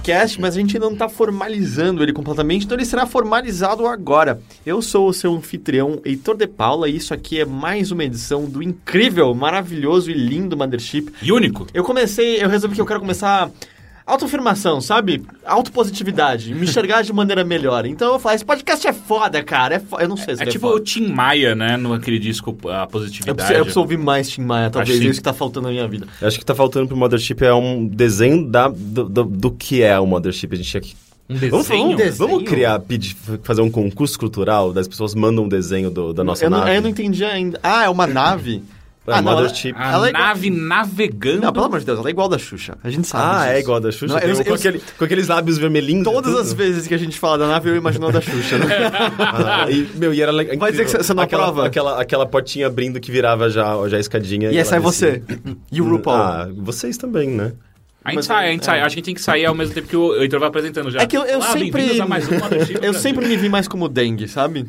podcast, mas a gente ainda não está formalizando ele completamente, então ele será formalizado agora. Eu sou o seu anfitrião, Heitor de Paula, e isso aqui é mais uma edição do incrível, maravilhoso e lindo Mothership. E único. Eu comecei, eu resolvi que eu quero começar autoafirmação, sabe? Autopositividade, me enxergar de maneira melhor. Então eu falo, esse podcast é foda, cara. É fo... Eu não sei se É tipo é o foda. Tim Maia, né? No aquele disco A Eu Positividade. preciso, eu preciso ouvir mais Tim Maia, talvez. Acho É que- isso que tá faltando na minha vida. Eu acho que tá faltando pro Mothership é um desenho da, do, do, do que é o Mothership. A gente tinha que. Um Vamos, desenho? vamos, desenho? vamos criar, pedir, fazer um concurso cultural, das pessoas mandam um desenho do- da nossa eu, não, nave. eu não entendi ainda. Ah, é uma nave? É, ah, não, ela- Mothership. A ela é igual- nave navegando. Não, pelo amor de Deus, ela é igual da Xuxa. A gente sabe Ah, disso. é igual a da Xuxa? Não, eu- com, eu- aquele- com aqueles lábios vermelhinhos. e Todas tudo. as vezes que a gente fala da nave, eu imagino a da Xuxa. Né? Ah, e, meu, e era legal. Vai dizer que você não aquela, aprova? Aquela, aquela portinha abrindo que virava já, já a escadinha. e essa é você. E o RuPaul. Ah, vocês também, né? A gente Mas sai, é- a gente sai. Acho que a gente tem que sair ao mesmo tempo que o Heitor vai apresentando já. É que eu, eu Olá, sempre. mais um eu sempre me vi mais como dengue, sabe?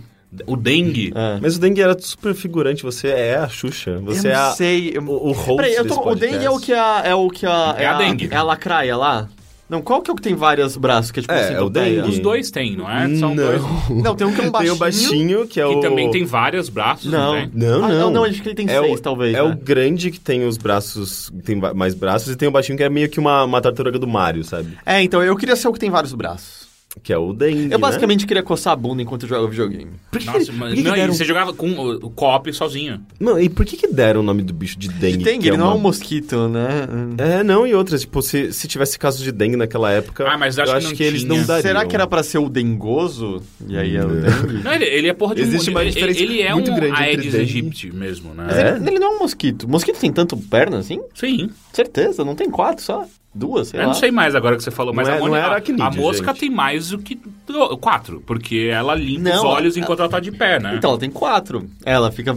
O dengue. É. Mas o Dengue era super figurante, você é a Xuxa. Você eu é não a, sei. eu- o, o host Peraí, eu tô, desse o dengue é o que a. É o que a. É a dengue. É a lacraia lá? Não, qual que é o que tem vários braços? Que é tipo É, assim, é o dengue. Os dois têm, não é? São não. dois. Não, tem um que é um baixinho. Tem o baixinho, que é o... Que também tem vários braços, não, Não. tem? Não, Ah, não. não, acho que ele tem é seis, o, talvez, É né? o grande que tem os braços, tem mais braços, e tem o baixinho que é meio que uma, uma tartaruga do Mario, sabe? É, então, eu queria ser o que tem vários braços. Que é o Dengue, Eu né? basicamente queria coçar a bunda enquanto eu jogava videogame. Por que, Nossa, que- mas que que não, deram... você jogava com o, o co-op sozinho. Não, e por que que deram o nome do bicho de Dengue? Dengue, que ele não é uma- um mosquito, né? É, não, e outras, tipo, se, se tivesse casos de dengue naquela época, Ah, mas acho eu que acho não que eles tinha. não dariam. Será que era pra ser o dengoso? E aí é o dengue? Não, ele, ele é porra de Existe um... uma ele, diferença ele é muito um grande Aedes aegypti mesmo, né? Mas É? ele, ele não é um mosquito. Mosquito tem tanto perna assim? Sim. Certeza, não tem quatro só. Duas, sei Eu lá. não sei mais agora que você falou, mas Não a, é- não é a- aracnídeo, a mosca gente. tem mais do que do- quatro, porque ela limpa os Não, olhos ela- enquanto ela tá de pé, né? Então, ela tem quatro. Ela fica...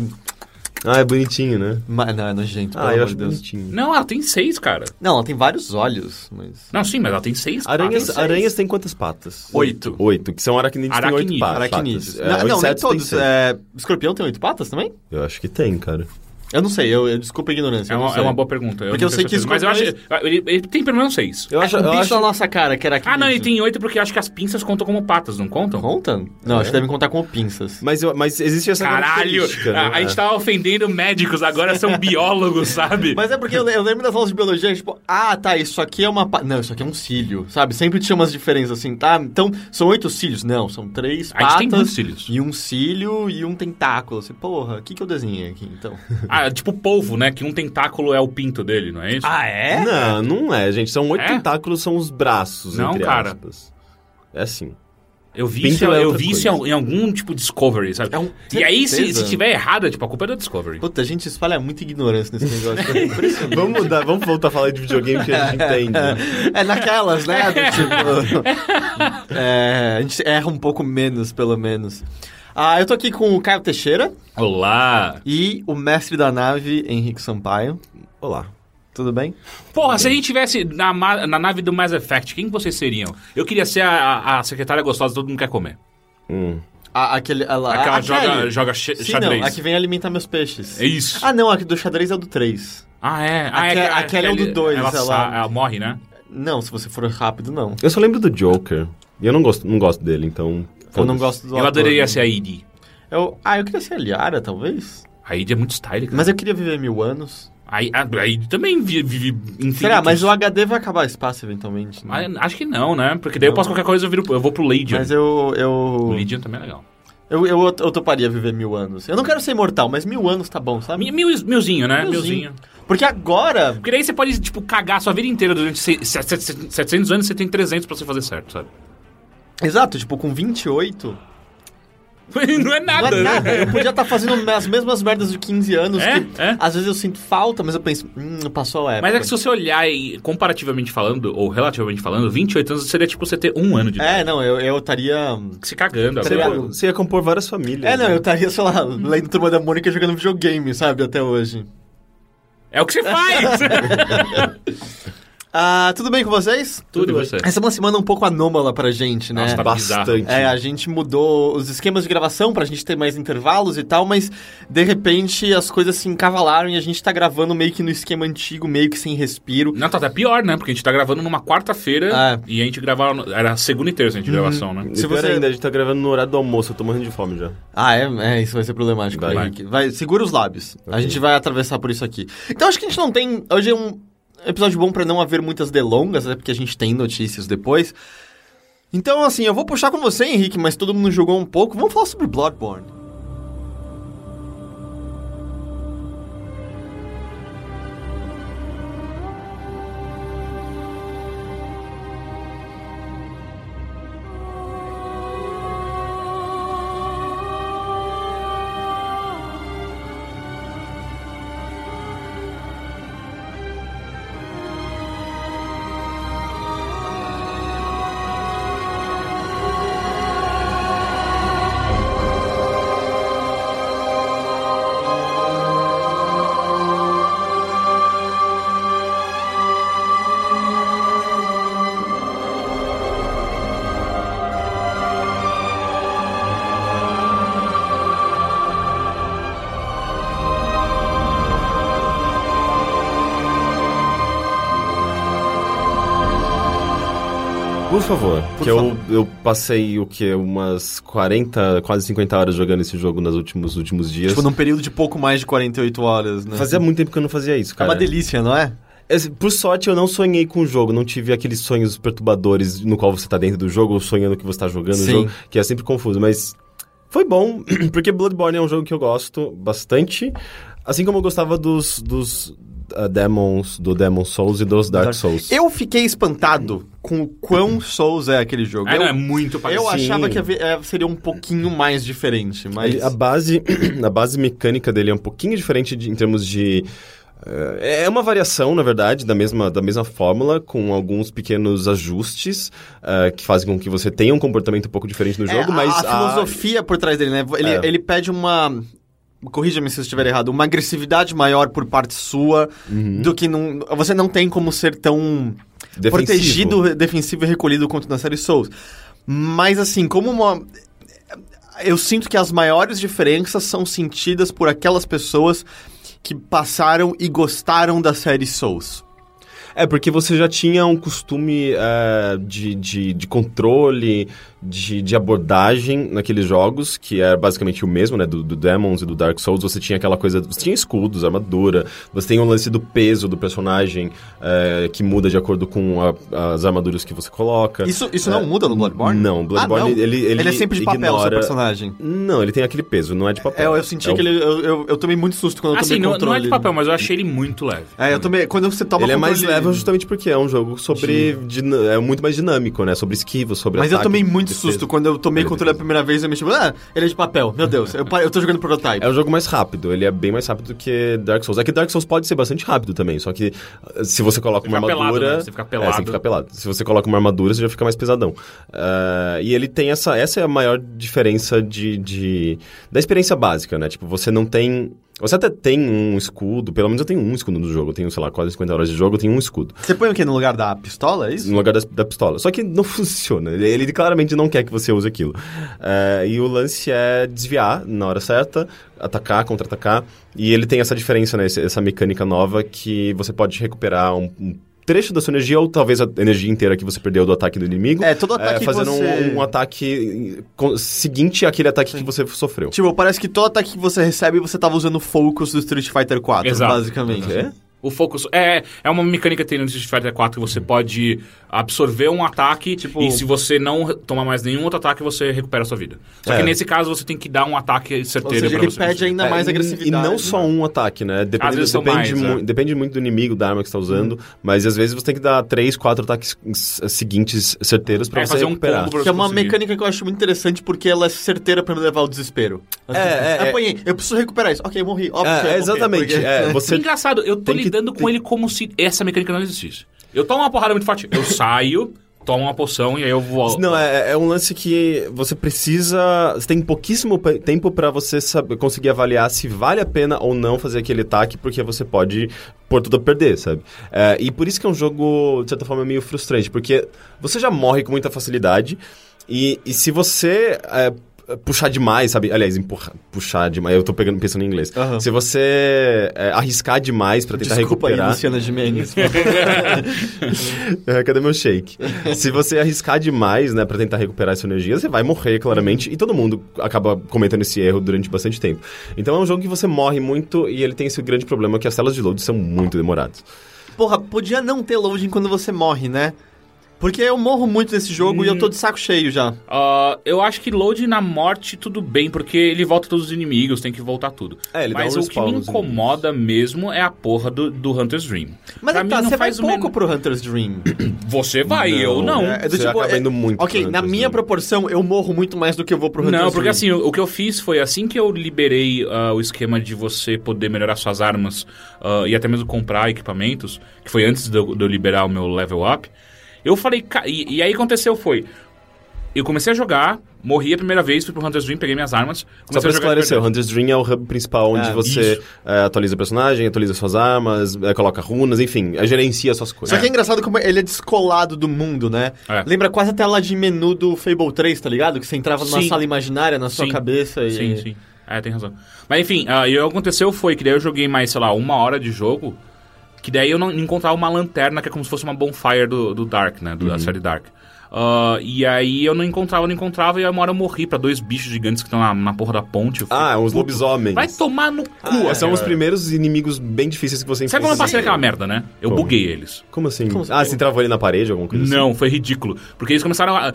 Ah, é bonitinho, né? Ma- Não, é nojento, pelo Ah, eu amor acho de Deus. bonitinho. Não, ela tem seis, cara. Não, ela tem vários olhos, mas... Não, sim, mas ela tem seis Aranhas, patas. aranhas têm quantas patas? Oito. Oito, que são aracnídeos, tem oito Aracnídeos. patas. Aracnídeos. É, não, não, nem tem todos. É... Escorpião tem oito patas também? Eu acho que tem, cara. Eu não sei, eu, eu desculpa a ignorância. É eu uma, é uma boa pergunta. Porque não eu sei que certeza. Mas eu acho escorpiões- ele, ele tem pelo menos seis. Eu acho, o eu bicho acho... na nossa cara, que era aquele Ah, não, ele tem oito porque eu acho que as pinças contam como patas, não contam? Conta? Não, acho que devem contar como pinças. Mas, eu- mas existe essa Caralho! característica, né? A, a gente tava ofendendo médicos, agora são biólogos, sabe? Mas é porque eu, eu lembro das aulas de biologia, tipo, ah, tá, isso aqui é uma. pa- Não, isso aqui é um cílio, sabe? Sempre tinha umas diferenças assim, tá? Então, são oito cílios? Não, são três A gente patas. tem muitos cílios. E um cílio e um tentáculo. Assim, porra, o que, que eu desenhei aqui, então? Ah, tipo polvo, né? Que um tentáculo é o pinto dele, não é isso? é? Não, não é, gente. São oito É? tentáculos, são os braços, Não, entre cara. aspas. É assim. Eu vi Pinto isso, é eu vi isso em algum tipo Discovery, sabe? É um- E aí, se, se tiver errado, tipo, a culpa é da Discovery. Puta, a gente espalha muita ignorância nesse negócio. É. Vamos mudar, vamos voltar a falar de videogame que a gente entende. né? É naquelas, né? Do tipo. é, a gente erra um pouco menos, pelo menos. Ah, eu tô aqui com o Caio Teixeira Olá! e o mestre da nave, Henrique Sampaio. Olá. Tudo bem? Porra, se a gente tivesse na, na nave do Mass Effect, quem que vocês seriam? Eu queria ser a, a- secretária gostosa todo mundo quer comer. Hum. A, aquele, ela, Aquela a joga, joga Sim, xadrez. não, a que vem alimentar meus peixes. É isso. Ah, não, a do xadrez é do 3. Ah, é. Ah, Aque- é que- aquela é o do dois, ela, ela- ela morre, né? Não, se você for rápido, não. Eu só lembro do Joker. E eu não gosto, não gosto dele, então. Eu não gosto do eu ator, adoraria né? ser a Id. Eu, ah, eu queria ser a Liara, talvez. A Id é muito style, cara. Mas eu queria viver mil anos. A, a, a Id também vi- vive infinitos. Será? Mas o HD vai acabar espaço eventualmente. né? Ah, Acho que não, né? Porque daí eu posso qualquer coisa, eu, viro, eu vou pro Legion. Mas eu. O eu... Legion também é legal. Eu, eu, eu toparia viver mil anos. Eu não quero ser imortal, mas mil anos tá bom, sabe? Mi- Mil, milzinho, né? Milzinho. Milzinho. Porque agora. Porque daí você pode, tipo, cagar a sua vida inteira durante se- se- se- 700 anos você tem 300 pra você fazer certo, sabe? Exato, tipo, com 28. Não é nada, não é nada. né? Eu podia estar fazendo as mesmas merdas de 15 anos. É, que é. Às vezes eu sinto falta, mas eu penso, hum, passou a época. Mas é que se você olhar e comparativamente falando, ou relativamente falando, 28 anos seria tipo você ter um ano de idade. É, não, eu eu estaria. Se cagando Você agora. ia, você ia compor várias famílias. É, não, né? eu estaria, sei lá, lendo Turma da Mônica jogando videogame, sabe, até hoje. É o que você faz! Ah, tudo bem com vocês? Tudo e você? Essa é uma semana um pouco anômala pra gente, né? Nossa, tá Bastante. bizarro. É, a gente mudou os esquemas de gravação pra gente ter mais intervalos e tal, mas de repente as coisas se encavalaram e a gente tá gravando meio que no esquema antigo, meio que sem respiro. Não, tá até pior, né? Porque a gente tá gravando numa quarta-feira É. e a gente gravava. Era segunda e terça a gente gravação, né? Se você- ainda, a gente tá gravando no horário do almoço, eu tô morrendo de fome já. Ah, é? É, isso vai ser problemático. Vai. Henrique. Vai, segura os lábios. A gente vai atravessar por isso aqui. Então acho que a gente não tem. Hoje é um episódio bom pra não haver muitas delongas, até porque a gente tem notícias depois. Então, assim, eu vou puxar com você, Henrique, mas todo mundo jogou um pouco. Vamos falar sobre Bloodborne. Favor, Por que favor. eu, eu passei o que? Umas 40, quase 50 horas jogando esse jogo nos últimos, últimos dias. Tipo, num período de pouco mais de 48 horas, né? Fazia muito tempo que eu não fazia isso, É cara. uma delícia, não é? Esse- Por sorte, eu não sonhei com o jogo, não tive aqueles sonhos perturbadores no qual você tá dentro do jogo, ou sonhando que você tá jogando Sim. o jogo, que é sempre confuso, mas foi bom, porque Bloodborne é um jogo que eu gosto bastante, assim como eu gostava dos, dos ah, Demons, do Demon Souls e dos Dark Souls. Eu fiquei espantado com o quão Souls é aquele jogo. É, eu, não, é muito parecido. eu achava Sim. que é, seria um pouquinho mais diferente, mas... Ele- a base a base mecânica dele é um pouquinho diferente de- em termos de eh, é uma variação, na verdade, da mesma, da mesma fórmula, com alguns pequenos ajustes eh, que fazem com que você tenha um comportamento um pouco diferente no É, jogo, a- mas a, filosofia por trás dele, né? Ele, É. ele pede uma. Corrija-me se eu estiver errado, uma agressividade maior por parte sua do que não. Você não tem como ser tão Uhum. Defensivo. protegido, defensivo e recolhido quanto na série Souls. Mas assim, como uma. Eu sinto que as maiores diferenças são sentidas por aquelas pessoas que passaram e gostaram da série Souls. É, porque você já tinha um costume eh, de, de, de controle, de, de abordagem naqueles jogos, que é basicamente o mesmo, né? Do, do Demons e do Dark Souls. Você tinha aquela coisa. Você tinha escudos, armadura, você tem o lance do peso do personagem, eh, que muda de acordo com a- as armaduras que você coloca. Isso, isso não muda no Bloodborne? Não, o Bloodborne, Ah, não? ele- ele é sempre de papel, o seu ignora- personagem. Não, ele tem aquele peso, não é de É, papel. eu senti É o- que ele. Eu, eu, eu tomei muito susto quando eu Assim, tomei não, controle. não é de papel, mas eu achei ele muito leve. É, eu tomei. Quando você toma Ele é mais leve justamente porque é um jogo sobre. dina- é muito mais dinâmico, né? Sobre esquivo, sobre Mas eu ataque, tomei muito. Susto quando eu tomei Ele controle a primeira vez. Eu me tipo, ah, ele é de papel. Meu Deus, eu, eu tô jogando prototype. É um jogo mais rápido, ele é bem mais rápido do que Dark Souls. É que Dark Souls pode ser bastante rápido também, só que uh, se você coloca Você uma fica pelado, armadura. né? Você fica É, pelado. você fica pelado. Se você coloca uma armadura, você já fica mais pesadão. Ah, e ele tem essa. Essa é a maior diferença de, de. da experiência básica, né? Tipo, você não tem. Você até tem um escudo, pelo menos eu tenho um escudo no jogo. Eu tenho, sei lá, quase 50 horas de jogo, eu tenho um escudo. Você põe o quê? No lugar da pistola, é isso? No lugar da, da pistola. Só que não funciona. Ele, ele claramente não quer que você use aquilo. É, e o lance é desviar na hora certa, atacar, contra-atacar. E ele tem essa diferença, né? Essa mecânica nova que você pode recuperar um, um trecho da sua energia ou talvez a energia inteira que você perdeu do ataque do inimigo. É, todo ataque que fazendo você- um, um ataque seguinte àquele ataque que você sofreu. Tipo, parece que todo ataque que você recebe, você tava usando o focus do Street Fighter 4, Exato. basicamente. É? O focus é, é uma mecânica que tem no Street Fighter 4 que você pode absorver um ataque Tipo- e se você não tomar mais nenhum outro ataque, você recupera a sua vida. Só que É. nesse caso você tem que dar um ataque Ou certeiro seja, pra ele você. pede ainda mais É, agressividade. E não só um ataque, né? Depende, Às vezes são depende, mais, mu- é. depende muito do inimigo, da arma que você tá usando, mas às vezes você tem que dar três, quatro ataques seguintes certeiros pra É, você fazer um recuperar. combo pra Que é uma conseguir. mecânica que eu acho muito interessante porque ela é certeira pra me levar ao desespero. Assim, É, é, apanhei, eu preciso recuperar isso. Ok, morri. Óbvio que É, morrer, exatamente. porque- É, você Engraçado, eu tô tem que lidando com ele como se essa mecânica não existisse. Eu tomo uma porrada muito forte, eu saio, tomo uma poção e aí eu volto. Não, é, é um lance que você precisa. Você tem pouquíssimo tempo pra você saber, conseguir avaliar se vale a pena ou não fazer aquele ataque, porque você pode pôr tudo a perder, sabe? É, e por isso que é um jogo, de certa forma, meio frustrante, porque você já morre com muita facilidade, e, e se você. é, Puxar demais, sabe? Aliás, empurrar, puxar demais. Eu tô pegando, pensando em inglês. Aham. Se você é, arriscar demais pra tentar Desculpa aí, recuperar. Luciana Gimenez. É, cadê meu shake? Se você arriscar demais, né, pra tentar recuperar essa energia, você vai morrer, claramente, e todo mundo acaba cometendo esse erro durante bastante tempo. Então é um jogo que você morre muito e ele tem esse grande problema que as telas de load são muito demoradas. Porra, podia não ter loading quando você morre, né? Porque eu morro muito nesse jogo e eu tô de saco cheio já. Ah, eu acho que load na morte tudo bem, porque ele volta todos os inimigos, tem que voltar tudo. É, ele dá Mas um o que me nos incomoda mesmo é a porra do, do Hunter's Dream. Mas Pra é tá, não você vai faz pouco menor- pro Hunter's Dream. Você vai, eu não. É, é do Você tipo, acaba é- indo muito Ok, pro na minha Dream. proporção, eu morro muito mais do que eu vou pro Hunter's Não, porque Dream. assim, o, o que eu fiz foi assim que eu liberei ah, o esquema de você poder melhorar suas armas ah, e até mesmo comprar equipamentos, que foi antes de eu, de eu liberar o meu level up, eu falei, ca- e, e aí aconteceu foi, eu comecei a jogar, morri a primeira vez, fui pro Hunter's Dream, peguei minhas armas, Só comecei pra esclarecer, o. Hunter's Dream é o hub principal onde Ah, você é, atualiza o personagem, atualiza suas armas, é, coloca runas, enfim, é, gerencia suas coisas. Só que é engraçado como ele é descolado do mundo, né? É. Lembra quase a tela de menu do Fable 3, tá ligado? Que você entrava numa Sim. sala imaginária na sua Sim. cabeça e... Sim, sim. É, tem razão. Mas enfim, ah, e o que aconteceu foi que daí eu joguei mais, sei lá, uma hora de jogo, que daí eu não encontrava uma lanterna que é como se fosse uma bonfire do, do Dark, né? Do, Da série Dark. Ah, e aí eu não encontrava, não encontrava, e aí uma hora eu morri pra dois bichos gigantes que estão na, na porra da ponte. Eu Ah, os puto. lobisomens. Vai tomar no cu. Ah, são cara. os primeiros inimigos bem difíceis que você Sabe quando eu enfrenta. passei aquela merda, né? Eu Como? buguei eles. Como assim? Como assim? Ah, você travou ele na parede, alguma coisa assim? Não, foi ridículo. Porque eles começaram a.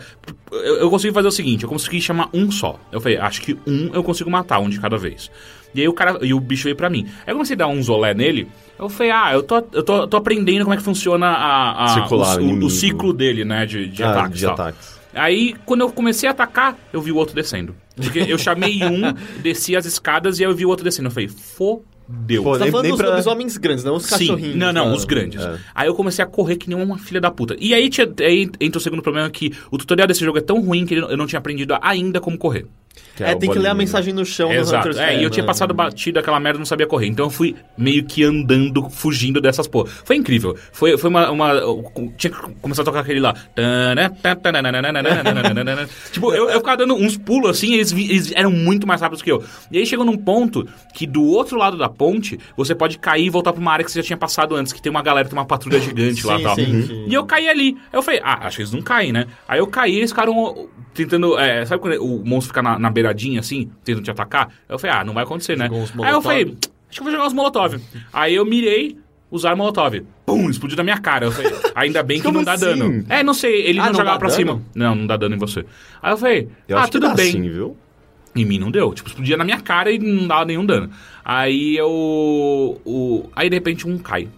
Eu, eu consegui fazer o seguinte: eu consegui chamar um só. Eu falei, acho que um eu consigo matar, um de cada vez. E aí o cara. E o bicho veio pra mim. Aí eu comecei a dar um zolé nele. Eu falei, ah, eu tô, eu tô, tô aprendendo como é que funciona a, a- Circular o, o o- ciclo dele, né? De, de Ah, ataques. de ataques. Aí, quando eu comecei a atacar, eu vi o outro descendo. Porque eu chamei um, desci as escadas e aí eu vi o outro descendo. Eu falei, fodeu. Pô, Você tá Nem- falando nem dos pra- lobisomens grandes, não os cachorrinhos. Sim, não, não, tá? os grandes. É. Aí eu comecei a correr que nem uma filha da puta. E aí, tinha, aí entra o segundo problema que o tutorial desse jogo é tão ruim que eu não tinha aprendido ainda como correr. É, o tem que ler a bolinho. mensagem no chão Exato. Hunter's É, e eu tinha né? passado batido aquela merda e não sabia correr. Então eu fui meio que andando, fugindo dessas porra. Foi incrível. Foi, foi uma, uma. Tinha que começar a tocar aquele lá. tipo, eu, eu ficava dando uns pulos assim, eles, eles eram muito mais rápidos que eu. E aí chegou num ponto que do outro lado da ponte, você pode cair e voltar pra uma área que você já tinha passado antes, que tem uma galera, tem uma patrulha gigante lá e tal. sim, sim. E eu caí ali. Eu falei, ah, acho que eles não caem, né? Aí eu caí e eles ficaram tentando. é, sabe quando o monstro fica na, na assim, tentando te atacar? Eu falei, ah, não vai acontecer, né? Aí eu falei, acho que eu vou jogar uns molotov. Aí eu mirei, usar molotov. Pum, explodiu na minha cara. Eu falei, ainda bem que Como não dá assim? dano. É, não sei, ele Ah, não, não jogava pra dano? cima. Não, não dá dano em você. Aí eu falei, Eu ah, tudo bem. sim, viu? Em mim não deu. Tipo, explodia na minha cara e não dava nenhum dano. Aí eu. O, aí de repente um cai.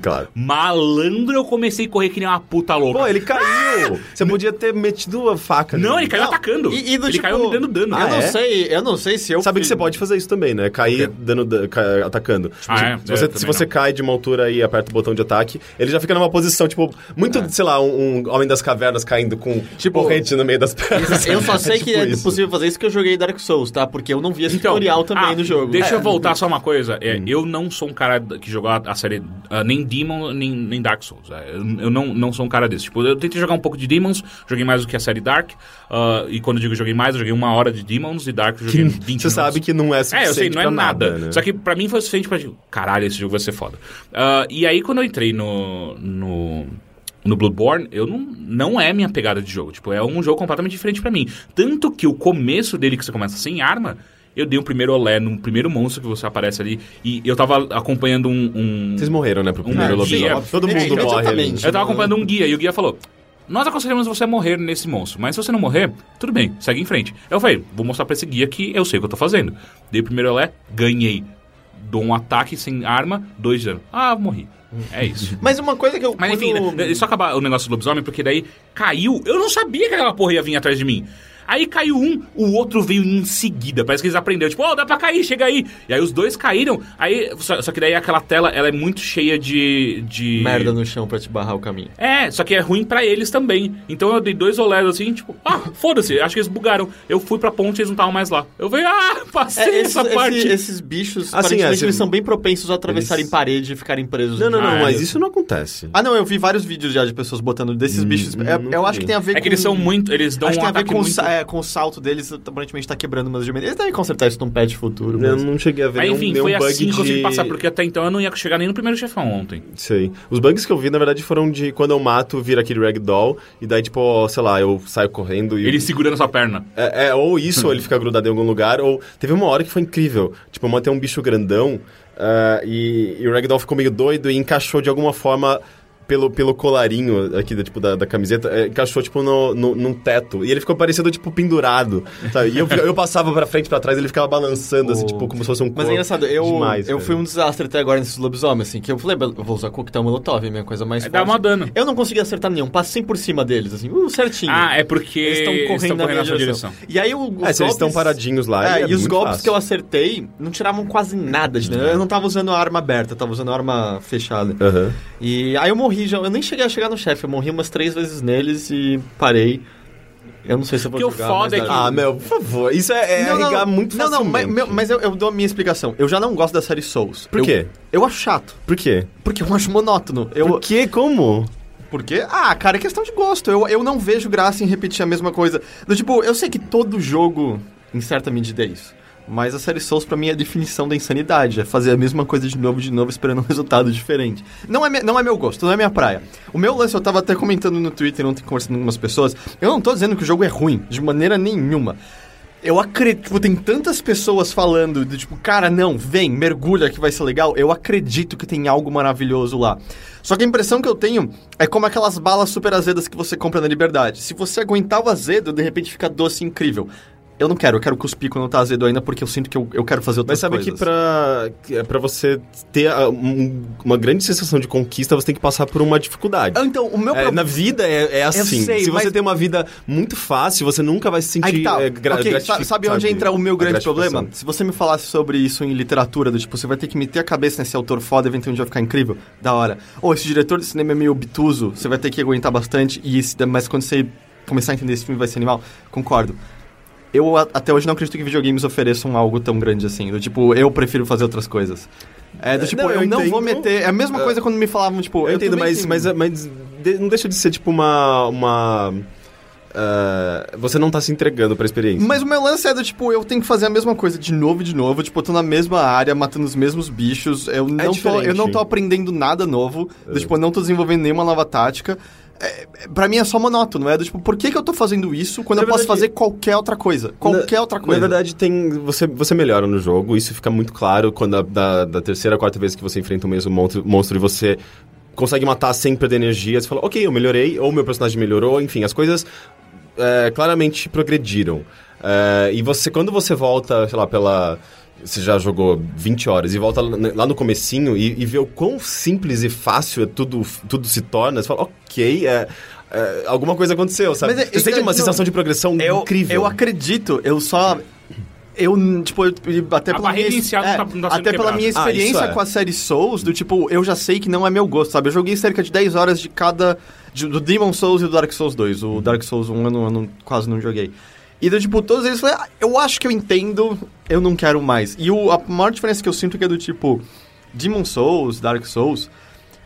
Claro. Malandro, eu comecei a correr que nem uma puta louca. Pô, ele caiu! Você podia ter metido a faca. Não, ele caiu Não, atacando. e- e do ele tipo, caiu me dando dano. Eu Ah, não é? sei, eu não sei se eu Sabe que você pode fazer isso também, né? Cair dando, da- ca- atacando. Ah, Se- é? Se É, você, se você cai de uma altura e aperta o botão de ataque, ele já fica numa posição, tipo, muito, sei lá, um, um homem das cavernas caindo com Tipo, corrente no meio das pernas. Eu só sei É que tipo é isso. possível fazer isso que eu joguei Dark Souls, tá? Porque eu não vi esse tutorial também ah, no jogo. Deixa eu É. voltar só uma coisa. Hum. É, Eu não sou um cara que jogou a série ah, nem Demon, nem, nem Dark Souls. É, eu eu não, não sou um cara desse. Tipo, eu tentei jogar um pouco de Demons, joguei mais do que a série Dark. ah, e quando eu digo joguei mais, eu joguei uma hora de Demons e Dark eu joguei 20 Você minutos. sabe que não é É, suficiente eu sei, não é pra nada. né? Só que pra mim foi suficiente pra. tipo, Caralho, esse jogo vai ser foda. Ah, e aí, quando eu entrei no. no no Bloodborne, eu não, não é minha pegada de jogo. Tipo, é um jogo completamente diferente pra mim. Tanto que o começo dele, que você começa sem arma, Eu dei um primeiro olé no primeiro monstro que você aparece ali. E eu tava acompanhando um. um- Vocês morreram, né, pro primeiro Um lobisomem. Todo mundo morre ali. Imediatamente. Eu tava acompanhando um guia e o guia falou: Nós aconselhamos você a morrer nesse monstro, mas se você não morrer, tudo bem, segue em frente. Eu falei: Vou mostrar pra esse guia que eu sei o que eu tô fazendo. Dei o primeiro olé, ganhei. Dou um ataque sem arma, dois de dano. Ah, morri. É isso. Mas uma coisa que eu. Mas enfim, quando- né, só acabar o negócio do lobisomem, porque daí caiu. Eu não sabia que aquela porra ia vir atrás de mim. Aí caiu um, o outro veio em seguida. Parece que eles aprenderam. Tipo, ó, dá pra cair, chega aí. E aí os dois caíram. Aí, só, só que daí aquela tela, ela é muito cheia de... de... Merda no chão pra te barrar o caminho. É, só que é ruim pra eles também. Então eu dei dois olés assim, tipo, ah, foda-se, acho que eles bugaram. Eu fui pra ponte e eles não estavam mais lá. Eu falei, ah, passei É, esses, essa parte. esse- esses bichos, Assim, é, se- eles são bem propensos a atravessarem Eles- parede e ficarem presos. Não, não, não, Ah, mas é. isso não acontece. Ah, não, eu vi vários vídeos já de pessoas botando desses bichos. É, não eu acho que tem a ver com. É que eles são muito, eles dão Acho que um tem a ver com, muito... é, com o salto deles, aparentemente tá quebrando umas dimensões. Eles devem consertar isso num patch futuro. Eu Mas... não cheguei a ver Mas nenhum, enfim, nenhum foi bug assim que eu consegui de... passar, porque até então eu não ia chegar nem no primeiro chefão ontem. Sei. Os bugs que eu vi, na verdade, foram de quando eu mato, vira aquele ragdoll, e daí, tipo, sei lá, eu saio correndo e... Ele segurando sua perna. É, é, ou isso, ou ele fica grudado em algum lugar, ou... Teve uma hora que foi incrível. Tipo, eu matei um bicho grandão, ah, e, e o ragdoll ficou meio doido e encaixou de alguma forma... Pelo, pelo colarinho aqui, da, tipo, da, da camiseta, é, encaixou, tipo, no, no, num teto. E ele ficou parecendo, tipo, pendurado, sabe? E eu, eu passava pra frente, pra trás, ele ficava balançando, assim, Oh. tipo, como se fosse um Mas corpo. é engraçado, eu, Demais, eu cara. fui um desastre até agora nesses lobisomens, assim, que eu falei, eu vou usar coquetel molotov, minha coisa mais É, dá mó dano. Eu não consegui acertar nenhum, passei por cima deles, assim, uh, certinho. Ah, é porque Eles estão correndo, na minha sua direção. E aí o, os É, se eles estão golpes- paradinhos lá, É, é e os muito golpes fácil. que eu acertei não tiravam quase nada de dano. Eu não tava usando a arma aberta, eu tava usando a arma fechada. Aham. E aí eu morri já. Eu nem cheguei a chegar no chefe, eu morri umas três vezes neles e parei. Eu não sei se eu vou Porque o jogar. foda mais é que- Ah, meu, por favor. Isso é, é arregar muito Não, não, mas, meu- mas eu, eu dou a minha explicação. Eu já não gosto da série Souls. Por Eu- quê? Eu acho chato. Por quê? Porque eu acho monótono. Eu, Por quê? Como? Por quê? Ah, cara, é questão de gosto. Eu, eu não vejo graça em repetir a mesma coisa. Do tipo, eu sei que todo jogo, em certa medida, é isso. Mas a série Souls, pra mim, é a definição da insanidade. É fazer a mesma coisa de novo, de novo, esperando um resultado diferente. Não é, não é meu gosto, não é minha praia. O meu lance, eu tava até comentando no Twitter ontem, conversando com algumas pessoas. Eu não tô dizendo que o jogo é ruim, de maneira nenhuma. Eu acredito, tipo, tem tantas pessoas falando de tipo, cara, não, vem, mergulha que vai ser legal. Eu acredito que tem algo maravilhoso lá. Só que a impressão que eu tenho é como aquelas balas super azedas que você compra na Liberdade. Se você aguentar o azedo, de repente fica doce incrível. Eu não quero, eu quero cuspir quando tá azedo ainda, porque eu sinto que eu, eu quero fazer outras Mas sabe coisas. que pra, é pra você ter ah, um- uma grande sensação de conquista, você tem que passar por uma dificuldade. Ah, Então, o meu É, problema... na vida é, é assim. sei, se você mas- tem uma vida muito fácil, você nunca vai se sentir tá. é, gra Ok, sa- gratifi- sabe onde entra o meu grande problema? Se você me falasse sobre isso em literatura, do tipo, você vai ter que meter a cabeça nesse autor foda, eventualmente vai ficar incrível, da hora. Ou esse diretor de cinema é meio obtuso, você vai ter que aguentar bastante, e esse, mas quando você começar a entender esse filme vai ser animal, concordo. Eu até hoje não acredito que videogames ofereçam algo tão grande assim. Do tipo, eu prefiro fazer outras coisas. É, do tipo, não, eu, eu não vou entendo. meter. É a mesma coisa quando me falavam, tipo. Eu entendo, também mas, mas, mas não deixa de ser tipo uma. uma ah, você não tá se entregando pra experiência. Mas o meu lance é do tipo, eu tenho que fazer a mesma coisa de novo e de novo. Tipo, eu tô na mesma área, matando os mesmos bichos. Eu, não, tô, eu não tô aprendendo nada novo. Do, tipo, eu não tô desenvolvendo nenhuma nova tática. É, pra mim é só monótono, é? Do, tipo, por que, que eu tô fazendo isso quando Na eu posso verdade- fazer qualquer outra coisa? Qualquer Na- outra coisa. Na verdade, tem. Você, você melhora no jogo, isso fica muito claro quando a- da, da terceira, quarta vez que você enfrenta o mesmo monstro, monstro e você consegue matar sem perder energia. Você fala, ok, eu melhorei, ou meu personagem melhorou, enfim, as coisas é, claramente progrediram. É, e você, quando você volta, sei lá, pela. Você já jogou 20 horas e volta lá no comecinho e, e vê o quão simples e fácil é tudo, tudo se torna, você fala, ok, é, é, alguma coisa aconteceu, sabe? Mas é- você sente é- uma não, sensação de progressão eu, incrível. Eu acredito, eu só. Eu, tipo, eu- até A pela minha, inicial não é, tá- não tá até pela minha Ah, experiência isso é. com a série Souls, do tipo, eu já sei que não é meu gosto, sabe? Eu joguei cerca de 10 horas de cada. de- do Demon Souls e do Dark Souls 2. Uhum. O Dark Souls 1 eu, não, eu não- quase não joguei. E do tipo, todos eles ah, eu acho que eu entendo, eu não quero mais. E o, a maior diferença que eu sinto é que é do tipo, Demon Souls, Dark Souls,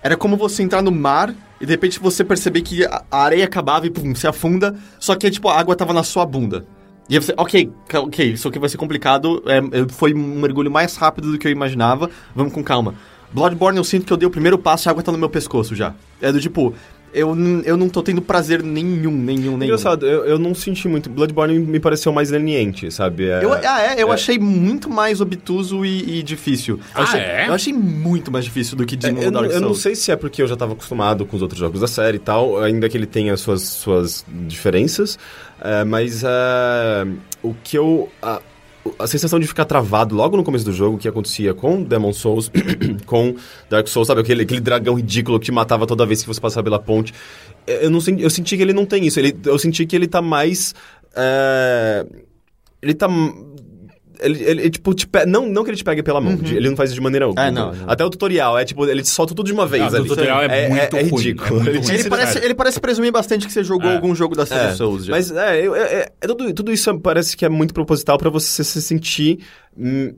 era como você entrar no mar e de repente você perceber que a areia acabava e pum, se afunda, só que tipo, a água tava na sua bunda. E você, ok, ok, isso aqui vai ser complicado, é, foi um mergulho mais rápido do que eu imaginava, vamos com calma. Bloodborne eu sinto que eu dei o primeiro passo e a água tá no meu pescoço já. É do tipo, eu, eu não tô tendo prazer nenhum, nenhum, nenhum. Engraçado, eu, eu não senti muito. Bloodborne me pareceu mais leniente, sabe? É- Eu, ah, é? Eu achei muito mais obtuso e, e difícil. Eu Ah, achei, é? Eu achei muito mais difícil do que É, Demon eu, não, Dark eu não Souls. sei se é porque eu já estava acostumado com os outros jogos da série e tal, ainda que ele tenha suas, suas diferenças, é, mas é, o que eu. A, a sensação de ficar travado logo no começo do jogo, que acontecia com Demon Souls, com Dark Souls, sabe? Aquele, aquele dragão ridículo que te matava toda vez que você passava pela ponte. Eu, não, eu senti que ele não tem isso. Ele, eu senti que ele tá mais. é, ele tá. Ele, ele, ele, tipo, te pe- não, não que ele te pegue pela mão, de- ele não faz isso de maneira alguma. É, não, não. Até o tutorial, é tipo, ele te solta tudo de uma vez. Ah, o ali. tutorial é muito é, ruim, ridículo. é muito Ele. Ele parece, ele parece presumir bastante que você jogou É. algum jogo da série É, Souls já. Mas é, é, é tudo, tudo isso parece que é muito proposital pra você se sentir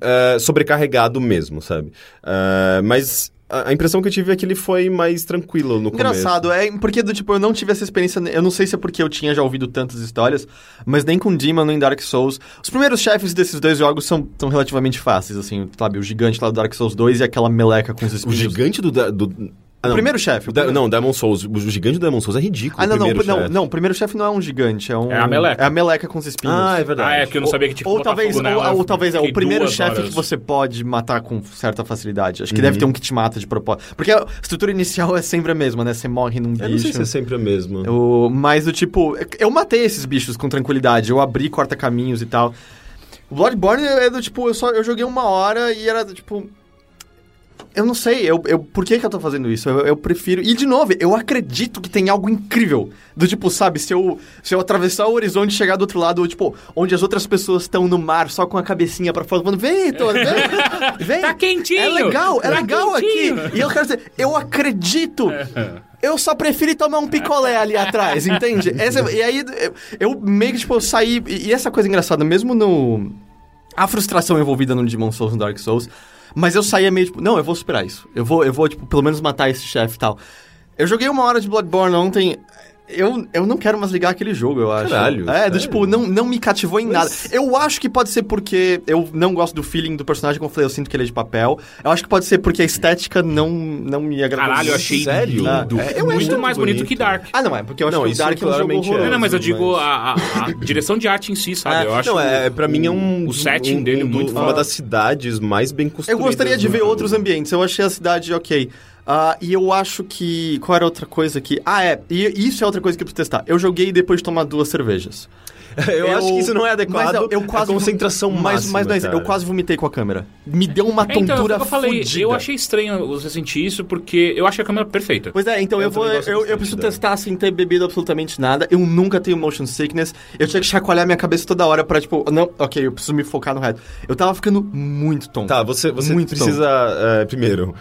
é, sobrecarregado mesmo, sabe? É, mas a, impressão que eu tive é que ele foi mais tranquilo no Engraçado, é porque do tipo, eu não tive essa experiência. Eu não sei se é porque eu tinha já ouvido tantas histórias, mas nem com Demon nem Dark Souls. Os primeiros chefes desses dois jogos são, são relativamente fáceis, assim, sabe? O gigante lá do Dark Souls 2 e aquela meleca com os começo. O espinhos. gigante do... do ah, O não. primeiro chefe. O o da- primeiro- Não, Demon Souls. O gigante do Demon Souls é ridículo. Ah, não, o não, primeiro não, chefe. não, o primeiro chefe não é um gigante, é um... É a meleca. É a meleca com os espinhos. Ah, é verdade. Ah, é, porque eu não sabia que tinha que Ou botar talvez, fogo ou, nela. ou talvez é o primeiro chefe que você pode matar com certa facilidade. Acho que deve ter um que te mata de propósito. Porque a estrutura inicial é sempre a mesma, né? Você morre num bicho. Eu não sei se é sempre a mesma. Eu- mas do tipo, eu matei esses bichos com tranquilidade. Eu abri corta-caminhos e tal. O Bloodborne é do tipo, eu só eu joguei uma hora e era do tipo. Eu não sei, eu, eu, por que, que eu tô fazendo isso? Eu, eu prefiro. E de novo, eu acredito que tem algo incrível. Do tipo, sabe, se eu, se eu atravessar o horizonte e chegar do outro lado, tipo, onde as outras pessoas estão no mar, só com a cabecinha pra fora, falando, vem, Heitor, vem, vem. Tá quentinho, É legal, é tá legal quentinho." aqui. E eu quero dizer, eu acredito. Eu só prefiro ir tomar um picolé ali atrás, entende? Essa- e aí, eu, eu meio que, tipo, saí... E, e essa coisa engraçada, mesmo no... A frustração envolvida no Demon Souls, no Dark Souls... Mas eu saía meio, tipo... Não, eu vou superar isso. Eu vou, eu vou tipo, pelo menos matar esse chefe e tal. Eu joguei uma hora de Bloodborne ontem... Eu, eu não quero mais ligar aquele jogo, eu acho. Caralho, É, do tipo, não, não me cativou em Mas- nada. Eu acho que pode ser porque eu não gosto do feeling do personagem, como eu falei, eu sinto que ele é de papel. Eu acho que pode ser porque a estética não, não me agradou. Caralho, eu achei Sério? lindo. É, é muito mais bonito, bonito. que Dark. Ah, não, é porque eu acho Não, que o Dark é um jogo é. Não, não, mas eu digo mas- a, a- a direção de arte em si, sabe? É, eu acho não, é, pra mim é um... o setting um- dele um- muito Uma das cidades mais bem Eu construídas. gostaria de ver outros ambientes. Eu achei a cidade ok. Ah, e eu acho que. Qual era outra coisa que. Ah, é. E isso é outra coisa que eu preciso testar. Eu joguei depois de tomar duas cervejas. Eu, acho que isso não é adequado. Mas eu, eu quase. a concentração máxima, mas, mas eu quase vomitei com a câmera. Me deu uma É, então, tontura foi o que eu falei, eu achei estranho você sentir isso, porque eu achei a câmera perfeita. Pois é, então eu, Eu vou. Eu, eu, preciso testar sem ter bebido absolutamente nada. Eu nunca tenho motion sickness. Eu tinha que chacoalhar minha cabeça toda hora pra, tipo, não, ok, eu preciso me focar no reto. Eu tava ficando muito tonto. Tá, você, você Muito precisa, é, primeiro...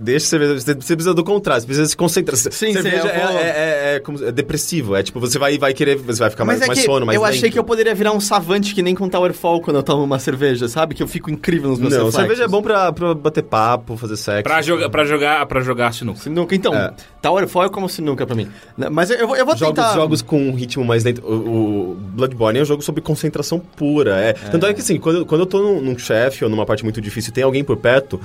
Deixa cerveja. Você você precisa do contraste, precisa se concentrar. Sim, cerveja sim, é, vou- é, é, é como- é depressivo. É tipo, você vai, vai querer. Você vai ficar Mas mais, é mais que sono, mais eu achei lento. que eu poderia virar um savante que nem com Towerfall quando eu tomo uma cerveja, sabe? Que eu fico incrível nos meus Não, reflexos. cerveja é bom pra, pra bater papo, fazer sexo. Pra jogar, pra jogar, pra jogar sinuca. Sinuca. Então, É. Towerfall é como sinuca pra mim. Né, Mas eu, eu vou, eu vou Jogos, tentar... jogos com um ritmo mais lento. O, o Bloodborne é um jogo sobre concentração pura. É. Tanto é que assim, quando, quando eu tô num, num chefe ou numa parte muito difícil e tem alguém por perto,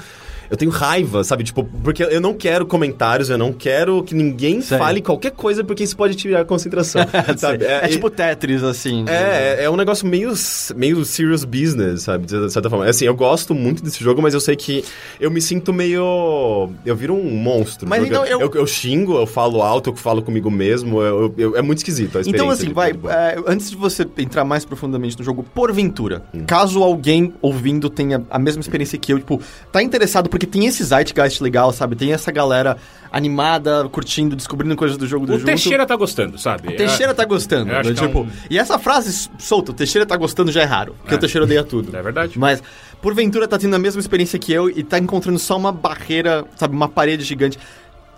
eu tenho raiva, sabe? Tipo, porque eu não quero comentários, eu não quero que ninguém Sei. fale qualquer coisa, porque isso pode tirar a concentração. sabe? É, e- tipo Tetris, assim. É, é, é um negócio meio, meio serious business, sabe? De certa forma. Assim, eu gosto muito desse jogo, mas eu sei que eu me sinto meio. Eu viro um monstro. Mas então eu- eu, eu xingo, eu falo alto, eu falo comigo mesmo. eu- eu- é muito esquisito a experiência. Então, assim, vai. É, antes de você entrar mais profundamente no jogo, porventura, Hum. caso alguém ouvindo tenha a mesma experiência que eu, tipo, tá interessado porque tem esse zeitgeist legal, sabe? Tem essa galera animada, curtindo, descobrindo coisas do jogo do O junto. Teixeira tá gostando, sabe? O Teixeira tá gostando. né? é tipo, um- E essa frase solta, o Teixeira tá gostando já é raro, porque É. o Teixeira odeia tudo. É verdade. Mas, porventura, tá tendo a mesma experiência que eu e tá encontrando só uma barreira, sabe, uma parede gigante.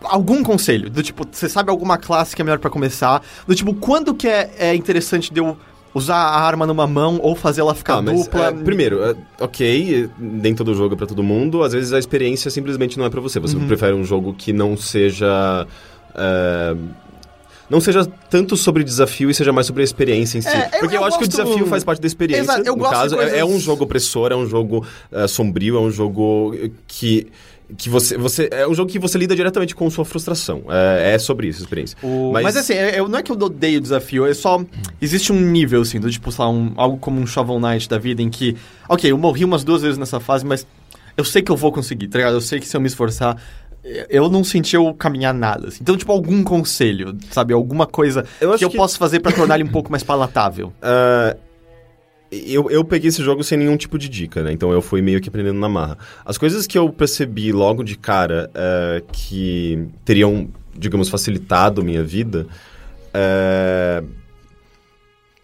Algum conselho, do tipo, você sabe alguma classe que é melhor pra começar? Do tipo, quando que é, é interessante de eu usar a arma numa mão ou fazer ela ficar Ah, mas, dupla? é, primeiro, é, ok, nem todo jogo é pra todo mundo. Às vezes a experiência simplesmente não é pra você. Você Uhum. prefere um jogo que não seja. é, não seja tanto sobre desafio e seja mais sobre a experiência em si. É, eu- Porque eu, eu acho que o gosto- desafio faz parte da experiência. Exato, eu no gosto de caso, É- coisas- é, um jogo opressor, é um jogo é, sombrio, é um jogo que. Que você, você... É um jogo que você lida diretamente com sua frustração. É, é sobre isso, a experiência. O- Mas, assim, é- eu, não é que eu odeio o desafio, é só. Existe um nível, assim, do tipo, sei lá, um, algo como um Shovel Knight da vida em que. Ok, eu morri umas duas vezes nessa fase, mas eu sei que eu vou conseguir, tá ligado? Eu sei que se eu me esforçar. Eu não senti eu caminhar nada. assim. Então, tipo, algum conselho, sabe? Alguma coisa Eu que eu que- posso fazer pra tornar ele um pouco mais palatável. Ah, eu, eu peguei esse jogo sem nenhum tipo de dica, né? Então eu fui meio que aprendendo na marra. As coisas que eu percebi logo de cara ah, que teriam, digamos, facilitado minha vida. ah,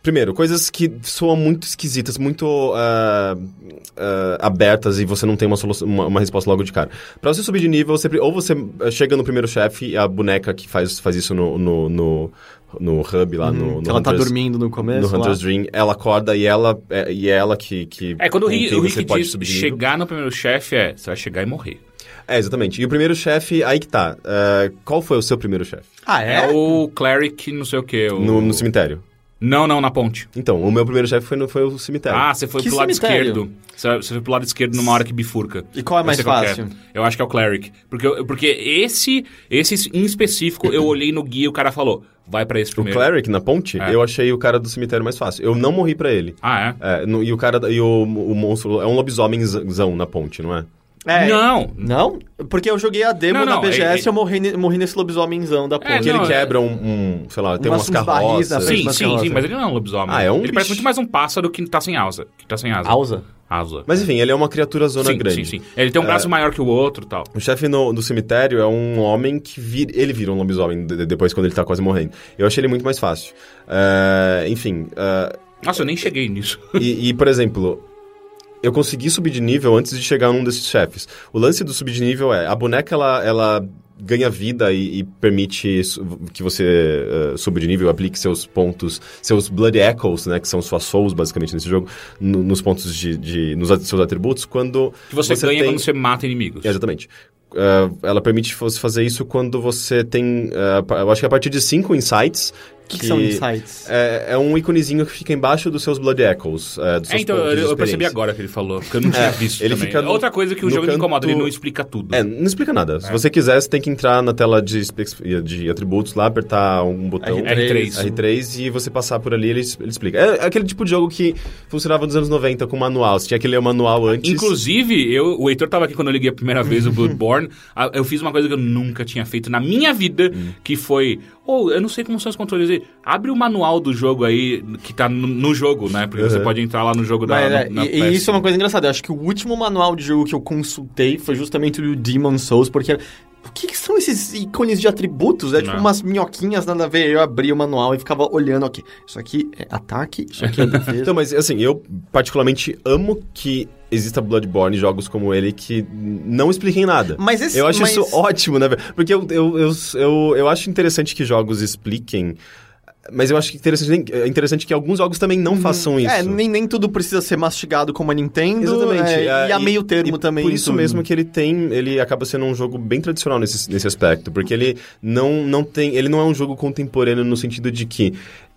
Primeiro, coisas que soam muito esquisitas, muito ah, ah, abertas e você não tem uma, solução, uma, uma resposta logo de cara. Pra você subir de nível, você, ou você eh, chega no primeiro chefe e a boneca que faz, faz isso no, no, no, no hub lá, no, no que ela tá Hunter's- dormindo no começo. no Hunter's lá. Dream, ela acorda e ela é, e ela que, que É, quando o Rick, o Rick pode diz subir chegar no primeiro chefe, é, você vai chegar e morrer. É, exatamente. E o primeiro chefe, aí que tá. É, qual foi o seu primeiro chefe? Ah, É, é? o Cleric, não sei o que. O... No, no cemitério. Não, não, na ponte. Então, o meu primeiro chefe foi, no, foi o cemitério. Ah, você foi Que pro lado cemitério? esquerdo. Você você foi pro lado esquerdo numa hora que bifurca. E qual é Eu mais sei qual que fácil? Eu acho que é o Cleric. Porque, eu- porque esse, esse em específico, eu olhei no guia e o cara falou, vai pra esse o primeiro. Cleric, na ponte, É. eu achei o cara do cemitério mais fácil. Eu não morri pra ele. Ah, é? É, no- e o cara, da- e o, o monstro, é um lobisomenzão na ponte, não é? É. Não. Não? Porque eu joguei a demo Não, na não, BGS é- e eu morri, morri nesse lobisomenzão da É, ponte. Que não, ele quebra um, um, sei lá, tem Umas- umas carroças. na frente Sim, sim, carroça. sim, mas ele não é um lobisomem. Ah, é um Ele parece bicho. muito mais um pássaro que tá sem asa. Que tá sem asa. Alza? Asa. Mas enfim, ele é uma criatura zona sim, grande. sim, sim. Ele tem um braço maior que o outro e tal. O chefe no, do cemitério é um homem que vira, ele vira um lobisomem de- de- depois quando ele tá quase morrendo. Eu achei ele muito mais fácil. É, enfim, é, Nossa, eu nem cheguei nisso. e, e, por exemplo, eu consegui subir de nível antes de chegar num desses chefes. O lance do subir de nível é, a boneca ela, ela ganha vida e, e permite que você eh, suba de nível, aplique seus pontos, seus Blood Echoes, né, que são suas souls basicamente nesse jogo, no- nos pontos de, de nos seus atributos, quando Que você, ganha tem- quando você mata inimigos. Exatamente. Eh, ela permite você fazer isso quando você tem, pa- eu acho que a partir de cinco insights. O que, que são insights? É, é um iconezinho que fica embaixo dos seus Blood Echoes. eh, dos É, então, eu, eu percebi agora que ele falou, porque eu não tinha visto ele também. fica no- Outra coisa que o jogo me incomoda, canto- ele não explica tudo. É, não explica nada. Se você quiser, você tem que entrar na tela de, de atributos lá, apertar um botão R3. R3 e você passar por ali, ele, ele explica. É aquele tipo de jogo que funcionava nos anos 90 com manual. Você tinha que ler o manual antes. Inclusive, eu, o Heitor tava aqui quando eu liguei a primeira vez o Bloodborne. eu fiz uma coisa que eu nunca tinha feito na minha vida, Hum. que foi. Ou, eu não sei como são os controles aí. Abre o manual do jogo aí, que tá no, no jogo, né? Porque você Uhum. pode entrar lá no jogo da. Mas, é, na e, e isso é uma coisa engraçada. Eu acho que o último manual de jogo que eu consultei foi justamente o Demon Souls, porque. O que, que são esses ícones de atributos? É tipo Não. umas minhoquinhas, nada a ver. Eu abria o manual e ficava olhando, ok, isso aqui é ataque, isso aqui é defesa. Então, mas assim, eu particularmente amo que exista Bloodborne, jogos como ele, que não expliquem nada. Mas esse- eu acho mas- isso ótimo, né? Porque eu, eu, eu, eu, eu acho interessante que jogos expliquem. Mas eu acho que interessante, é interessante que alguns jogos também não façam isso. É, nem, nem tudo precisa ser mastigado como a Nintendo. Exatamente. é, é, e a meio termo e também. Por isso tudo. mesmo que ele tem, ele acaba sendo um jogo bem tradicional nesse, nesse aspecto, porque ele não, não tem, ele não é um jogo contemporâneo no sentido de que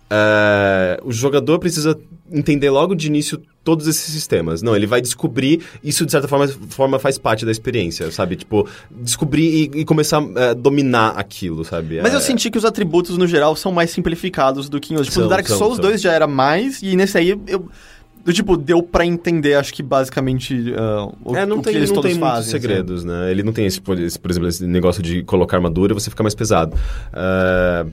é, o jogador precisa entender logo de início todos esses sistemas. Não, ele vai descobrir, isso de certa forma, forma faz parte da experiência, sabe? Tipo, descobrir e, e começar a dominar aquilo, sabe? Mas É, eu senti que os atributos, no geral, são mais simplificados do que em outros. Tipo, São, no Dark são, Souls são. 2 já era mais, e nesse aí eu. do tipo, deu pra entender, acho que basicamente uh, o, É, não o tem, que eles não todos tem muitos fazem. assim. segredos, né? Ele não tem, esse, por esse- por exemplo, esse negócio de colocar armadura e você fica mais pesado. É,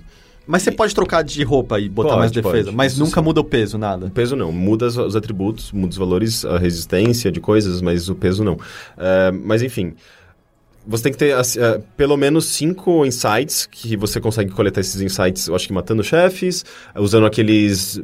Mas você pode trocar de roupa e botar Pode, mais defesa, pode. mas Isso nunca sim. muda o peso, nada. O peso não, muda os, os atributos, muda os valores, a resistência de coisas, mas o peso não. É, mas enfim, você tem que ter é, pelo menos cinco insights, que você consegue coletar esses insights, eu acho que matando chefes, usando aqueles...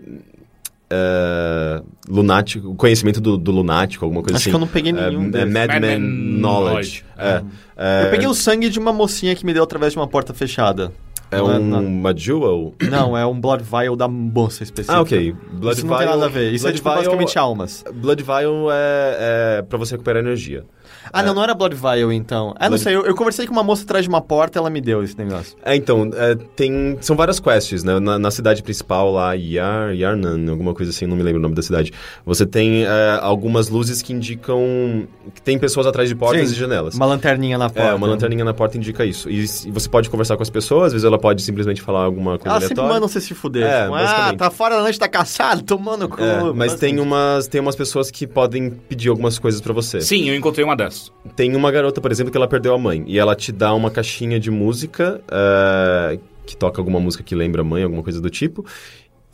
É, lunático, conhecimento do, do lunático, alguma coisa Acho assim. que eu não peguei nenhum desses. Madman Madman Knowledge. Knowledge. É, é, Eu peguei o sangue de uma mocinha que me deu através de uma porta fechada. É Não um, não. uma jewel? Não, é um Blood Vial da moça específica. Ah, ok. Blood isso não tem Vial- nada a ver. Isso é Blood tipo, Vial- basicamente almas. Blood Vial é, é pra você recuperar energia. Ah, não, não era Blood Vial, então. Ah, não Blood- sei, eu, eu conversei com uma moça atrás de uma porta ela me deu esse negócio. É, então, é, tem, são várias quests, né? Na, na cidade principal lá, Yar, Yarnan, alguma coisa assim, não me lembro o nome da cidade. Você tem é, algumas luzes que indicam que tem pessoas atrás de portas Sim, e janelas. Uma lanterninha na porta. É, uma lanterninha na porta indica isso. E, s- você pode conversar com as pessoas, às vezes ela pode simplesmente falar alguma coisa Ela sempre aleatória. manda você se fuder. É, tipo, ah, tá fora da noite, tá caçado, tomando cu. É, mas tem Bastante. umas, tem umas pessoas que podem pedir algumas coisas pra você. Sim, eu encontrei uma dessas. Tem uma garota, por exemplo, que ela perdeu a mãe. E ela te dá uma caixinha de música, é, que toca alguma música que lembra a mãe, alguma coisa do tipo.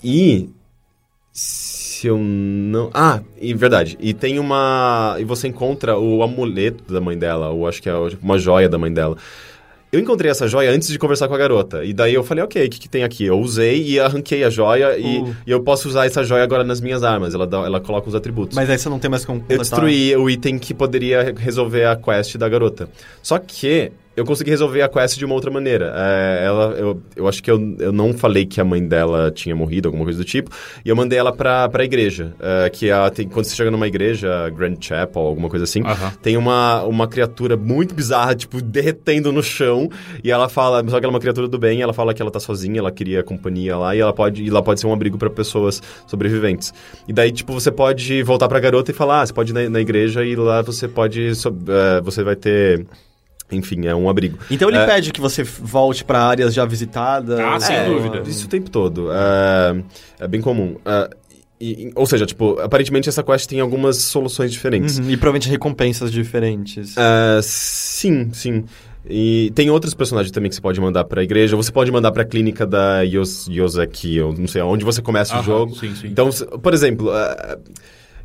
E. Se eu não. Ah, e verdade. E tem uma. E você encontra o amuleto da mãe dela, ou acho que é uma joia da mãe dela. Eu encontrei essa joia antes de conversar com a garota. E daí eu falei, ok, o que, que tem aqui? Eu usei e arranquei a joia e, Uh. e eu posso usar essa joia agora nas minhas armas. Ela, dá- ela coloca os atributos. Mas aí você não tem mais como Eu destruí o item que poderia resolver a quest da garota. Só que eu consegui resolver a quest de uma outra maneira. É, ela, eu, eu acho que eu, eu não falei que a mãe dela tinha morrido, alguma coisa do tipo, e eu mandei ela pra, pra igreja. é, que a, tem, quando você chega numa igreja, Grand Chapel, alguma coisa assim, Aham. tem uma, uma criatura muito bizarra, tipo, derretendo no chão, e ela fala, só que ela é uma criatura do bem, ela fala que ela tá sozinha, ela queria companhia lá, e ela pode, e lá pode ser um abrigo pra pessoas sobreviventes. E daí, tipo, você pode voltar pra garota e falar, ah, você pode ir na, na igreja e lá você pode, so- é, você vai ter... Enfim, é um abrigo. Então ele É, pede que você volte pra áreas já visitadas. Ah, sem É, dúvida. Isso o tempo todo. É, é bem comum. É, e- ou seja, tipo, aparentemente essa quest tem algumas soluções diferentes. Uhum, E provavelmente recompensas diferentes. É, sim, sim. E tem outros personagens também que você pode mandar pra igreja. Você pode mandar pra clínica da Yos, Yoseki, eu não sei aonde você começa o jogo. sim, sim. Então, por exemplo, é,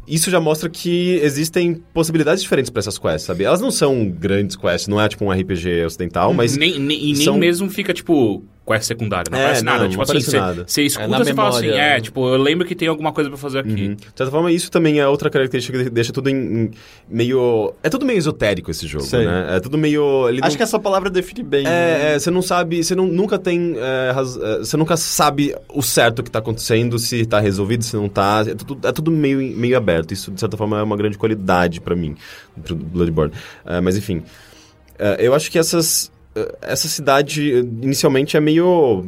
isso já mostra que existem possibilidades diferentes pra essas quests, sabe? Elas não são grandes quests, não é tipo um RPG ocidental, mas nem, nem, e nem são- mesmo fica, tipo, quest secundária. Não É, aparece não, nada. não Tipo assim, aparece você- nada. você escuta É e você fala assim, é, né? tipo, eu lembro que tem alguma coisa pra fazer aqui. Uhum. De certa forma, isso também é outra característica que deixa tudo em, em meio. É tudo meio esotérico esse jogo, Sei. né? É tudo meio. ele Acho não- que essa palavra define bem. né? É, é, você não sabe, você não, nunca tem. é, raz- é, você nunca sabe o certo que tá acontecendo, se tá resolvido, se não tá. É tudo, é tudo meio, meio aberto. Isso, de certa forma, é uma grande qualidade pra mim, pro Bloodborne. É, mas enfim. é, eu acho que essas. É, Essa cidade, inicialmente, é meio.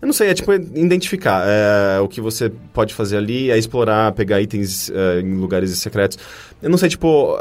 Eu não sei, é tipo identificar é, o que você pode fazer ali, é explorar, pegar itens é, em lugares secretos. Eu não sei, tipo.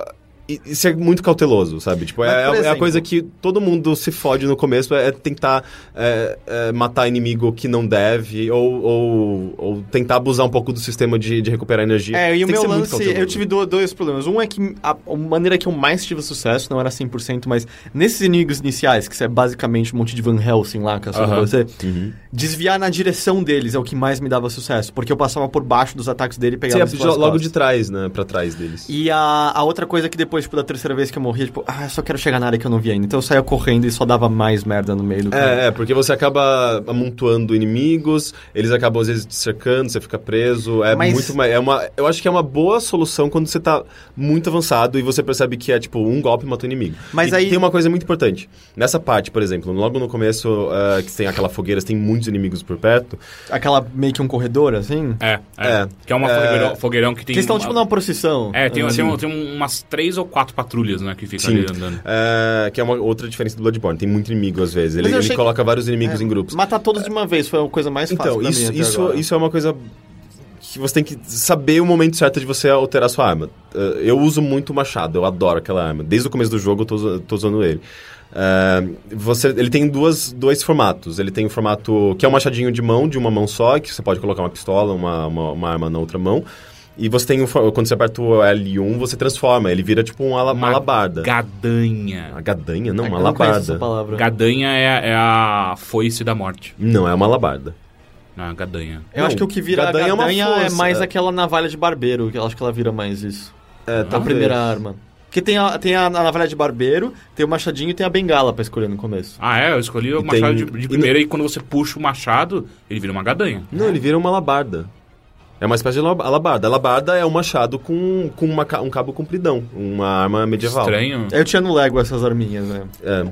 E, e ser muito cauteloso, sabe? Tipo, Mas, é, por é a exemplo- coisa que todo mundo se fode no começo, é tentar é, é, matar inimigo que não deve, ou, ou, ou tentar abusar um pouco do sistema de, de recuperar energia. É, e o Tem que meu lance, eu tive do- dois problemas. Um é que a, a maneira que eu mais tive sucesso, não era 100%, mas nesses inimigos iniciais, que é basicamente um monte de Van Helsing lá, que Aham. você, Uhum. desviar na direção deles é o que mais me dava sucesso, porque eu passava por baixo dos ataques dele e Você pegava ia eles pelas logo de trás, né? Pra trás deles. E a, a outra coisa que depois, tipo, da terceira vez que eu morria, tipo, ah, eu só quero chegar na área que eu não vi ainda. Então eu saía correndo e só dava mais merda no meio do caminho. É, é, porque você acaba amontoando inimigos, eles acabam às vezes te cercando, você fica preso. É Mas- muito mais. É uma, eu acho que é uma boa solução quando você tá muito avançado e você percebe que é tipo um golpe matou o inimigo. Mas E aí- tem uma coisa muito importante. Nessa parte, por exemplo, logo no começo, ah, que tem aquela fogueira, tem muitos inimigos por perto. Aquela meio que um corredor, assim. É, é, É. Que é uma É. fogueirão, fogueirão que tem... Que estão, uma- tipo, numa procissão. É, tem, assim. tem, um- tem umas três ou quatro patrulhas, né, que ficam Sim. ali andando. É, que é uma outra diferença do Bloodborne. Tem muito inimigo às vezes. Ele, ele coloca vários inimigos É, em grupos. Matar todos de uma vez foi a coisa mais fácil Então, isso, isso, agora. isso é uma coisa que você tem que saber o momento certo de você alterar sua arma. Uh, eu uso muito o machado, eu adoro aquela arma. Desde o começo do jogo eu tô, tô usando ele. Uh, você, ele tem duas, dois formatos. Ele tem o formato que é um machadinho de mão, de uma mão só, que você pode colocar uma pistola, uma, uma, uma arma na outra mão. E você tem o, for- quando você aperta o L1, você transforma. Ele vira tipo um ala, uma alabarda. Gadanha. Uma gadanha? Não, É uma não alabarda. palavra. Gadanha é, é a foice da morte. Não, é uma alabarda. Não, gadanha. Eu Não, acho que o que vira gadanha gadanha, é uma é, força, mais é. aquela navalha de barbeiro, que eu acho que ela vira mais isso. É, a talvez. primeira arma. Porque tem a, tem a navalha de barbeiro, tem o machadinho e tem a bengala pra escolher no começo. Ah, é? Eu escolhi o E machado tem- de, de e primeira e, quando você puxa o machado, ele vira uma gadanha. Não, ele vira uma alabarda. É uma espécie de ala- alabarda. Alabarda é um machado com, com uma um cabo compridão, uma arma medieval. Estranho. Eu tinha no Lego essas arminhas, né? É.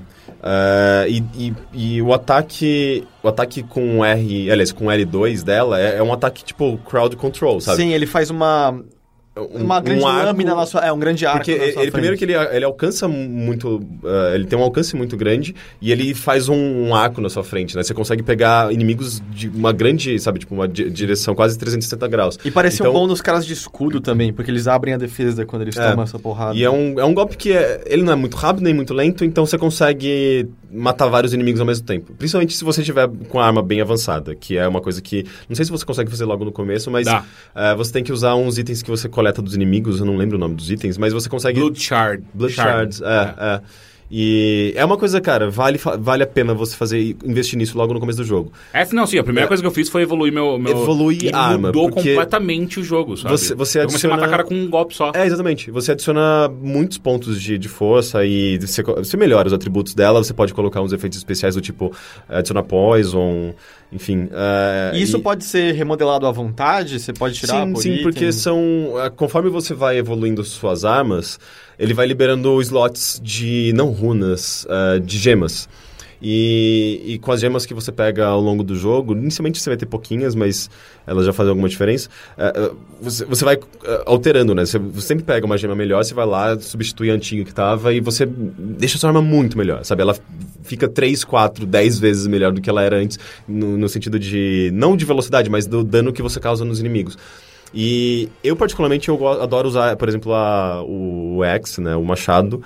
É, e, e, e o ataque o ataque com R, aliás, com L2 dela é, é um ataque tipo crowd control, sabe? Sim, ele faz uma... um, Uma grande um arco- lâmina na sua... É, um grande arco Porque na ele, sua ele- primeiro frente. que ele, ele alcança muito. eh, ele tem um alcance muito grande e ele faz um, um arco na sua frente, né? Você consegue pegar inimigos de uma grande, sabe, tipo, uma di- direção quase 360 graus. E pareceu Então- bom nos caras de escudo também, porque eles abrem a defesa quando eles É. tomam essa porrada. E é um, é um golpe que é, ele não é muito rápido nem muito lento, então você consegue matar vários inimigos ao mesmo tempo. Principalmente se você tiver com a arma bem avançada, que é uma coisa que. Não sei se você consegue fazer logo no começo, mas eh, você tem que usar uns itens que você coleta dos inimigos, eu não lembro o nome dos itens, mas você consegue. Blood Shard. Blood Shards, é, é. E é uma coisa, cara, vale, vale a pena você fazer investir nisso logo no começo do jogo. Essa não, sim, a primeira É. coisa que eu fiz foi evoluir meu. meu Evoluir e a arma, Mudou completamente o jogo, sabe? você- você eu comecei a matar adiciona- cara com um golpe só. É, exatamente. Você adiciona muitos pontos de, de força e você, você melhora os atributos dela. Você pode colocar uns efeitos especiais do tipo eh, adicionar poison, enfim. E isso e- pode ser remodelado à vontade? Você pode tirar Sim, por sim, item? porque são. eh, Conforme você vai evoluindo suas armas, ele vai liberando slots de não runas, eh, de gemas. E, e com as gemas que você pega ao longo do jogo, inicialmente você vai ter pouquinhas, mas elas já fazem alguma diferença. eh, você, você vai eh, alterando, né? Você, você sempre pega uma gema melhor, você vai lá, substitui a antiga que tava e você deixa sua arma muito melhor, sabe? Ela fica 3, 4, 10 vezes melhor do que ela era antes, no, no sentido de. não de velocidade, mas do dano que você causa nos inimigos. E eu, particularmente, eu adoro usar, por exemplo, a, o, o né, o machado,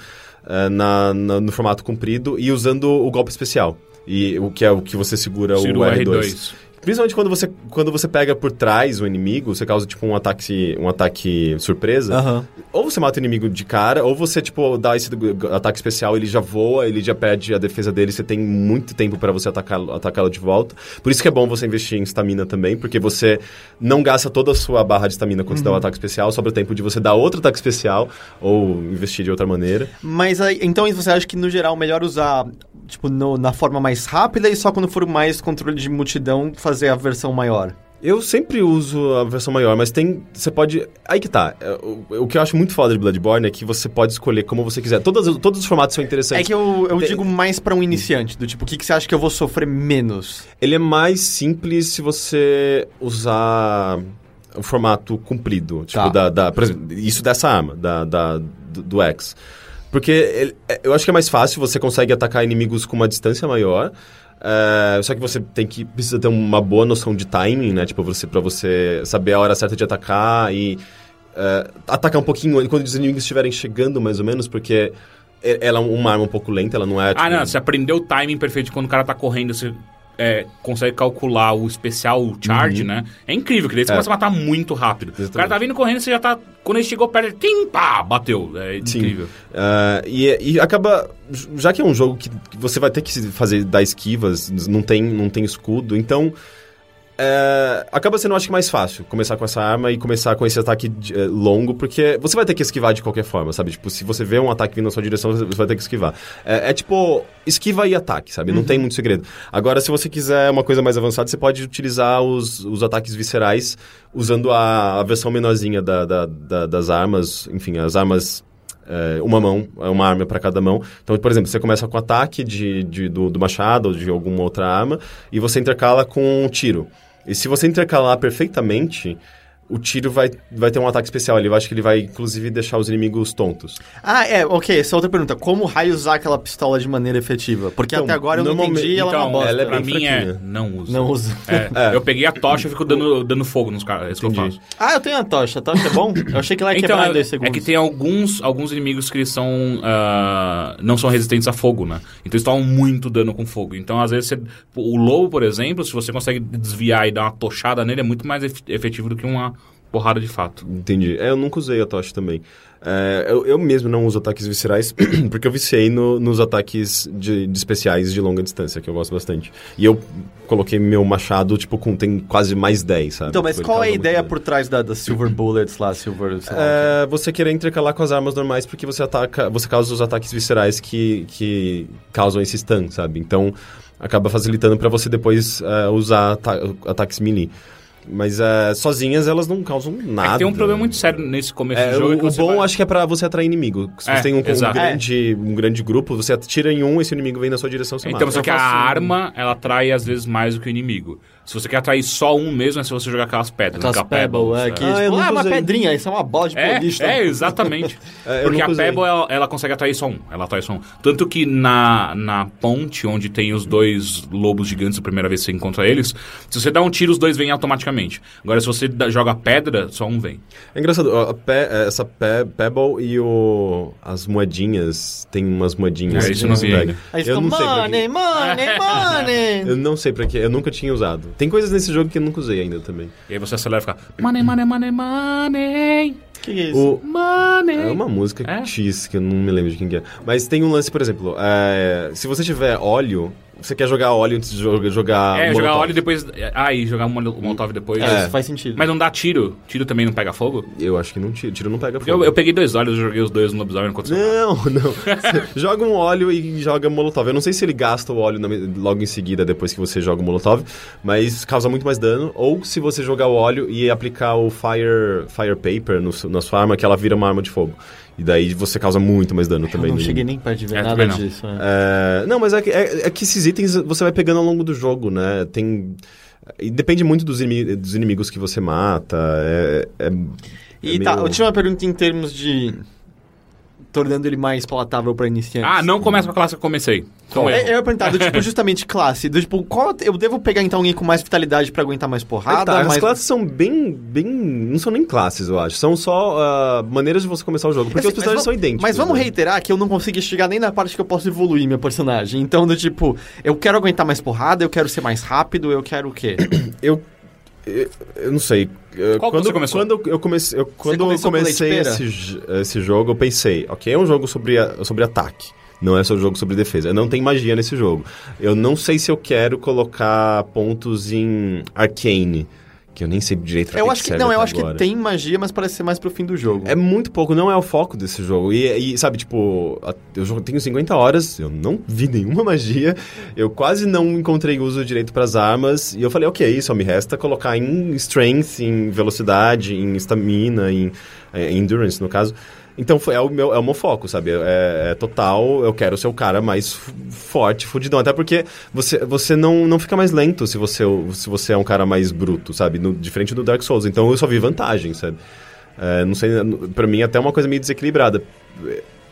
eh, na, na- no formato comprido e usando o golpe especial. E o que é o que você segura Tiro o R2. R2. Principalmente quando você, quando você pega por trás o inimigo, você causa tipo um ataque, um ataque surpresa. Aham. Ou você mata o inimigo de cara, ou você, tipo, dá esse ataque especial, ele já voa, ele já perde a defesa dele, você tem muito tempo para você atacá-lo atacá-lo de volta. Por isso que é bom você investir em estamina também, porque você não gasta toda a sua barra de estamina quando você dá o ataque especial, sobra o tempo de você dar outro ataque especial, ou investir de outra maneira. Mas aí, então você acha que no geral é melhor usar, tipo, no- na forma mais rápida e só quando for mais controle de multidão fazer a versão maior? Eu sempre uso a versão maior, mas tem. Você pode. Aí que tá. É, O, o que eu acho muito foda de Bloodborne é que você pode escolher como você quiser. Todos, todos os formatos são interessantes. É que eu, eu Tem- digo mais pra um iniciante, do tipo, o que, que você acha que eu vou sofrer menos? Ele é mais simples se você usar o formato comprido. Tipo, Tá. da, da- por exemplo, isso dessa arma, da, da- do, do X. Porque ele- é- eu acho que é mais fácil, você consegue atacar inimigos com uma distância maior. É, só que você tem que precisa ter uma boa noção de timing, né? Tipo, você, pra você saber a hora certa de atacar e é, atacar um pouquinho quando os inimigos estiverem chegando, mais ou menos, porque e- ela é uma arma um pouco lenta, ela não é. Ah, tipo, não, você aprendeu o timing perfeito quando o cara tá correndo, você é, consegue calcular o especial charge, né? É incrível, que daí você É. começa a matar muito rápido. O cara Exatamente. tá vindo correndo, você já tá. Quando ele chegou perto, ele tim, pá, bateu. É incrível. Ah, e, e acaba. Já que é um jogo que você vai ter que se fazer dar esquivas, não tem, não tem escudo, então. É, acaba sendo, acho que, mais fácil começar com essa arma e começar com esse ataque de- é, longo, porque você vai ter que esquivar de qualquer forma, sabe? Tipo, se você vê um ataque vindo na sua direção, você vai ter que esquivar. É, é tipo, esquiva e ataque, sabe? Não tem muito segredo. Agora, se você quiser uma coisa mais avançada, você pode utilizar os, os ataques viscerais usando a, a versão menorzinha da- da- da- das armas, enfim, as armas é, uma mão, é uma arma para cada mão. Então, por exemplo, você começa com ataque de, de- do, do machado ou de alguma outra arma e você intercala com um tiro. E se você intercalar perfeitamente, o tiro vai, vai ter um ataque especial. Ele, eu acho que ele vai, inclusive, deixar os inimigos tontos. Ah, é, ok, essa é outra pergunta. Como raio usar aquela pistola de maneira efetiva? Porque Então, até agora eu não entendi e ela é uma Então, bosta. ela é pra mim é. Não usa. Não usa. É, Eu peguei a tocha e fico dando, dando fogo nos caras. É isso que eu faço. Ah, eu tenho a tocha. A tocha é bom? Eu achei que ela ia Então, quebrar em é, dois é segundos. que tem alguns, alguns inimigos que eles são. ah, não são resistentes a fogo, né? Então eles tomam muito dano com fogo. Então, às vezes, você- o lobo, por exemplo, se você consegue desviar e dar uma tochada nele, é muito mais ef- efetivo do que uma porrada de fato. Entendi. É, eu nunca usei a tocha também. É, eu, eu mesmo não uso ataques viscerais, porque eu viciei no- nos ataques de, de especiais de longa distância, que eu gosto bastante. E eu coloquei meu machado, tipo, com tem quase mais 10, sabe? Então, mas qual é a ideia por trás da, das Silver Bullets lá, Silver... sei lá, É, você querer intercalar com as armas normais porque você ataca, você causa os ataques viscerais que, que causam esse stun, sabe? Então acaba facilitando pra você depois é, usar ata- ataques melee. Mas é, sozinhas elas não causam nada. É tem um problema muito sério nesse começo É, do jogo. o, é o bom vai- acho que é pra você atrair inimigo. Se É, você tem um, um grande, um grande grupo, você atira em um, esse inimigo vem na sua direção, você Então, mata. só que a faço- arma, ela atrai às vezes mais do que o inimigo. Se você quer atrair só um mesmo, é se você jogar aquelas pedras. Aquelas aquela Pebble, é, Pebbles, que, Ah, eu tipo, nunca ah, uma usei. pedrinha, isso é uma bola de É, boliche. é, exatamente. É, Porque a. Pebble, ela, ela consegue atrair só um. Ela atrai só um. Tanto que na, na ponte, onde tem os dois lobos gigantes, a primeira vez que você encontra eles, se você dá um tiro, os dois vêm automaticamente. Agora, se você dá- joga pedra, só um vem. É engraçado, pe- essa pe- Pebble e o, as moedinhas, tem umas moedinhas. É, isso que eu não vi ainda. Aí eu não sei money, money, money. Eu não sei pra quê, eu nunca tinha usado. Tem coisas nesse jogo que eu nunca usei ainda também. E aí você acelera e fica... Money, money, money, money. que que é isso? O, Money. é uma música É? X, que eu não me lembro de quem que é. Mas tem um lance, por exemplo, é, se você tiver óleo, você quer jogar óleo antes de jogar, jogar É, jogar Molotov. óleo e depois... Ah, e jogar um molo- molotov depois. É, É. isso faz sentido. Mas não dá tiro? Tiro também não pega fogo? Eu acho que não tira, tiro não pega Porque fogo. eu, eu peguei dois olhos, eu joguei os dois no lobisomem enquanto você... Não, não. Joga um óleo e joga molotov. Eu não sei se ele gasta o óleo logo em seguida, depois que você joga o molotov, mas causa muito mais dano. Ou se você jogar o óleo e aplicar o fire, fire paper no, na sua arma, que ela vira uma arma de fogo. E daí você causa muito mais dano Eu também. não no cheguei nem perto de ver É, nada também não. disso. é. É, não, mas é que, é- é que esses itens você vai pegando ao longo do jogo, né? Tem. E depende muito dos, inimi- dos inimigos que você mata. É, é- E é tá, meio- eu tinha uma pergunta em termos de... Tornando ele mais palatável pra iniciantes. Ah, não começa com a classe que eu comecei. Então, É, eu ia perguntar, do tipo, justamente classe. Do tipo, qual eu devo pegar então alguém com mais vitalidade pra aguentar mais porrada? tá, as mais... classes são bem, bem. Não são nem classes, eu acho. São só ah, maneiras de você começar o jogo. Porque Assim, os personagens são idênticos. Mas vamos né? reiterar que eu não consegui chegar nem na parte que eu posso evoluir meu personagem. Então, do tipo, eu quero aguentar mais porrada, eu quero ser mais rápido, eu quero o quê? Eu, eu, eu não sei. Qual quando, você começou? Quando eu comecei, eu, quando eu comecei esse, esse jogo, eu pensei, ok, é um jogo sobre, a- sobre ataque. Não é só um jogo sobre defesa. Não tem magia nesse jogo. Eu não sei se eu quero colocar pontos em Arcane. Que eu nem sei direito pra eu que acho que. serve Não, eu acho que agora. tem magia, mas parece ser mais pro fim do jogo. É muito pouco, não é o foco desse jogo. E, e, sabe, tipo, eu tenho 50 horas, eu não vi nenhuma magia, eu quase não encontrei uso direito pras armas, e eu falei, ok, só me resta colocar em strength, em velocidade, em stamina, em, em endurance, no caso. Então foi, é, o meu, é o meu foco, sabe? É, é total, eu quero ser o cara mais forte, fudidão. Até porque você, você não, não fica mais lento se você, se você é um cara mais bruto, sabe? No, diferente do Dark Souls. Então eu só vi vantagem, sabe? É, não sei, pra mim é até uma coisa meio desequilibrada.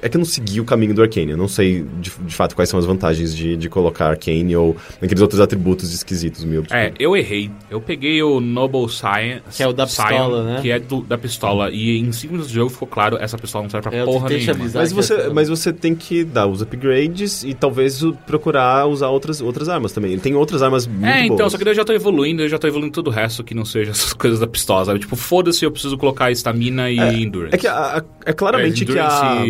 É que eu não segui o caminho do Arcane. Eu não sei de, de fato quais são as vantagens de, de colocar Arcane ou aqueles outros atributos esquisitos meio É, obscuros. eu errei. Eu peguei o Noble Science. Que é o da pistola, né? Que é do- da pistola. E em 5 minutos do jogo ficou claro, essa pistola não serve pra É, eu porra nenhuma. Mas você, essa- mas você tem que dar os upgrades e talvez procurar usar outras, outras armas também. Tem outras armas muito É, então, boas. só que daí eu já tô evoluindo, eu já tô evoluindo tudo o resto que não seja essas coisas da pistola, sabe? Tipo, foda-se, eu preciso colocar estamina e endurance. É que a- a- é claramente que a...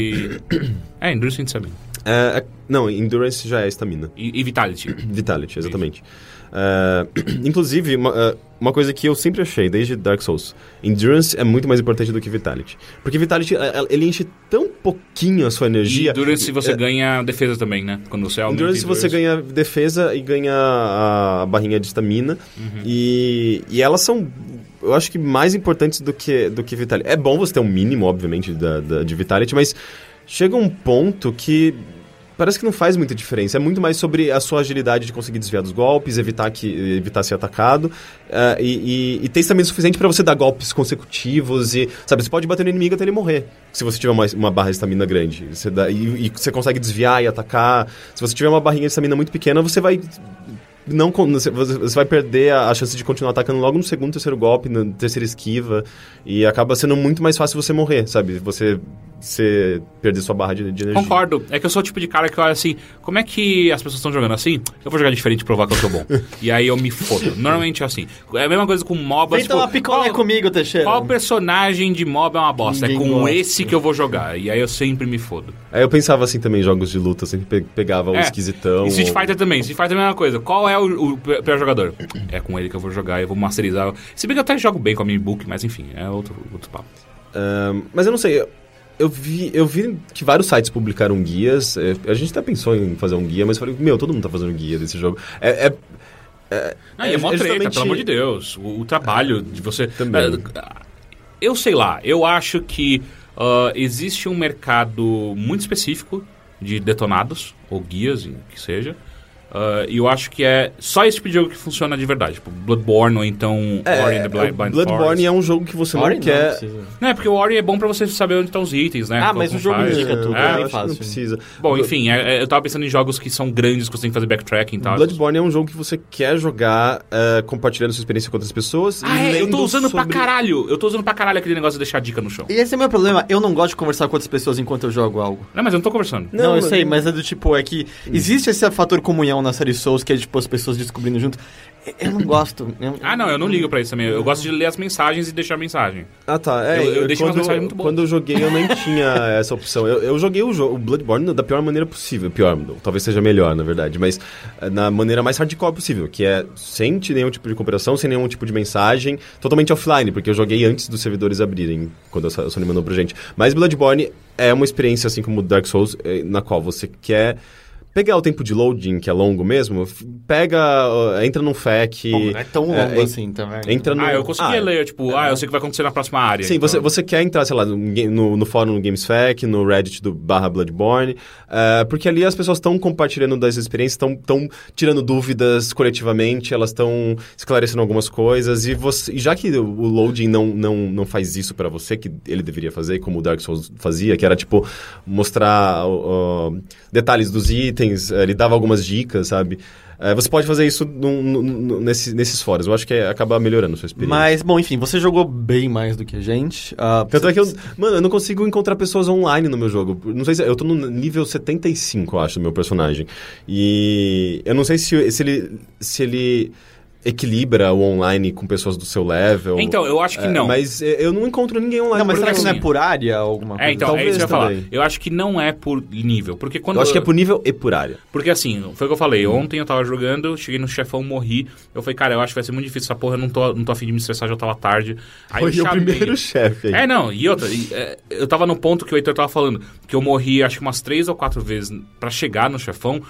E- É, endurance e stamina. é- é- não, endurance já é estamina. E, e vitality. Vitality, exatamente. É, inclusive, uma, é, uma coisa que eu sempre achei, desde Dark Souls, Endurance é muito mais importante do que Vitality. Porque Vitality, é, ele enche tão pouquinho a sua E energia... endurance você ganha defesa também, né? Quando você aumenta Endurance você ganha defesa e ganha a barrinha de estamina. E, e elas são, eu acho que mais importantes do que, do que Vitality. É bom você ter um mínimo, obviamente, da, da- de Vitality, mas chega um ponto que parece que não faz muita diferença. É muito mais sobre a sua agilidade de conseguir desviar dos golpes, evitar, que, evitar ser atacado. eh, e, e, e suficiente para você dar golpes consecutivos. E, sabe, você pode bater no inimigo até ele morrer. Se você tiver uma, uma barra de estamina grande. Você dá, e, e você consegue desviar e atacar. Se você tiver uma barrinha de estamina muito pequena, você vai. Não, você vai perder a, chance de continuar atacando logo no segundo, terceiro golpe, na terceira esquiva. E acaba sendo muito mais fácil você morrer, sabe? Você, você perder sua barra de, de energia. Concordo. É que eu sou o tipo de cara que olha assim, como é que as pessoas estão jogando assim? Eu vou jogar diferente e provar que eu sou bom. e aí eu me fodo. Normalmente é assim. É a mesma coisa com MOBA. Vem tipo, tomar picolé qual- comigo, Teixeira. Qual personagem de MOBA é uma bosta? Ninguém é com gosta. esse que eu vou jogar. E aí eu sempre me fodo. Aí eu pensava assim também em jogos de luta, eu sempre pe- pegava o É. esquisitão. E Street ou- Fighter também. Street Fighter é a mesma coisa. Qual é o, o pior jogador? É com ele que eu vou jogar. Eu vou masterizar. Se bem que eu até jogo bem com a minha book, mas enfim, é outro, outro papo. Ahn, mas eu não sei, eu, vi, eu vi que vários sites publicaram guias. é, a gente até pensou em fazer um guia, mas eu falei, meu, todo mundo tá fazendo guia desse jogo. É, é- Não, e é mó é treta, justamente- pelo amor de Deus. O, o trabalho de você. Também. Ah, Eu sei lá, eu acho que ah, existe um mercado muito específico de detonados, ou guias, que seja. Ah, E eu acho que é só esse tipo de jogo que funciona de verdade. Tipo, Bloodborne ou então Ori and the Blind, o Blind Bloodborne Forest. é um jogo que você Ori não quer... precisa. Não, é porque o Ori é bom pra você saber onde estão os itens, né? Ah, Qual mas o jogo faz. indica tudo, É, é fácil. não precisa. Bom, enfim, é- é- eu tava pensando em jogos que são grandes, que você tem que fazer backtracking e tal. Bloodborne é um jogo que você quer jogar é, compartilhando sua experiência com outras pessoas. Ah, e é, eu tô usando pra sobre- caralho. Eu tô usando pra caralho aquele negócio de deixar dica no chão. E esse é o meu problema, eu não gosto de conversar com outras pessoas enquanto eu jogo algo. Não, mas eu não tô conversando. Não, Não, eu mas- sei, mas é do tipo, é que existe esse fator comunhão na série Souls, que é tipo as pessoas descobrindo junto. Eu não gosto. Eu- Ah, não, eu não ligo pra isso também. Eu gosto de ler as mensagens e deixar mensagem. Ah, tá. É, Eu- eu deixo umas quando, mensagens muito boas. Quando eu joguei, eu nem tinha essa opção. Eu, eu joguei o, jogo, o Bloodborne da pior maneira possível. Pior, talvez seja melhor, na verdade. Mas eh, na maneira mais hardcore possível, que é sem nenhum tipo de cooperação, sem nenhum tipo de mensagem, totalmente offline, porque eu joguei antes dos servidores abrirem, quando a Sony Sony mandou pra gente. Mas Bloodborne é uma experiência, assim como Dark Souls, eh, na qual você quer... Pegar o tempo de loading, que é longo mesmo, pega, uh, entra num FAQ... Bom, não é tão longo é, assim também. Entra no... Ah, eu conseguia Ah, ler, tipo, ah, eu sei o que vai acontecer na próxima área. Sim, então- você, você quer entrar, sei lá, no, no, no fórum no GamesFAQ, no Reddit do barra Bloodborne, eh, porque ali as pessoas estão compartilhando das experiências, estão tirando dúvidas coletivamente, elas estão esclarecendo algumas coisas, e, você, e já que o loading não, não, não faz isso pra você, que ele deveria fazer, como o Dark Souls fazia, que era, tipo, mostrar ó, detalhes dos itens, eh, ele dava algumas dicas, sabe? Eh, você pode fazer isso num- num- num- nesse- nesses fóruns, eu acho que é- acaba melhorando a sua experiência. Mas, bom, enfim, você jogou bem mais do que a gente. Ah, Tanto é que eu. Mano, eu não consigo encontrar pessoas online no meu jogo. Não sei se. Eu tô no nível 75, eu acho, do meu personagem. E. Eu não sei se, se ele. Se ele equilibra o online com pessoas do seu level. Então, eu acho que É, não. Mas é, eu não encontro ninguém online. Não, mas será que não é por área ou alguma coisa? É, então, é Talvez isso que eu ia falar. Eu acho que não é por nível. Porque quando. Eu acho que é por nível e por área. Porque assim, foi o que eu falei. Ontem eu tava jogando, cheguei no chefão, morri. Eu falei, cara, eu acho que vai ser muito difícil essa porra, eu não tô, não tô afim de me estressar, já tava tarde. Aí Foi eu o primeiro chefe aí. É, não, e outra, e, é, eu tava no ponto que o Heitor tava falando, que eu morri acho que umas três ou quatro vezes pra chegar no chefão.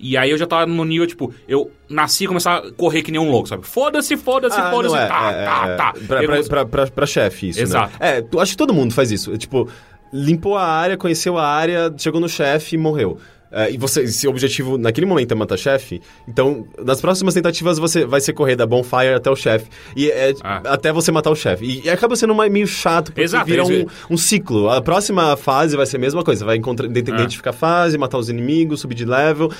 E aí eu já tava no nível, tipo, eu nasci e começar a correr que nem um louco, sabe? Foda-se, foda-se, Ah, foda-se, é, tá, é, tá, é. tá. Pra, pra, pra, pra, pra chefe, isso. Exato. Né? É, tu- acho que todo mundo faz isso. Tipo, limpou a área, conheceu a área, chegou no chefe e morreu. É, e você, se o objetivo naquele momento é matar chefe, então nas próximas tentativas você vai ser correr da bonfire até o chefe. E é, Ah. até você matar o chefe. E, e acaba sendo uma- meio chato, porque Exato, vira um, um ciclo. A próxima fase vai ser a mesma coisa. Vai encontrar, Ah. identificar a fase, matar os inimigos, subir de level.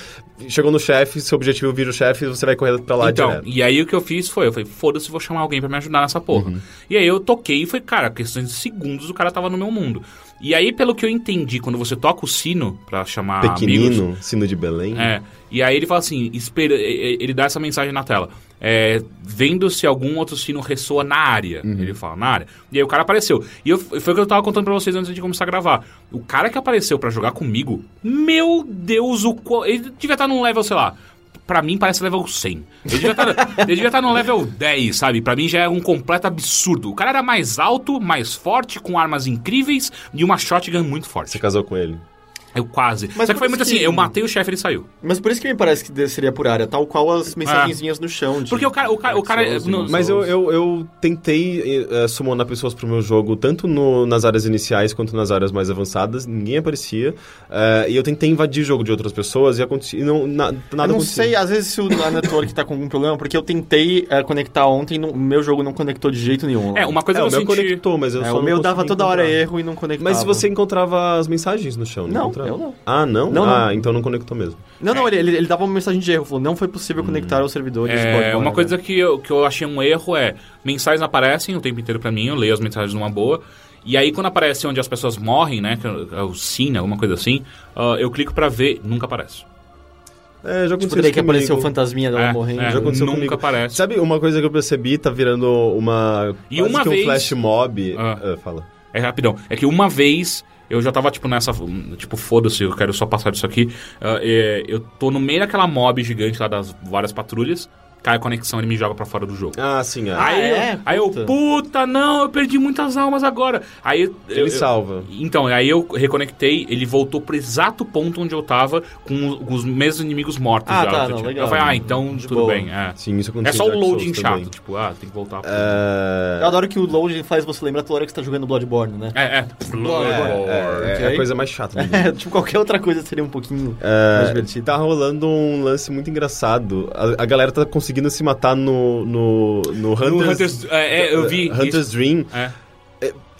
Chegou no chefe, seu objetivo vira o chefe, você vai correr pra lá Então, direto. e aí o que eu fiz foi, eu falei, foda-se, vou chamar alguém pra me ajudar nessa porra. Uhum. E aí eu toquei e foi, cara, questões de segundos o cara tava no meu mundo. E aí, pelo que eu entendi, quando você toca o sino pra chamar amigos... Pequenino, sino de Belém. É, e aí ele fala assim, espera, ele dá essa mensagem na tela. É, vendo se algum outro sino ressoa na área. Uhum. Ele fala, na área. E aí o cara apareceu. E eu, foi o que eu tava contando pra vocês antes de começar a gravar. O cara que apareceu pra jogar comigo, meu Deus, o qual. Ele devia estar num level, sei lá. Pra mim parece level 100. Ele devia devia estar no level 10, sabe? Pra mim já é um completo absurdo. O cara era mais alto, mais forte, com armas incríveis e uma shotgun muito Você forte. casou com ele. Eu quase. Mas Só que foi muito assim, que- eu matei o chefe e ele saiu. Mas por isso que me parece que seria por área, tal qual as mensagenzinhas no chão. de Porque o cara- o cara- o cara- no- Demon Mas eu, eu, eu tentei eh, summonar pessoas pro meu jogo, tanto no- nas áreas iniciais quanto nas áreas mais avançadas, ninguém aparecia. eh, e eu tentei invadir o jogo de outras pessoas e, aconte- e não, na- nada Eu não acontecia. sei, às vezes se o a network tá com algum problema, porque eu tentei eh, conectar ontem, o meu jogo não conectou de jeito nenhum. É, uma coisa É, que o eu meu senti... conectou, mas eu É, só o não meu dava toda hora encontrar. erro e não conectava. Mas você encontrava as mensagens no chão, não, Não, eu não. Ah, não? Não, não. Ah, então não conectou mesmo. Não, não, ele, ele, ele dava uma mensagem de erro, falou, não foi possível conectar aos servidores. É, uma né? coisa que eu, que eu achei um erro é mensagens aparecem o tempo inteiro pra mim, eu leio as mensagens numa boa. E aí quando aparece onde as pessoas morrem, né, que é o Cine, alguma coisa assim, ah, eu clico pra ver, nunca aparece. É, já aconteceu Tipo, daí isso que apareceu o comigo. fantasminha dela É, morrendo. é. Já aconteceu Nunca comigo. aparece. Sabe uma coisa que eu percebi? Tá virando uma... E quase uma que vez- um flash mob. Ah. Ah, fala. É rapidão. É que uma vez eu já tava, tipo, nessa. Tipo, foda-se, eu quero só passar disso aqui. É, eu tô no meio daquela mob gigante lá das várias patrulhas. Cai a conexão e ele me joga pra fora do jogo. Ah, sim, é. Aí, é? eu, aí eu, Puta. não, eu perdi muitas almas agora. Aí eu- Ele eu- salva. Então, aí eu reconectei, ele voltou pro exato ponto onde eu tava, com, os- com os mesmos inimigos mortos Ah, já. tá, não, tipo, legal. Eu falei, ah, então De tudo boa. bem. É. Sim, isso É acontece só o loading chato, também. tipo, ah, tem que voltar. pro- É... Eu adoro que o load faz você lembrar toda hora que você tá jogando Bloodborne, né? É, é. É, é, é a coisa mais chata do mundo. É, tipo, qualquer outra coisa seria um pouquinho É, mais divertido. tá rolando um lance muito engraçado. A, a galera tá conseguindo se matar no, no, no Hunter's, No Hunter's- é, é, eu vi Hunter's isso. Dream. É.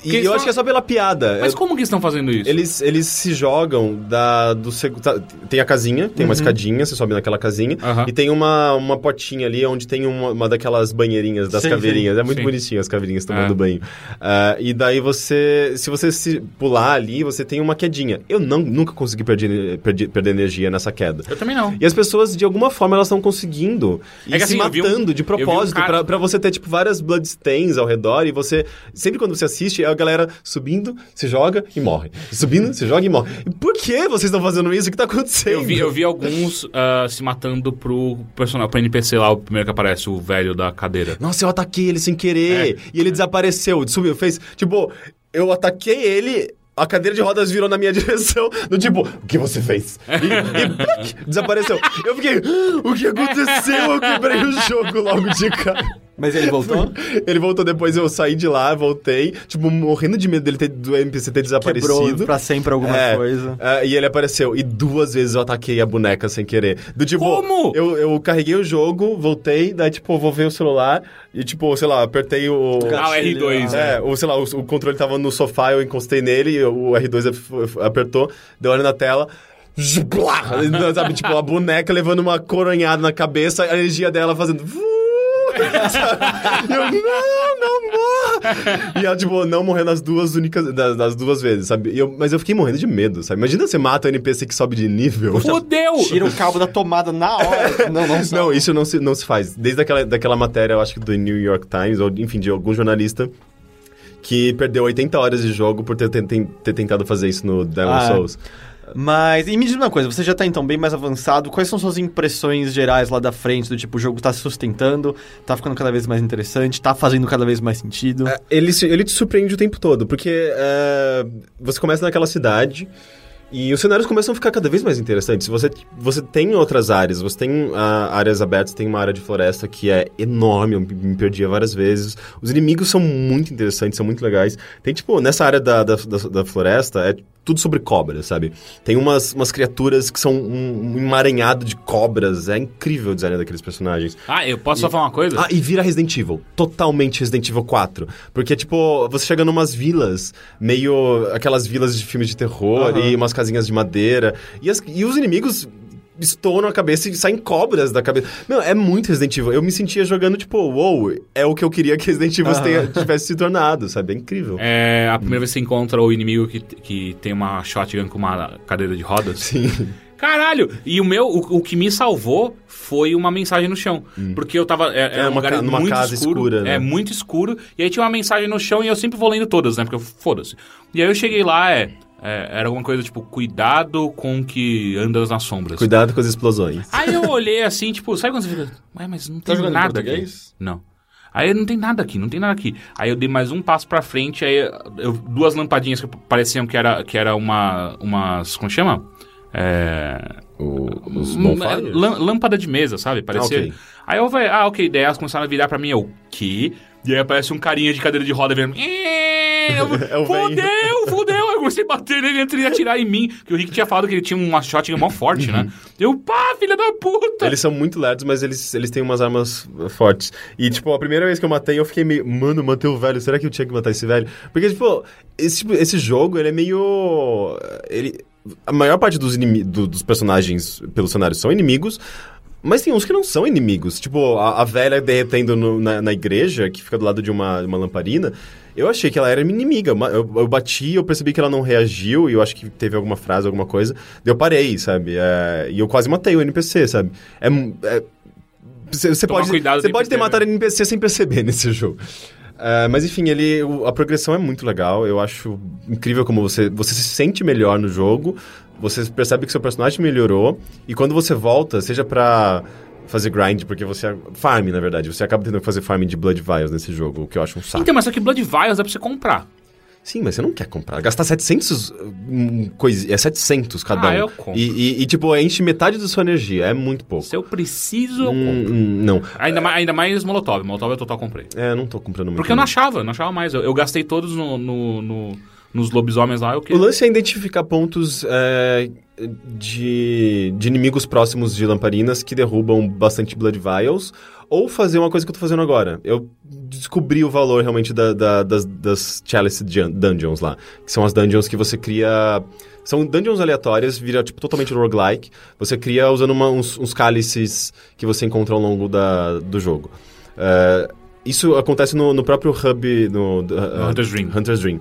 E eu só- acho que é só pela piada. Mas É- como que estão fazendo isso? Eles, eles se jogam da, do seg- tá, Tem a casinha, tem uma escadinha, você sobe naquela casinha. Uhum. E tem uma, uma potinha ali onde tem uma, uma daquelas banheirinhas das Sim, caveirinhas. É muito Sim. bonitinho as caveirinhas tomando É. banho. Ah, e daí você. Se você se pular ali, você tem uma quedinha. Eu não, nunca consegui perder, perder, perder energia nessa queda. Eu também não. E as pessoas, de alguma forma, elas estão conseguindo e É que se assim, vi um- matando de vi um propósito cara- pra, pra você ter, tipo, várias bloodstains ao redor e você... Sempre quando você assiste, a galera subindo, se joga e morre. Subindo, se joga e morre. E por que vocês estão fazendo isso? O que tá acontecendo? Eu vi, eu vi alguns ah, se matando pro personagem, pro NPC lá, o primeiro que aparece, o velho da cadeira. Nossa, eu ataquei ele sem querer. E ele desapareceu, subiu, fez... Tipo, eu ataquei ele... A cadeira de rodas virou na minha direção, do tipo, o que você fez? E, e pluc, desapareceu. Eu fiquei, "Ah, o que aconteceu? Eu quebrei o jogo logo de cara. Mas ele voltou? Ele voltou depois, eu saí de lá, voltei, tipo, morrendo de medo dele ter, do NPC ter desaparecido. Quebrou pra sempre alguma É, coisa. é, e ele apareceu. E duas vezes eu ataquei a boneca sem querer. Do tipo, Como? Eu, eu carreguei o jogo, voltei, daí, tipo, eu vou ver o celular e, tipo, sei lá, apertei o. Ah, o R2, É, né? ou sei lá, o, o controle tava no sofá, eu encostei nele, e o R2 af- apertou, deu olho na tela. Zblá! Sabe, tipo, a boneca levando uma coronhada na cabeça, a energia dela fazendo. E eu, não, não morra! E ela, tipo, não morreu nas duas únicas. Das, das duas vezes, sabe? E eu- mas eu fiquei morrendo de medo, sabe? Imagina você mata um NPC que sobe de nível. Fudeu! Tira o cabo da tomada na hora. Não, não, só. Não, isso não se, não se faz. Desde aquela, daquela matéria, eu acho que do New York Times, ou enfim, de algum jornalista que perdeu 80 horas de jogo por ter, ter, ter tentado fazer isso no Demon Ah, é. Mas, e me diz uma coisa, você já tá então bem mais avançado, quais são suas impressões gerais lá da frente, do tipo, o jogo tá se sustentando, tá ficando cada vez mais interessante, tá fazendo cada vez mais sentido? É, Ele, ele te surpreende o tempo todo, porque é, você começa naquela cidade e os cenários começam a ficar cada vez mais interessantes. Você, você tem outras áreas, você tem ah, áreas abertas, tem uma área de floresta que é enorme, eu me perdia várias vezes. Os inimigos são muito interessantes, são muito legais. Tem, tipo, nessa área da, da, da, da floresta, é tudo sobre cobras, sabe? Tem umas, umas criaturas que são um, um emaranhado de cobras. É incrível o design daqueles personagens. Ah, eu posso só falar uma coisa? Ah, e vira Resident Evil. Totalmente Resident Evil 4. Porque, tipo, você chega numas vilas, meio aquelas vilas de filmes de terror Aham. e umas casinhas de madeira. E, as- e os inimigos estouram a cabeça e saem cobras da cabeça. Meu, é muito Resident Evil. Eu me sentia jogando, tipo, uou, é o que eu queria que Resident Evil Aham. tenha- tivesse se tornado, sabe? É incrível. É, a primeira vez que você encontra o inimigo que, que tem uma shotgun com uma cadeira de rodas. Sim. Caralho! E o meu, o, o que me salvou foi uma mensagem no chão. Porque eu tava. É, É, um uma lugar ca- muito casa escuro. escura, né? É, muito escuro. E aí tinha uma mensagem no chão e eu sempre vou lendo todas, né? Porque foda-se. E aí eu cheguei lá, é. É, era alguma coisa tipo, cuidado com o que andas nas sombras. Cuidado com as explosões. Aí eu olhei assim, tipo, sabe quando você fica. Ué, mas não tem Tá jogando em nada aqui. Não. Aí não tem nada aqui, não tem nada aqui. Aí eu dei mais um passo pra frente, aí eu, duas lampadinhas que pareciam que era, que era uma. umas. Como chama? É. O- os bonfires? Lâmpada de mesa, sabe? Parecia. Ah, ok. Aí eu falei, ah, ok, daí elas começaram a virar pra mim, eu, que? E aí aparece um carinha de cadeira de roda vendo. O velho. fudeu, fudeu. Eu comecei a bater nele antes de atirar em mim. Que o Rick tinha falado que ele tinha uma shotgun mó forte, né? Eu, pá, filha da puta! Eles são muito lerdos, mas eles, eles têm umas armas uh, fortes. E, tipo, a primeira vez que eu matei, eu fiquei meio... Mano, matei o velho. Será que eu tinha que matar esse velho? Porque, tipo, esse, tipo, esse jogo, ele é meio... Ele... A maior parte dos, inimi- do- dos personagens pelo cenário são inimigos, mas tem uns que não são inimigos. Tipo, a, a velha derretendo no- na, na igreja, que fica do lado de uma, uma lamparina... Eu achei que ela era minha inimiga. Eu, eu bati, eu percebi que ela não reagiu, e eu acho que teve alguma frase, alguma coisa. Daí eu parei, sabe? É, e eu quase matei o NPC, sabe? É. é- você pode, você pode ter matado NPC sem perceber nesse jogo. É, mas enfim, ele, o- a progressão é muito legal. Eu acho incrível como você, você se sente melhor no jogo. Você percebe que seu personagem melhorou. E quando você volta, seja pra fazer grind, porque você... Farm, na verdade. Você acaba tendo que fazer farm de Blood Vials nesse jogo, o que eu acho um saco. Então, mas só que Blood Vials dá pra você comprar. Sim, mas você não quer comprar. Gastar 700 hum, coisa, é 700 cada Ah, um. eu compro. E, e, e, tipo, enche metade da sua energia. É muito pouco. Se eu preciso, eu Hum, compro. hum, não. Ainda, mais, ainda mais Molotov. Molotov eu total comprei. É, eu não tô comprando muito. Porque eu não achava, não achava mais. Eu, eu gastei todos no, no- no- nos lobisomens lá. Eu O lance é identificar pontos é, de, de inimigos próximos de lamparinas que derrubam bastante Blood Vials, ou fazer uma coisa que eu tô fazendo agora. Eu descobri o valor realmente da- da- das, das Chalice Dun- Dungeons lá, que são as dungeons que você cria... São dungeons aleatórias, vira tipo totalmente roguelike. Você cria usando uma- uns, uns cálices que você encontra ao longo da, do jogo. É, isso acontece no, no próprio hub... No, No Hunter's Dream. Hunter's Dream.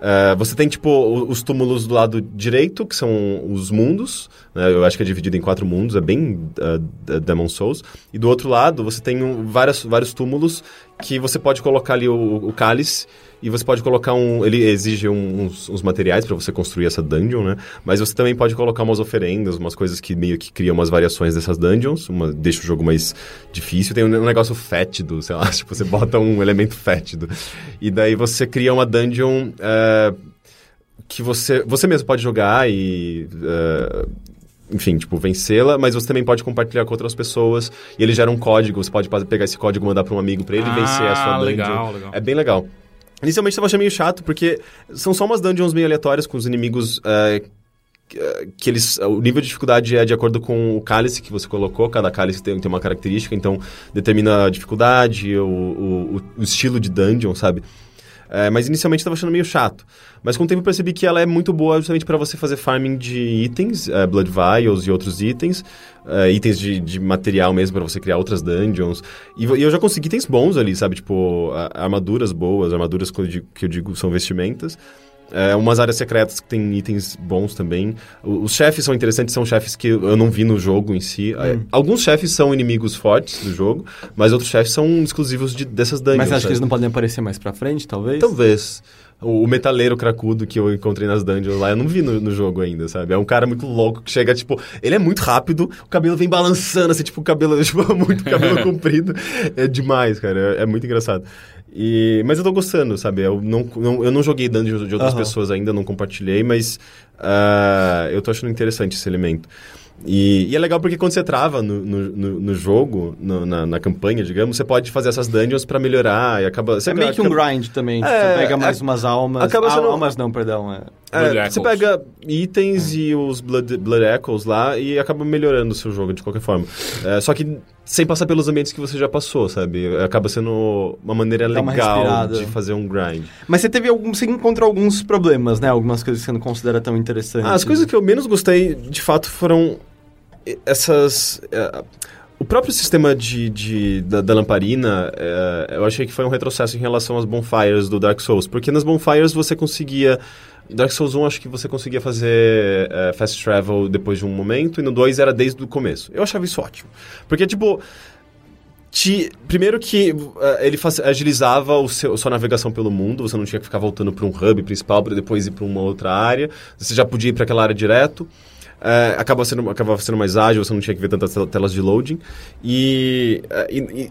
É, você tem, tipo, os túmulos do lado direito, que são os mundos. né? Eu acho que é dividido em quatro mundos, é bem uh, Demon Souls. E do outro lado, você tem um, várias, vários túmulos que você pode colocar ali o, o cálice. E você pode colocar um... Ele exige um- uns, uns materiais para você construir essa dungeon, né? Mas você também pode colocar umas oferendas, umas coisas que meio que criam umas variações dessas dungeons. Uma, deixa o jogo mais difícil. Tem um, um negócio fétido, sei lá. Tipo, você bota um elemento fétido. E daí você cria uma dungeon... é, que você, você mesmo pode jogar e... é, enfim, tipo, vencê-la, mas você também pode compartilhar com outras pessoas e ele gera um código, você pode pegar esse código e mandar para um amigo para ele Ah, vencer a sua dungeon. legal, legal. É bem legal. Inicialmente eu achei meio chato, porque são só umas dungeons meio aleatórias com os inimigos é, que- eles. O nível de dificuldade é de acordo com o cálice que você colocou, cada cálice tem, tem uma característica, então determina a dificuldade, o, o- o estilo de dungeon, sabe? É, mas inicialmente eu tava achando meio chato. Mas com o tempo eu percebi que ela é muito boa justamente para você fazer farming de itens, é, Blood Vials e outros itens, é, itens de, de material mesmo para você criar outras dungeons. E, e eu já consegui itens bons ali, sabe? Tipo, armaduras boas, armaduras que eu digo, que eu digo são vestimentas. É, umas áreas secretas que tem itens bons também. Os chefes são interessantes, são chefes que eu não vi no jogo em si. É, Alguns chefes são inimigos fortes do jogo, mas outros chefes são exclusivos de- dessas dungeons. Mas você acha que eles não podem aparecer mais pra frente, talvez? Talvez. O, metaleiro cracudo que eu encontrei nas dungeons lá, eu não vi no, no jogo ainda, sabe? É um cara muito louco que chega, tipo... Ele é muito rápido, o cabelo vem balançando, assim, tipo, o cabelo... Tipo, muito cabelo comprido. É demais, cara. É, é muito engraçado. E, mas eu tô gostando, sabe? Eu não, não- eu não joguei dungeons de outras Aham. pessoas ainda, não compartilhei, mas... ah, eu tô achando interessante esse elemento. E, e é legal porque quando você trava no, no, no- jogo, no- na, na campanha, digamos, você pode fazer essas dungeons pra melhorar e acaba... Você É meio que um acaba- grind também. É, você pega mais é- umas almas. acaba sendo- Almas não, perdão. É. É, você pega itens e os Blood, Blood Echoes lá e acaba melhorando o seu jogo de qualquer forma. É, só que sem passar pelos ambientes que você já passou, sabe? Acaba sendo uma maneira Dá uma legal respirada. de fazer um grind. Mas você teve algum. Você encontrou alguns problemas, né? Algumas coisas que você não considera tão interessantes. Ah, as coisas que eu menos gostei, de fato, foram essas... é, o próprio sistema de, de- da, da lamparina, é, eu achei que foi um retrocesso em relação às bonfires do Dark Souls. Porque nas bonfires você conseguia... Dark Souls 1 acho que você conseguia fazer é, fast travel depois de um momento, e no 2 era desde o começo. Eu achava isso ótimo. Porque, tipo... Te, primeiro que eh, ele faz- agilizava o seu, sua navegação pelo mundo, você não tinha que ficar voltando para um hub principal para depois ir para uma outra área, você já podia ir para aquela área direto. Eh, acaba sendo, acabava sendo mais ágil, você não tinha que ver tantas tel- telas de loading. E, eh, e,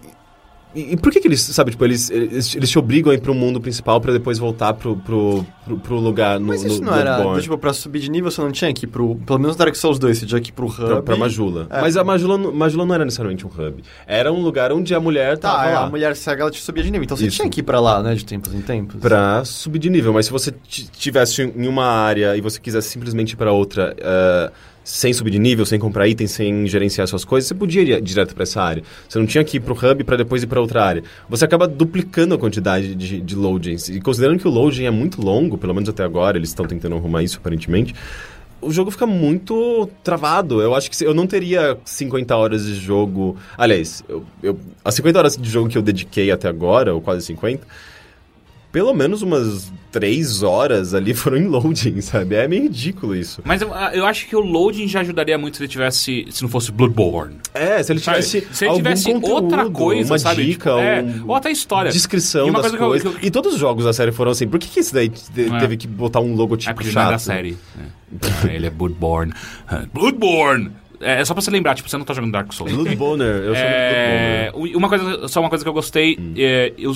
e- e- por que, que eles, sabe, tipo, eles, eles, eles te obrigam a ir pro mundo principal para depois voltar pro, pro, pro, pro lugar no, Mas isso no não era. Bloodborne? Tipo, pra subir de nível você não tinha que ir pro. Pelo menos Dark Souls 2, você tinha que ir pro hub. Pra, pra Majula. É. Mas a Majula, não- Majula não era necessariamente um hub. Era um lugar onde a mulher Tá, tava é, lá. a mulher cega ela te subia de nível. Então você Isso. tinha que ir pra lá, né? De tempos em tempos. Pra subir de nível, mas se você tivesse em uma área e você quisesse simplesmente ir pra outra eh, sem subir de nível, sem comprar itens, sem gerenciar suas coisas, você podia ir direto pra essa área. Você não tinha que ir pro hub pra depois ir pra outra área. Você acaba duplicando a quantidade de, de loadings. E considerando que o loading é muito longo, pelo menos até agora, eles estão tentando arrumar isso aparentemente, o jogo fica muito travado. Eu acho que eu não teria 50 horas de jogo. Aliás, eu, eu- as 50 horas de jogo que eu dediquei até agora, ou quase 50, pelo menos umas 3 horas ali foram em loading, sabe? É meio ridículo isso. Mas eu, eu acho que o loading já ajudaria muito se ele tivesse. Se não fosse Bloodborne. É, se ele Sabe? tivesse. Se ele tivesse conteúdo, outra coisa, uma sabe? dica, Tipo, é, um- ou até história. descrição E das eu- coisas. que eu- E todos os jogos da série foram assim. Por que, que esse daí É. teve que botar um É logotipo é chato? da série. Ah, ele é Bloodborne. Bloodborne! É, é só pra você lembrar, tipo, você não tá jogando Dark Souls. Bloodborne, eu chamo de É, uma coisa, só uma coisa que eu gostei, é, eu,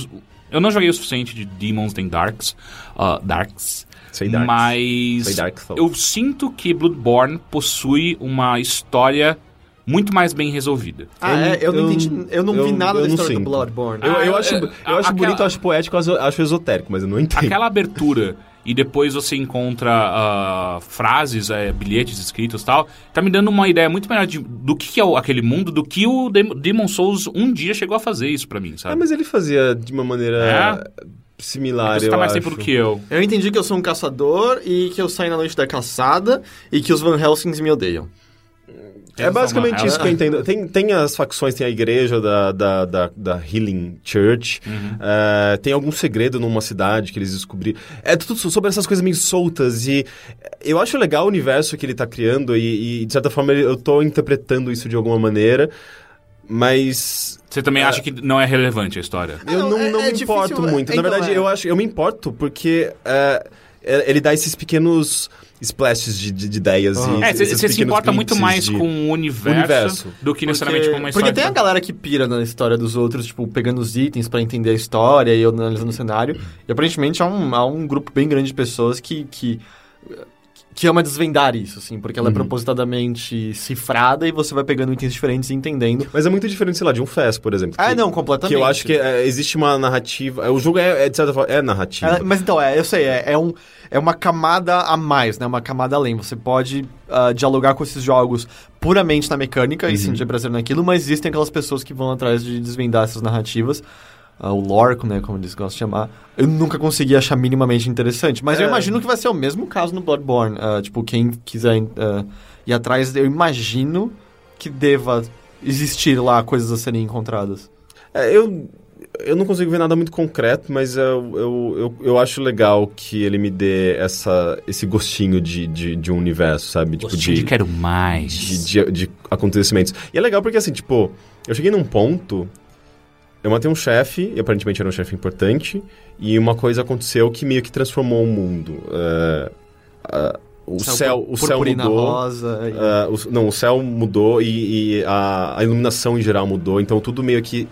eu não joguei o suficiente de Demons and Darks, ah, Darks, Sei Darks. mas Sei Dark eu sinto que Bloodborne possui uma história muito mais bem resolvida. Ah, é? Eu não eu- entendi. Eu não vi eu- nada eu da história do. Bloodborne. Eu, eu Ah, acho, é, eu acho aquela- bonito, eu acho poético, eu acho- acho esotérico, mas eu não entendo. Aquela abertura e depois você encontra ah, frases, eh, bilhetes escritos e tal, tá me dando uma ideia muito melhor de- do que, que é o- aquele mundo, do que o Dem- Demon Souls um dia chegou a fazer isso pra mim, sabe? Ah, mas ele fazia de uma maneira similar, você eu tá mais acho. tempo do que eu. Eu entendi que eu sou um caçador e que eu saio na noite da caçada e que os Van Helsings me odeiam. É basicamente Uma- isso que eu entendo. Tem, tem as facções, tem a igreja da, da, da, da Healing Church, Uhum. é, tem algum segredo numa cidade que eles descobriram. É tudo sobre essas coisas meio soltas e eu acho legal o universo que ele tá criando e, e, de certa forma ele- eu tô interpretando isso de alguma maneira, mas Você também acha que não é relevante a história? eu não, não, é- não é me difícil, importo é- muito. Na então, verdade, é. eu acho, eu me importo porque é, é, ele dá esses pequenos splashes de, de, de ideias e É, esses você se importa muito mais de- com o universo, universo. do que necessariamente com uma história. porque tem a galera que pira na história dos outros, tipo, pegando os itens pra entender a história e analisando o cenário. E aparentemente há um, há um grupo bem grande de pessoas que, que, que ama desvendar isso, assim, porque ela é propositadamente cifrada e você vai pegando itens diferentes e entendendo. Mas é muito diferente, sei lá, de um FES, por exemplo. Ah, que- não, completamente. Que eu acho que é, existe uma narrativa. O jogo é, é, de certa forma, é narrativa. É, mas então, é, eu sei, é, é, um, é uma camada a mais, né? Uma camada além. Você pode ah, dialogar com esses jogos puramente na mecânica e sentir prazer naquilo, mas existem aquelas pessoas que vão atrás de desvendar essas narrativas. Ah, o lore, né, como eles gostam de chamar. Eu nunca consegui achar minimamente interessante. Mas eu É. imagino que vai ser o mesmo caso no Bloodborne. Ah, tipo, quem quiser ah, ir atrás, eu imagino que deva existir lá coisas a serem encontradas. É, eu, eu não consigo ver nada muito concreto, mas eu, eu, eu, eu acho legal que ele me dê essa, esse gostinho de, de, de um universo, sabe? Tipo, Gostinho de quero mais. de, de, de acontecimentos. E é legal porque, assim, tipo, eu cheguei num ponto. Eu matei um chefe, e aparentemente era um chefe importante, e uma coisa aconteceu que meio que transformou o mundo. É, a- o céu, o céu mudou. rosa. e- Ah, o- não, o céu mudou e, e a, a iluminação em geral mudou, então tudo meio que.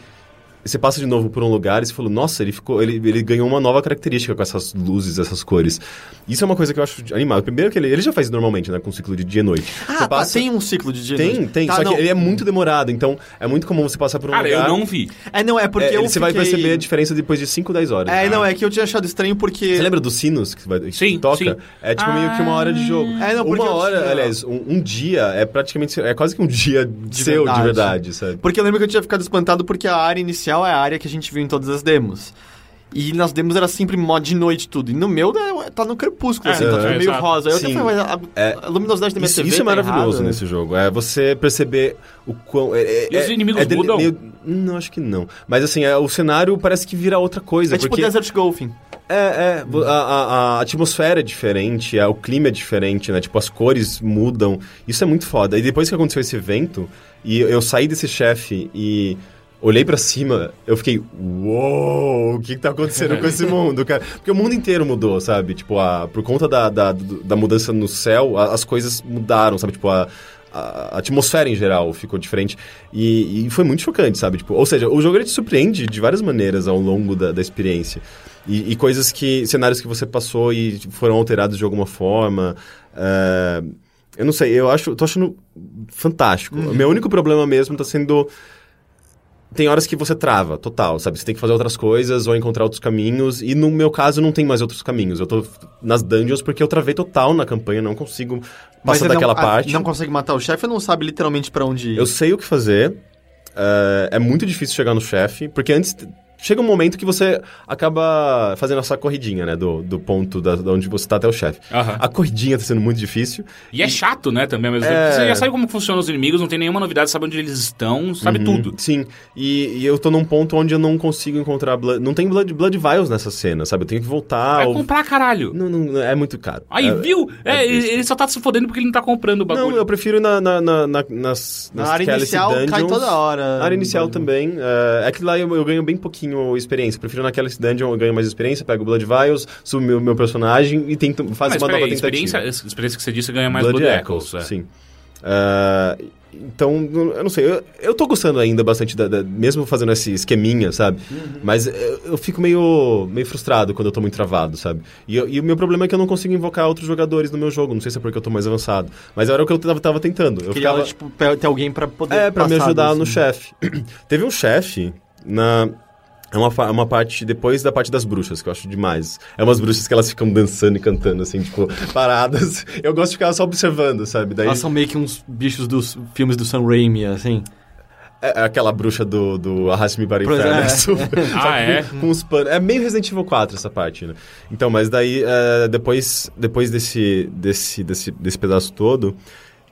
Você passa de novo por um lugar e você falou, nossa, ele ficou. Ele, ele ganhou uma nova característica com essas luzes, essas cores. Isso é uma coisa que eu acho animado. Primeiro que ele, ele já faz normalmente, né? Com o ciclo de dia e noite. Ah, Você tá, passa- tem um ciclo de dia e Tem, noite. tem. Tá, só não. que ele é muito demorado, então é muito comum você passar por um Cara, lugar. eu não vi. É, não, é porque é, eu Você vai fiquei- perceber a diferença depois de 5, 10 horas. É, não, é que eu tinha achado estranho porque... Você lembra dos sinos que, vai, que Sim, toca? sim. É tipo meio que uma hora de jogo. É, não, porque uma hora, tinha- aliás, um, um dia é praticamente. É quase que um dia seu verdade. de verdade, sabe? Porque eu lembro que eu tinha ficado espantado porque a área inicial é a área que a gente viu em todas as demos. E nas demos era sempre mod de noite tudo. E no meu né, tá no crepúsculo, É, assim, tá é, tudo meio exato. rosa. Eu até Sim. falei, mas a, É, a luminosidade da minha Isso, TV isso é tá maravilhoso errada, né? nesse jogo. É você perceber o quão. É, é- E os é- inimigos é dele- mudam? meio- não, acho que não. Mas assim, é, o cenário parece que vira outra coisa. É tipo porque Desert Golfing. É, é. A, a- a atmosfera é diferente, a- o clima é diferente, né? Tipo, as cores mudam. Isso é muito foda. E depois que aconteceu esse evento, e eu saí desse chefe e olhei pra cima, eu fiquei, uou, o que, que tá acontecendo com esse mundo, cara? Porque o mundo inteiro mudou, sabe? Tipo, a, por conta da, da, da mudança no céu, a- as coisas mudaram, sabe? Tipo, a. A atmosfera em geral ficou diferente e, e foi muito chocante, sabe? Tipo, ou seja, o jogo ele te surpreende de várias maneiras ao longo da, da experiência. E, e coisas que. cenários que você passou e foram alterados de alguma forma. é, eu não sei, eu acho. tô achando fantástico. O meu único problema mesmo tá sendo. Tem horas que você trava, total, sabe? Você tem que fazer outras coisas ou encontrar outros caminhos. E no meu caso, não tem mais outros caminhos. Eu tô nas dungeons porque eu travei total na campanha, não consigo passar daquela não, parte. Não consegue matar o chefe ou não sabe literalmente pra onde ir? Eu sei o que fazer. é, é muito difícil chegar no chefe, porque antes chega um momento que você acaba fazendo essa corridinha, né? Do, do ponto da, da onde você tá até o chefe. Aham. A corridinha tá sendo muito difícil. E é chato, né, também mesmo É. Você já sabe como funcionam os inimigos, não tem nenhuma novidade, sabe onde eles estão, sabe Uhum, tudo. Sim. E, e eu tô num ponto onde eu não consigo encontrar. Blood, não tem Blood, blood Vials nessa cena, sabe? Eu tenho que voltar. Vai ou- comprar, caralho. Não, não, é muito caro. Aí, É- viu? É, é ele, só tá se fodendo porque ele não tá comprando o bagulho. Não, eu prefiro na, na, na, na- nas, Na nas área Calice inicial cai Dungeons. toda hora. Na área inicial também. É, é que lá eu, eu ganho bem pouquinho experiência. Prefiro naquela dungeon eu ganho mais experiência, pego o Blood Vials, subo meu, meu personagem e tento, faço Mas uma nova tentativa. experiência, essa experiência que você disse ganha mais Blood, Blood, Echoes, Echoes. é. sim. Ah, então, eu não sei, eu, eu tô gostando ainda bastante, da, da- mesmo fazendo esse esqueminha, sabe? Mas eu, eu fico meio, meio frustrado quando eu tô muito travado, sabe? E, eu- e o meu problema é que eu não consigo invocar outros jogadores no meu jogo, não sei se é porque eu tô mais avançado. Mas era o que eu tava, tava tentando. Eu Queria, ficava... tipo, ter alguém pra poder É, pra me ajudar disso, no chefe. Teve um chefe na. É uma, fa- uma parte depois da parte das bruxas, que eu acho demais. É umas bruxas que elas ficam dançando e cantando, assim, tipo, paradas. Eu gosto de ficar só observando, sabe? Daí Elas são meio que uns bichos dos filmes do Sam Raimi, assim. é aquela bruxa do, do Arraste-me para o Inferno. é. é super- Ah, é? com uns panos. É meio Resident Evil 4 essa parte, né? Então, mas daí, é, depois, depois desse, desse, desse, desse pedaço todo,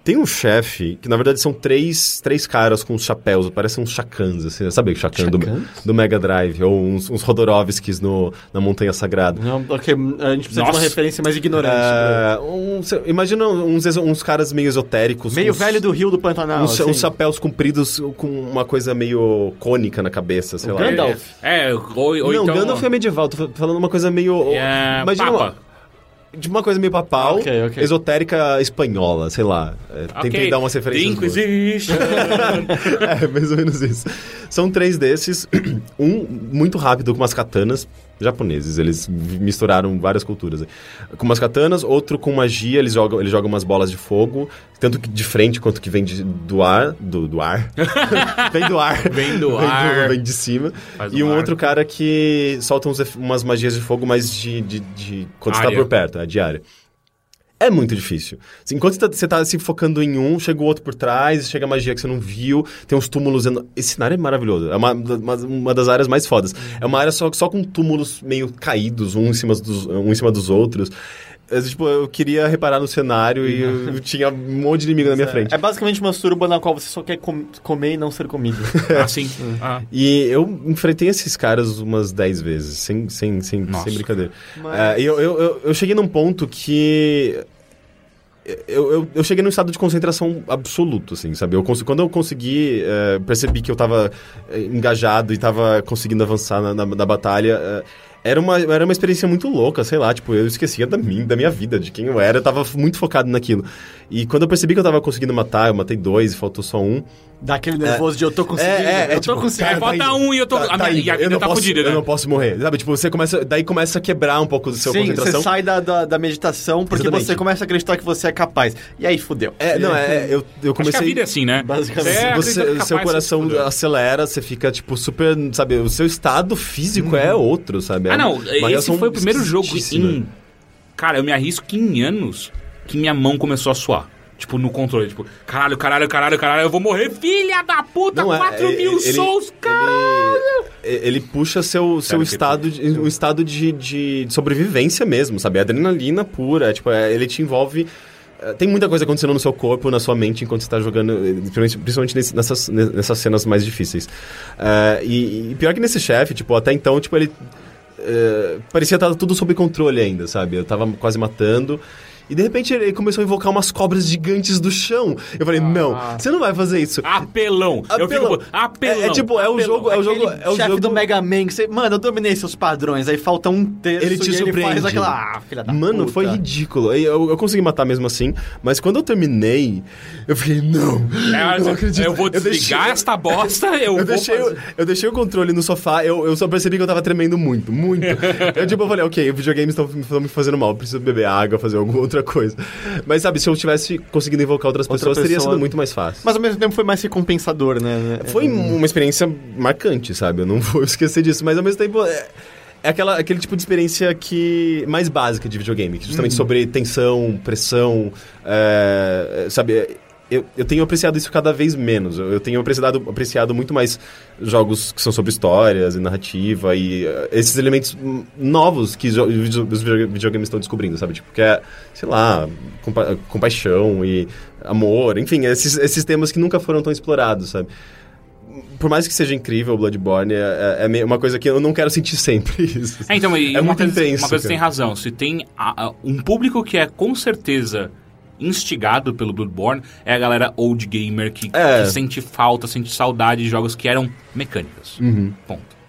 tem um chefe, que na verdade são três, três caras com uns chapéus, parecem uns chacãs, assim, sabe o chacan do, do Mega Drive, ou uns, uns Rodorovskis no, na Montanha Sagrada. Não, ok, a gente precisa de Nossa. uma referência mais ignorante. É, um- imagina uns, uns caras meio esotéricos. Meio uns- velho do Rio do Pantanal, Uns, assim. uns chapéus compridos com uma coisa meio cônica na cabeça, sei O lá. Gandalf. É, ou, ou não, então... Gandalf é medieval, tô fa- falando uma coisa meio. É, imagina Papa. uma, de uma coisa meio papal, Ok, ok. esotérica espanhola, sei lá. É, Tentei Ok, dar umas referências. The boas. Inquisition. é, mais ou menos isso. São três desses. Um muito rápido com umas katanas japoneses. Eles misturaram várias culturas. Com umas katanas, outro com magia, eles jogam, eles jogam umas bolas de fogo, tanto de frente quanto que vem de- do ar. Do, do ar. vem do ar. Vem do ar. Vem de cima. Faz e um ar. outro cara que solta uns umas magias de fogo, mas de, de, de quando tá Área. por perto, é diária. É muito difícil. Assim, Enquanto você tá, você tá se focando em um, chega o outro por trás, chega a magia que você não viu, tem uns túmulos. Esse cenário é maravilhoso. É uma, uma, uma das áreas mais fodas. É uma área só, só com túmulos meio caídos, um em cima dos, um em cima dos outros. É, tipo, eu queria reparar no cenário e eu tinha um monte de inimigo na minha frente. É basicamente uma suruba na qual você só quer com- comer e não ser comido. assim. Ah. E eu enfrentei esses caras umas 10 vezes, sem, sem, sem, Nossa. sem brincadeira. Mas- É, e eu, eu, eu, eu cheguei num ponto que. Eu, eu, eu cheguei num estado de concentração absoluto, assim, sabe? Eu cons- quando eu consegui, é, percebi que eu tava é, engajado e tava conseguindo avançar na, na, na batalha. é, era uma, era uma experiência muito louca, sei lá, tipo, eu esquecia da, mim, da minha vida, de quem eu era, eu tava muito focado naquilo. E quando eu percebi que eu tava conseguindo matar, eu matei dois e faltou só um, Dá aquele nervoso de eu tô conseguindo, é, é, eu tô tipo, conseguindo. É, bota um e eu tô- a minha- e a vida eu não tá posso, fodida, Eu né? não posso morrer. Sabe, tipo, você começa. Daí começa a quebrar um pouco do seu Sim, concentração. você sai da, da, da meditação porque Exatamente. você começa a acreditar que você é capaz. E aí, fudeu. É, não, é. Eu, eu Acho que comecei. a vida é assim, né? Basicamente. Você Você, que seu coração você acelera, você fica, tipo, super. Sabe, o seu estado físico é outro, sabe? É Ah, não, esse foi o primeiro jogo em... Cara, eu me arrisco que em anos que minha mão começou a suar. Tipo, no controle, tipo, caralho, caralho, caralho, caralho, eu vou morrer, filha da puta, Não, é, 4 mil ele- souls, caralho! Ele, ele puxa seu, seu estado, de, um estado de, de, sobrevivência mesmo, sabe? Adrenalina pura, tipo, é, ele te envolve... é, Tem muita coisa acontecendo no seu corpo, na sua mente, enquanto você tá jogando, eh, principalmente, nesse- nessas, nessas cenas mais difíceis. É, e, e pior que nesse chefe, tipo, até então, tipo, ele... é, parecia estar tudo sob controle ainda, sabe? Eu tava quase matando... E de repente ele começou a invocar umas cobras gigantes do chão. Eu falei, não, você não vai fazer isso. Apelão. Eu Apelão. fico, apelão. É- é tipo, é o apelão. jogo- é o jogo- Aquele é o chefe jogo- do Mega Man que você... Mano, eu dominei seus padrões. Aí falta um terço Ele te e ele surpreende. faz aquela... Ah, filha da Mano, puta. foi ridículo. Eu, eu consegui matar mesmo assim, mas quando eu terminei, eu fiquei, não, É, não acredito. eu vou desligar deixei- esta bosta, eu, Eu vou deixei, fazer. o- eu deixei o controle no sofá, eu, eu só percebi que eu tava tremendo muito, muito. eu tipo, eu falei, ok, videogames estão me fazendo mal, preciso beber água, fazer alguma outra coisa. Mas sabe, se eu tivesse conseguido invocar outras Outra pessoas, teria pessoa- sido muito mais fácil. Mas ao mesmo tempo foi mais recompensador, né? Foi uma experiência marcante, sabe? Eu não vou esquecer disso, mas ao mesmo tempo é, é aquela, aquele tipo de experiência que mais básica de videogame, que justamente sobre tensão, pressão, é, sabe? Eu, eu tenho apreciado isso cada vez menos. Eu eu tenho apreciado, apreciado muito mais jogos que são sobre histórias e narrativa e eh, esses elementos novos que os video- videogames estão descobrindo, sabe? Tipo, que é, sei lá, compa compaixão e amor, enfim, esses, esses temas que nunca foram tão explorados, sabe? por mais que seja incrível o Bloodborne, é, é meio- uma coisa que eu não quero sentir sempre isso. É, então, É muito coisa, intenso, Uma coisa cara. tem razão. Se tem a- a- um público que é com certeza instigado pelo Bloodborne, é a galera old gamer que, É. que sente falta, sente saudade de jogos que eram mecânicas. Uhum. Ponto.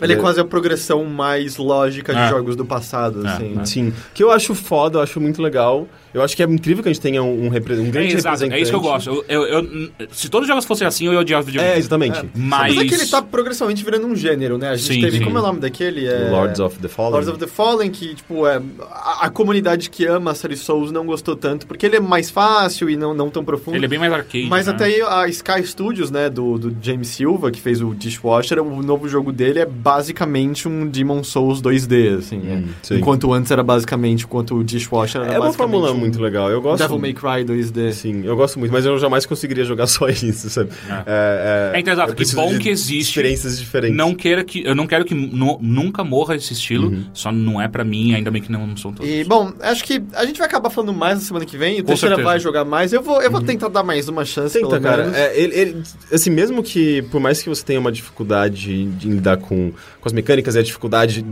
Ele é quase a progressão mais lógica de É. jogos do passado, É, assim. é. Sim. Que eu acho foda, eu acho muito legal. Eu acho que é incrível que a gente tenha um, um, repre- um É, grande exato, representante. é isso que eu gosto. Eu, eu- eu- se todos os jogos fossem assim, eu ia odiar os videogames. É, exatamente. Mas... Mas é que ele tá progressivamente virando um gênero, né? A gente Sim, teve, sim. como é o nome daquele? É... Lords of the Fallen. Lords of the Fallen, que, tipo, é, a, a comunidade que ama a série Souls não gostou tanto, porque ele é mais fácil e não, não tão profundo. Ele é bem mais arcade, Mas né? até aí a Sky Studios, né, do, do James Silva, que fez o Dishwasher, o novo jogo dele é basicamente um Demon Souls 2D, assim. é. sim. Enquanto antes era basicamente, enquanto o Dishwasher era É uma basicamente fórmula um muito legal. Eu gosto. Devil May Cry 2D. Sim, eu gosto muito, mas eu jamais conseguiria jogar só isso, sabe? É, É, então, exato, eu que bom de que existe. Experiências diferentes. Não queira que, eu não quero que nu- nunca morra esse estilo, Uhum. só não é pra mim, ainda bem que não são todos. E, bom, acho que a gente vai acabar falando mais na semana que vem. O Teixeira vai jogar mais. Eu vou, eu vou tentar dar mais uma chance, Tenta, pelo cara. menos. É, ele, ele- assim, mesmo que, por mais que você tenha uma dificuldade de lidar com, com as mecânicas, é a dificuldade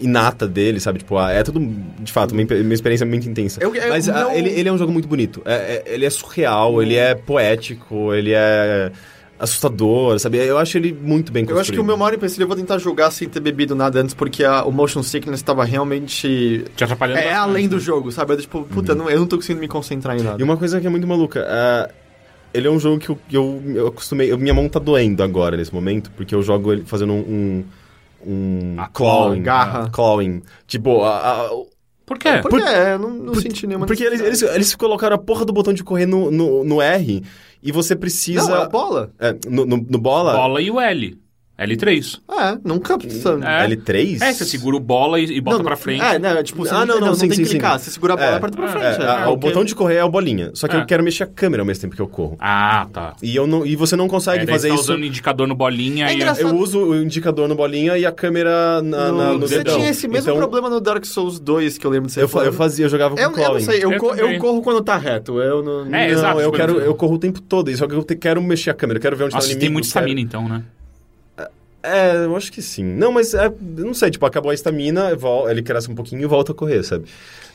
inata dele, sabe? Tipo, ah, é tudo, de fato, uma, uma experiência muito intensa. Eu- eu Mas ah, não- ele, ele é um jogo muito bonito. É- é- ele é surreal, ele é poético, ele é assustador, sabe? Eu acho ele muito bem Eu construído. acho que o meu maior empecilho eu vou tentar jogar sem ter bebido nada antes, porque a- o motion sickness estava realmente. Te atrapalhando É além do né? jogo, sabe? Eu, tipo, puta, não- eu não tô conseguindo me concentrar em nada. E uma coisa que é muito maluca, ah, ele é um jogo que eu, eu, eu acostumei. eu- minha mão tá doendo agora nesse momento, porque eu jogo ele fazendo um. um Ah, clawing. garra. Clawing. Tipo, a- a- Por quê? Por quê? Eu não, não por- senti nenhuma Porque eles, eles, eles colocaram a porra do botão de correr no, no, no R e você precisa. Não, é a bola. É, no, no, no bola. Bola e o L. L3. É, nunca precisa. É. L3? É, você segura o bola e, e bota não, pra frente. É, né? Tipo, você Ah, não, não, não, sim, tem sim, que clicar. sim. Você segura a bola É. e aperta pra É, frente. É, é. o botão de correr é a bolinha. Só que É. eu quero mexer a câmera ao mesmo tempo que eu corro. Ah, tá. E, eu não, e você não É, consegue daí fazer você tá isso. usando indicador no bolinha É e... engraçado. Eu uso o indicador no bolinha e a câmera na, na- no Você dedão. tinha esse mesmo Então, problema no Dark Souls 2 que eu lembro de você Eu, eu fazia, eu jogava com Eu, eu não clawing. sei, eu, Eu eu corro quando tá reto. Eu não. É, não, exato, eu tipo, quero, eu- eu corro o tempo todo, só que eu quero mexer a câmera, eu quero ver onde tá o você inimigo. tem muito estamina então, né? É, eu acho que sim. Não, mas é, não sei, tipo, acabou a estamina, ele cresce um pouquinho e volta a correr, sabe?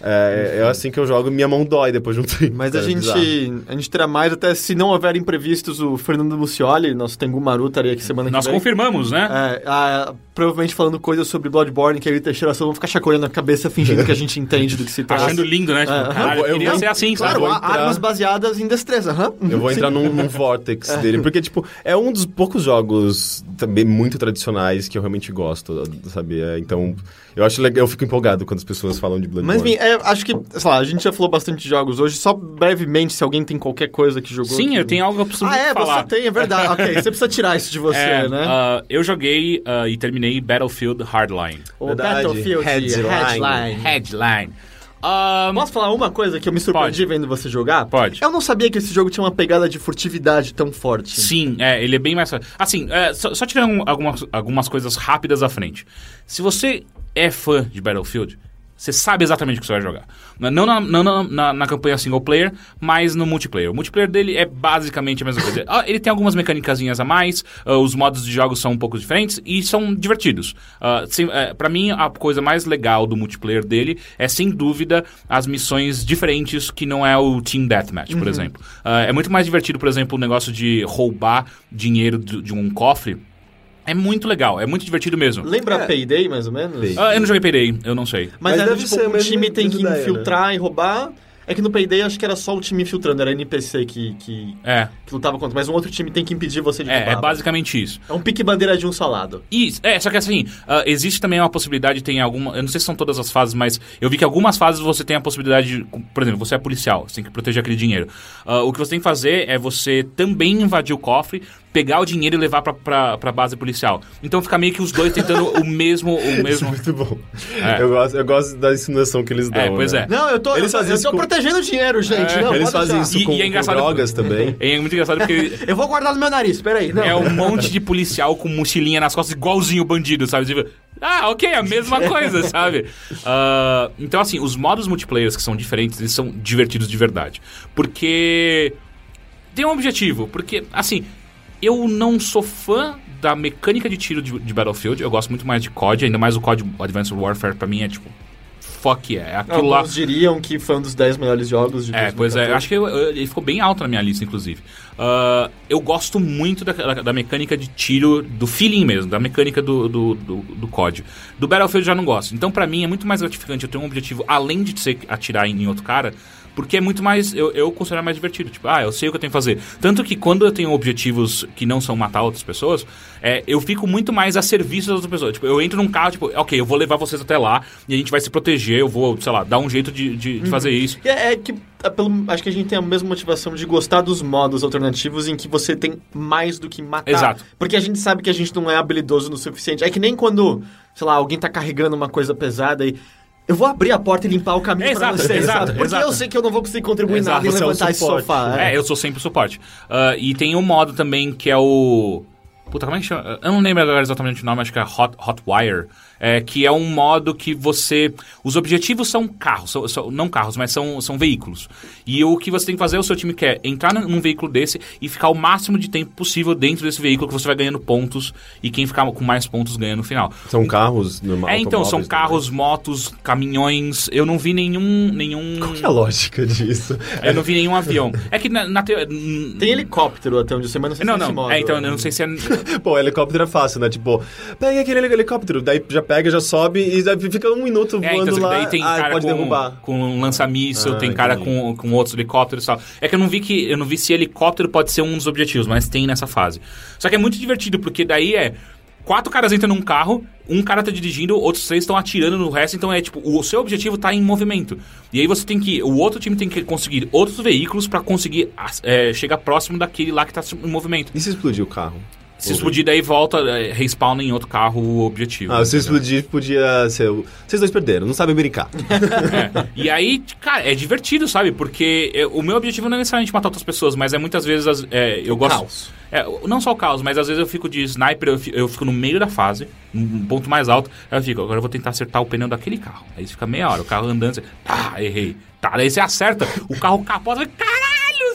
É, é assim que eu jogo, minha mão dói depois de um tempo. Mas a é gente, bizarro. a gente terá mais, até se não houver imprevistos, o Fernando Lucioli, nosso Tengu Maru, estaria aqui semana Nós que vem. confirmamos, né? É, ah, provavelmente falando coisas sobre Bloodborne, que aí o Teixeira só vão ficar chacoalhando a cabeça fingindo que a gente entende do que se trata. Achando lindo, né? Tipo, É, caralho, eu vou- queria eu ser vou- assim, Claro, sabe? vou entrar- armas baseadas em destreza. aham. Eu vou entrar num, num vortex dele, porque, tipo, é um dos poucos jogos também muito tradicionais que eu realmente gosto, sabe? É, então, eu acho legal, eu fico empolgado quando as pessoas falam de Bloodborne. Mas enfim, é, acho que, sei lá, a gente já falou bastante de jogos hoje, só brevemente, se alguém tem qualquer coisa que jogou. Sim, que... eu tenho algo que eu preciso Ah, é, falar. você tem, é verdade. ok, você precisa tirar isso de você, É, né? ah, eu joguei ah, e terminei Battlefield Hardline. o verdade. Battlefield Headline. Headline. Headline. Ah, Posso falar uma coisa que eu me surpreendi Pode. vendo você jogar? Pode. Eu não sabia que esse jogo tinha uma pegada de furtividade tão forte. Sim, é, ele é bem mais. Assim, é, só, só tirando um- algumas, algumas coisas rápidas à frente. Se você é fã de Battlefield, você sabe exatamente o que você vai jogar. Não na, não na, na- campanha single player, mas no multiplayer. O multiplayer dele é basicamente a mesma coisa. Ah, ele tem algumas mecânicas a mais, ah, os modos de jogos são um pouco diferentes e são divertidos. Ah, sem- é, pra mim, a coisa mais legal do multiplayer dele é, sem dúvida, as missões diferentes que não é o Team Deathmatch, por exemplo. Ah, é muito mais divertido, por exemplo, o negócio de roubar dinheiro de, de um cofre. É muito legal, é muito divertido mesmo. Lembra Payday, mais ou menos? Payday. Ah, eu não joguei Payday, eu não sei. Mas, Mas era deve tipo, ser um time tem que ideia, infiltrar e roubar. É que no Payday acho que era só o time infiltrando, era NPC que, que, É, que lutava contra. Mas um outro time tem que impedir você de é, roubar. é basicamente isso. É um pique-bandeira de um salado. Isso, é, só que assim, ah, existe também uma possibilidade, tem alguma. Eu não sei se são todas as fases, mas eu vi que algumas fases você tem a possibilidade de. Por exemplo, você é policial, você tem que proteger aquele dinheiro. Ah, o que você tem que fazer é você também invadir o cofre, pegar o dinheiro e levar pra, pra, pra base policial. Então fica meio que os dois tentando o mesmo. O mesmo... Muito bom. É. Eu, gosto, eu gosto da insinuação que eles dão. É, pois né? é. Não, eu tô, Eles eu, fazem eu isso tô com- protegendo o dinheiro, gente. É, não, Eles fazem deixar. isso E- com, e é com drogas também. É muito engraçado porque Eu vou guardar no meu nariz, peraí. Não. é um monte de policial com mochilinha nas costas, igualzinho o bandido, sabe? Tipo, ah, ok, a mesma coisa, sabe? Ah, então, assim, os modos multiplayers que são diferentes, eles são divertidos de verdade. Porque tem um objetivo. Porque, assim, eu não sou fã da mecânica de tiro de, de Battlefield. Eu gosto muito mais de COD, ainda mais o COD Advanced Warfare, pra mim é, tipo, fuck yeah. É aquilo lá. Alguns diriam que foi um dos 10 melhores jogos de É, pois é, 2014. acho que eu- eu- ele ficou bem alto na minha lista, inclusive. Ah, eu gosto muito da, da- da mecânica de tiro, do feeling mesmo, da mecânica do, do, do, do COD. Do Battlefield eu já não gosto. Então, pra mim, é muito mais gratificante eu ter um objetivo além de ser atirar em, em outro cara. Porque é muito mais. Eu, eu considero mais divertido. Tipo, ah, eu sei o que eu tenho que fazer. Tanto que quando eu tenho objetivos que não são matar outras pessoas, é, eu fico muito mais a serviço das outras pessoas. Tipo, eu entro num carro, tipo, ok, eu vou levar vocês até lá e a gente vai se proteger, eu vou, sei lá, dar um jeito de, de, de fazer isso. É, é que é pelo- acho que a gente tem a mesma motivação de gostar dos modos alternativos em que você tem mais do que matar. Exato. Porque a gente sabe que a gente não é habilidoso no suficiente. É que nem quando, sei lá, alguém tá carregando uma coisa pesada e. Eu vou abrir a porta e limpar o caminho pra Exato, você, exato, sabe? Porque exato. eu sei que eu não vou conseguir contribuir Exato, nada em é levantar esse suporte. sofá. É, eu sou sempre o suporte. Ah, e tem um modo também que é o. Puta, como é que chama? Eu não lembro agora exatamente o nome, acho que é Hot, Hotwire. É, que é um modo que você. Os objetivos são carros, são, são- não carros, mas são, são veículos. E o que você tem que fazer, o seu time quer entrar num, veículo desse e ficar o máximo de tempo possível dentro desse veículo que você vai ganhando pontos. E quem ficar com mais pontos ganha no final. São carros normais. É, então, são automóveis carros, motos, caminhões. Eu não vi nenhum. nenhum também. Qual que é a lógica disso? eu não vi nenhum avião. É que na, na Tem helicóptero até onde sei, mas não sei Não, se é esse não. modo. É, então, eu não sei se é. Pô, helicóptero é fácil, né? Tipo, pega aquele helicóptero, daí já pega, já sobe e fica um minuto É, voando então, lá. daí tem ah, cara pode com, derrubar. com um lança-míssil, Ah, tem cara entendi. com, com outros helicópteros e tal. É que eu não vi que eu não vi se helicóptero pode ser um dos objetivos, mas tem nessa fase. Só que é muito divertido, porque daí é. Quatro caras entram num carro, um cara tá dirigindo, outros três estão atirando no resto, então é tipo, o seu objetivo tá em movimento. E aí você tem que. O outro time tem que conseguir outros veículos pra conseguir as- é, chegar próximo daquele lá que tá em movimento. E se explodir o carro? Se explodir, daí volta, é, respawn em outro carro o objetivo. Ah, se entendeu? explodir, podia ser. o- Vocês dois perderam, não sabem brincar. É. E aí, cara, é divertido, sabe? Porque é, o meu objetivo não é necessariamente matar outras pessoas, mas é muitas vezes as- é, eu gosto. caos. É, não só o caos, mas às vezes eu fico de sniper, eu fico, eu fico no meio da fase, num ponto mais alto, aí eu fico, agora eu vou tentar acertar o pneu daquele carro. Aí fica meia hora, o carro andando, você, tá, errei. Tá, daí você acerta, o carro capota, caralho,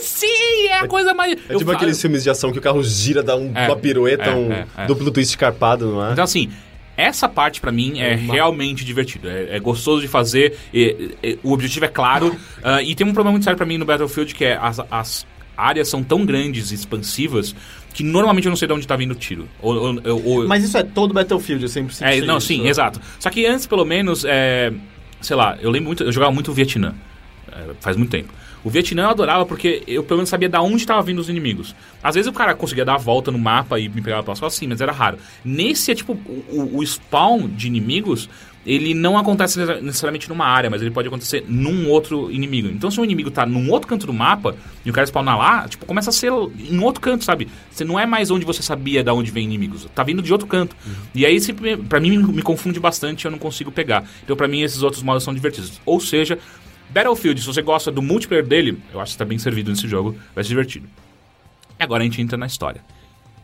sim, é a coisa mais. É tipo aqueles filmes de ação que o carro gira, dá um- É, uma pirueta, é, um é, é. duplo twist carpado, não é? Então, assim, essa parte pra mim é realmente divertido. É, é gostoso de fazer. e- e- o objetivo é claro. ah, e tem um problema muito sério pra mim no Battlefield que é as, as áreas são tão grandes e expansivas que normalmente eu não sei de onde tá vindo o tiro. Ou, ou- ou- Mas isso é todo Battlefield, eu sempre senti é, não, isso. sim, exato. Só que antes, pelo menos, é, sei lá, eu lembro muito, eu jogava muito o Vietnã. É, faz muito tempo. O Vietnã eu adorava porque eu pelo menos sabia de onde estavam vindo os inimigos. Às vezes o cara conseguia dar a volta no mapa e me pegava pelas costas, sim, mas era raro. Nesse é tipo, o, o- spawn de inimigos, ele não acontece necessariamente numa área, mas ele pode acontecer num outro inimigo. Então se um inimigo tá num outro canto do mapa e o cara spawnar lá, tipo, começa a ser em outro canto, sabe? Você não é mais onde você sabia de onde vem inimigos. Tá vindo de outro canto. E aí, pra mim, me, me confunde bastante eu não consigo pegar. Então, pra mim, esses outros modos são divertidos. Ou seja, Battlefield, se você gosta do multiplayer dele, eu acho que está bem servido nesse jogo, vai ser divertido. E agora a gente entra na história.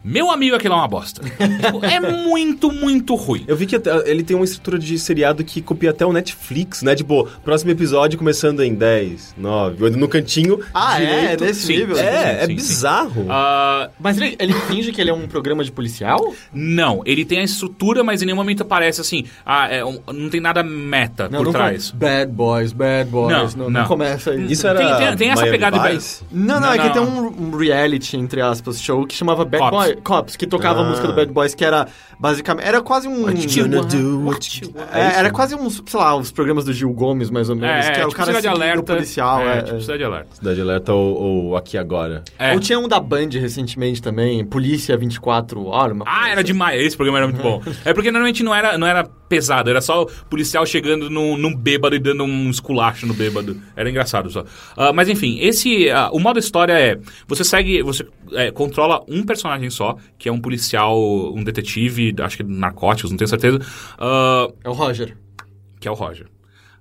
Meu amigo, aquilo é uma bosta. Tipo, é muito, muito ruim. Eu vi que até- ele tem uma estrutura de seriado que copia até o Netflix, né? Tipo, próximo episódio começando em 10, 9, ou no cantinho. Ah, é? direito. Nesse Sim, nível? sim, É, é sim. bizarro. Ah, Mas ele, ele finge que ele é um programa de policial? não, ele tem a estrutura, mas em nenhum momento parece assim. Ah, é um- não tem nada meta por não trás. Bad boys, bad boys. Não, Não, não, não. começa aí. Isso era. tem- tem- tem essa Miami pegada de- Vice? Não, não, Não, é que não. tem um, reality, entre aspas, show que chamava Bad Cops. Boy Cops, que tocava a Ah. música do Bad Boys, que era basicamente. Era quase um. What you gonna do? What you- É, É era quase uns, sei lá, os programas do Gil Gomes, mais ou menos. É, que é, é, o tipo cara Cidade Alerta. o policial. é, É, tipo é. Cidade Alerta. Cidade Alerta ou, ou Aqui Agora. É. Ou tinha um da Band recentemente também, Polícia 24 horas. Ah, coisa era assim. demais. Esse programa era muito bom. É porque normalmente não era, não era pesado, era só o policial chegando num, num bêbado e dando um esculacho no bêbado. Era engraçado só. Ah, mas enfim, esse. ah, o modo história é. Você segue. Você é, controla um personagem só, que é um policial, um detetive, acho que narcóticos, não tenho certeza. ah, É o Roger. que é o Roger.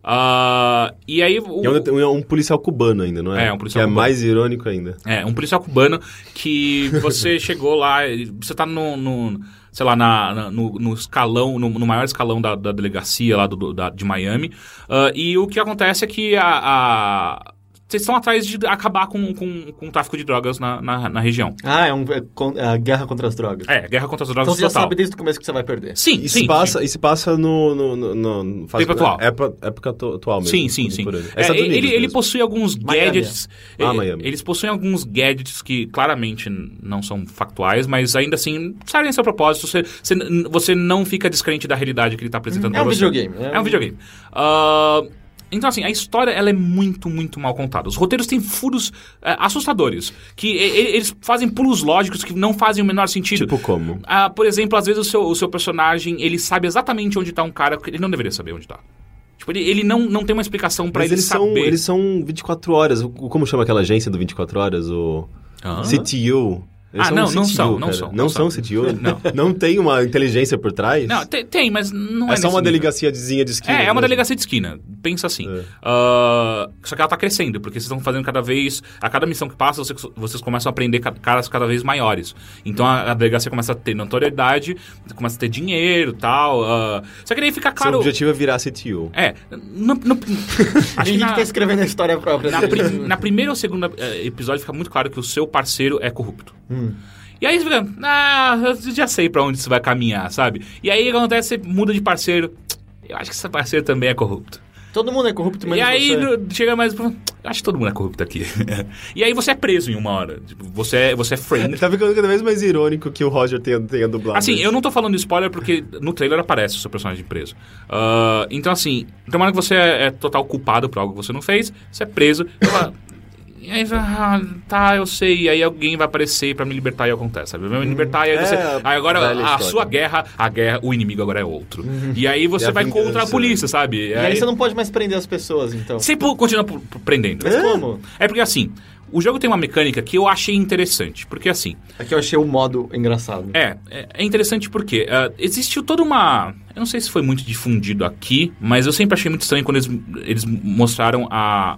Ah, e aí. o- é um, é um policial cubano ainda, não é? É, um policial Que é cubano. mais irônico ainda. É, um policial cubano que você chegou lá, você tá no, no- sei lá, na, na- no, no escalão, no, no maior escalão da, da delegacia lá do, da- de Miami, ah, e o que acontece é que a, a- vocês estão atrás de acabar com, com, com o tráfico de drogas na, na, na região. Ah, é, um, é, con- é a guerra contra as drogas. É, guerra contra as drogas Então você já total. sabe desde o começo que você vai perder. Sim, E sim. se passa, e se passa no, no, no, no fase- Tempo atual. Época, época atu- atual mesmo. Sim, sim, sim. É É, ele, ele possui alguns Miami. gadgets. Ah, Miami. Eles possuem alguns gadgets que claramente não são factuais, mas ainda assim servem a seu propósito. Você, você, você não fica descrente da realidade que ele está apresentando É pra um você. videogame, é É, um um- videogame. Ah, então, assim, a história ela é muito, muito mal contada. Os roteiros têm furos eh, assustadores. Que e- eles fazem pulos lógicos que não fazem o menor sentido. Tipo como? Ah, por exemplo, às vezes o seu, o seu personagem, ele sabe exatamente onde tá um cara, que ele não deveria saber onde tá. Tipo, ele, ele não, não tem uma explicação pra Mas ele eles são, saber. eles são 24 horas. O- Como chama aquela agência do 24 horas? O Hã? CTU. Eles Ah, são não, um não são, não cara. são, Não, não são são. CTU? Não. Não tem uma inteligência por trás? Não, tem, tem, mas não é é só uma delegaciazinha de esquina. É, é uma delegacia de esquina. Pensa assim. É. Ah, só que ela tá crescendo, porque vocês estão fazendo cada vez. A cada missão que passa, vocês, vocês começam a aprender ca- caras cada vez maiores. Então a, a delegacia começa a ter notoriedade, começa a ter dinheiro e tal. ah, só que daí fica Seu claro. objetivo é virar CTU. É. No, no, A gente na, tá escrevendo a história própria. na, pri- na primeira ou segunda eh, episódio fica muito claro que o seu parceiro é corrupto. E aí você fica, ah, eu já sei pra onde isso vai caminhar, sabe? E aí acontece, você muda de parceiro. Eu acho que esse parceiro também é corrupto. Todo mundo é corrupto, menos e aí você. chega mais pro. Acho que todo mundo é corrupto aqui. e aí você é preso em uma hora. Tipo, você é, você é friend. Tá ficando cada vez mais irônico que o Roger tenha, tenha dublado. Assim, isso. eu não tô falando spoiler porque no trailer aparece o seu personagem preso. Ah, então, assim, hora que você é, é total culpado por algo que você não fez, você é preso. eu falo, E aí, ah, tá, eu sei. E aí alguém vai aparecer pra me libertar e acontece, sabe? Me libertar e aí É, você. Aí agora a história. sua guerra, a guerra, o inimigo agora é outro. E aí você E vai contra a vingança. polícia, sabe? E aí você não pode mais prender as pessoas, então. Você continua prendendo. Mas como? É porque assim, o jogo tem uma mecânica que eu achei interessante. Porque assim, Aqui eu achei o modo engraçado. é, é é interessante porque ah, existiu toda uma. Eu não sei se foi muito difundido aqui, mas eu sempre achei muito estranho quando eles, eles mostraram a.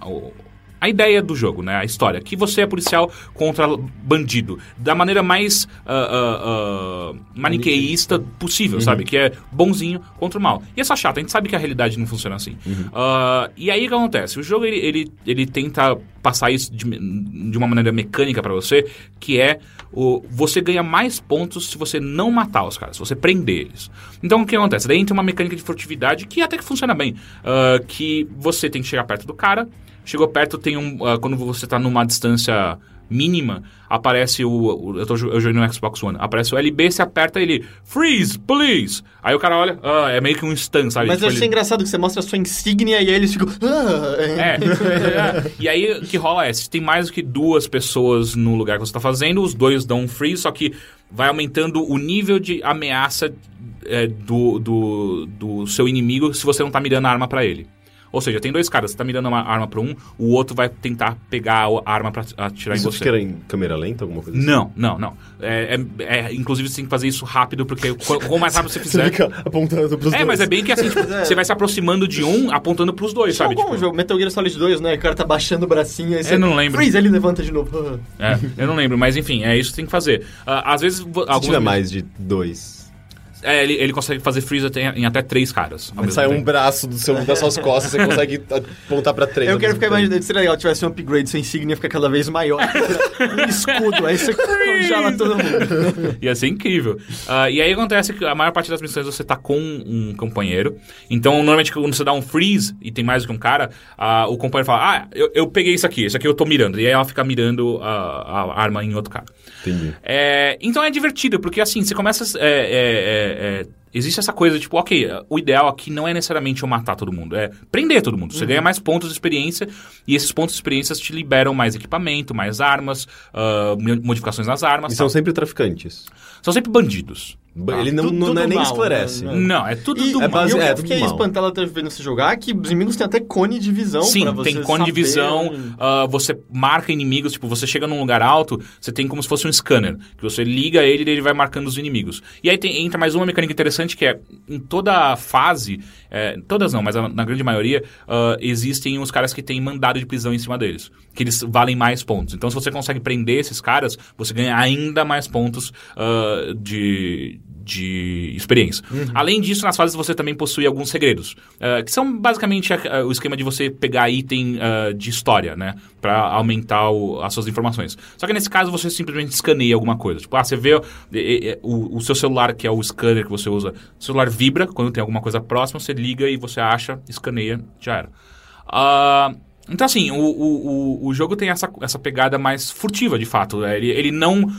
A ideia do jogo, né? A história. Que você é policial contra bandido. Da maneira mais ah, ah, ah, maniqueísta possível, sabe? Que é bonzinho contra o mal. E é só chato, a gente sabe que a realidade não funciona assim. Ah, e aí o que acontece? O jogo ele, ele, ele tenta passar isso de, de uma maneira mecânica pra você, que é o, você ganha mais pontos se você não matar os caras, se você prender eles. Então o que acontece? Daí entra uma mecânica de furtividade que até que funciona bem. ah, que você tem que chegar perto do cara, chegou perto, tem um. ah, quando você tá numa distância mínima, aparece o. o- eu, tô, eu joguei no Xbox One. Aparece o LB, você aperta ele. Freeze, please! Aí o cara olha, ah, é meio que um stun, sabe? Mas Tipo, eu achei ele- engraçado que você mostra a sua insígnia e aí eles ficam. "Ah", é. é. E aí o que rola é, se tem mais do que duas pessoas no lugar que você tá fazendo, os dois dão um freeze, só que vai aumentando o nível de ameaça é, do, do, do seu inimigo se você não tá mirando a arma pra ele. Ou seja, tem dois caras, você tá mirando uma arma pra um, o outro vai tentar pegar a arma pra atirar Isso em você. que era em câmera lenta, alguma coisa assim? Não, não, não. É, é- é- inclusive você tem que fazer isso rápido, porque qu- quanto mais rápido você Você fizer. fica apontando pros É, dois. mas é bem que assim, tipo, você vai se aproximando de um, apontando pros dois, sabe? Sabe Tipo, o jogo Metal Gear Solid 2, né? O cara tá baixando o bracinho aí você... não lembro. Freeze, ele levanta de novo. É, eu não lembro, mas enfim, é isso que tem que fazer. Ah, às vezes. Se tiver mais de dois. É, ele, ele consegue fazer freeze até- em até três caras. Sai um tempo. braço do seu, das suas costas, você consegue apontar pra três. Eu quero ficar tempo. imaginando, seria legal, tivesse um upgrade, sua insígnia fica cada vez maior. um escudo, aí você congela todo mundo. Ia ser incrível. Ah, e aí acontece que a maior parte das missões você tá com um companheiro. Então, normalmente, quando você dá um freeze e tem mais do que um cara, ah, o companheiro fala: Ah, eu, eu peguei isso aqui, isso aqui eu tô mirando. E aí ela fica mirando a, a arma em outro cara. Entendi. É, então é divertido, porque assim, você começa. é, é, é, é, existe essa coisa, tipo, ok, o ideal aqui não é necessariamente eu matar todo mundo, é prender todo mundo. Você ganha mais pontos de experiência e esses pontos de experiência te liberam mais equipamento, mais armas, ah, modificações nas armas. E são tal. sempre traficantes. São sempre bandidos. Ba- Ele não, tudo- não, tudo nem mal, esclarece. né? Não, é tudo E, do é mal. base- e o que é, eu tudo fiquei mal. espantado até vendo você jogar é que os inimigos têm até cone de visão Sim, pra você tem cone de saber visão, onde- ah, você marca inimigos, tipo, você chega num lugar alto, você tem como se fosse um scanner, que você liga ele e ele vai marcando os inimigos. E aí tem- entra mais uma mecânica interessante que é, em toda fase, é, todas não, mas a- na grande maioria, ah, existem os caras que têm mandado de prisão em cima deles, que eles valem mais pontos. Então se você consegue prender esses caras, você ganha ainda mais pontos ah, de, de experiência. Além disso, nas fases você também possui alguns segredos, eh, que são basicamente a- a- o esquema de você pegar item eh, de história, né? Pra aumentar o- as suas informações. Só que nesse caso você simplesmente escaneia alguma coisa. Tipo, ah, você vê eh, eh, o, o seu celular, que é o scanner que você usa, o celular vibra quando tem alguma coisa próxima, você liga e você acha, escaneia, já era. Ah, então, assim, o, o, o, jogo tem essa, essa pegada mais furtiva, de fato. Ele, ele não.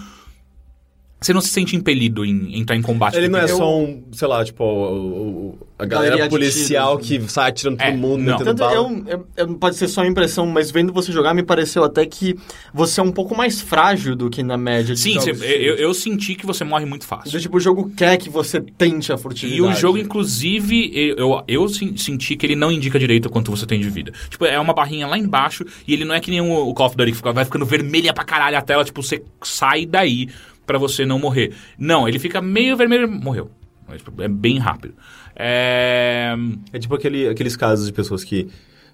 Você não se sente impelido em entrar em combate. Ele não é só um, sei lá, tipo, o- o- a galera Galeria de policial tiros, que sai atirando todo É, mundo, não. Tanto bala. eu, eu- eu- pode ser só uma impressão, mas vendo você jogar, me pareceu até que você é um pouco mais frágil do que na média de Sim, jogos você- de tiro. eu, eu senti que você morre muito Do fácil. tipo, o jogo quer que você tente a furtividade. E o jogo, inclusive, eu, eu, eu sen- senti que ele não indica direito quanto você tem de vida. Tipo, é uma barrinha lá embaixo e ele não é que nem o, o Call of Duty que fica- vai ficando vermelha pra caralho a tela, tipo, você sai daí pra você não morrer. Não, ele fica meio vermelho morreu. Mas, tipo, É bem rápido. É... É tipo aquele, aqueles casos de pessoas que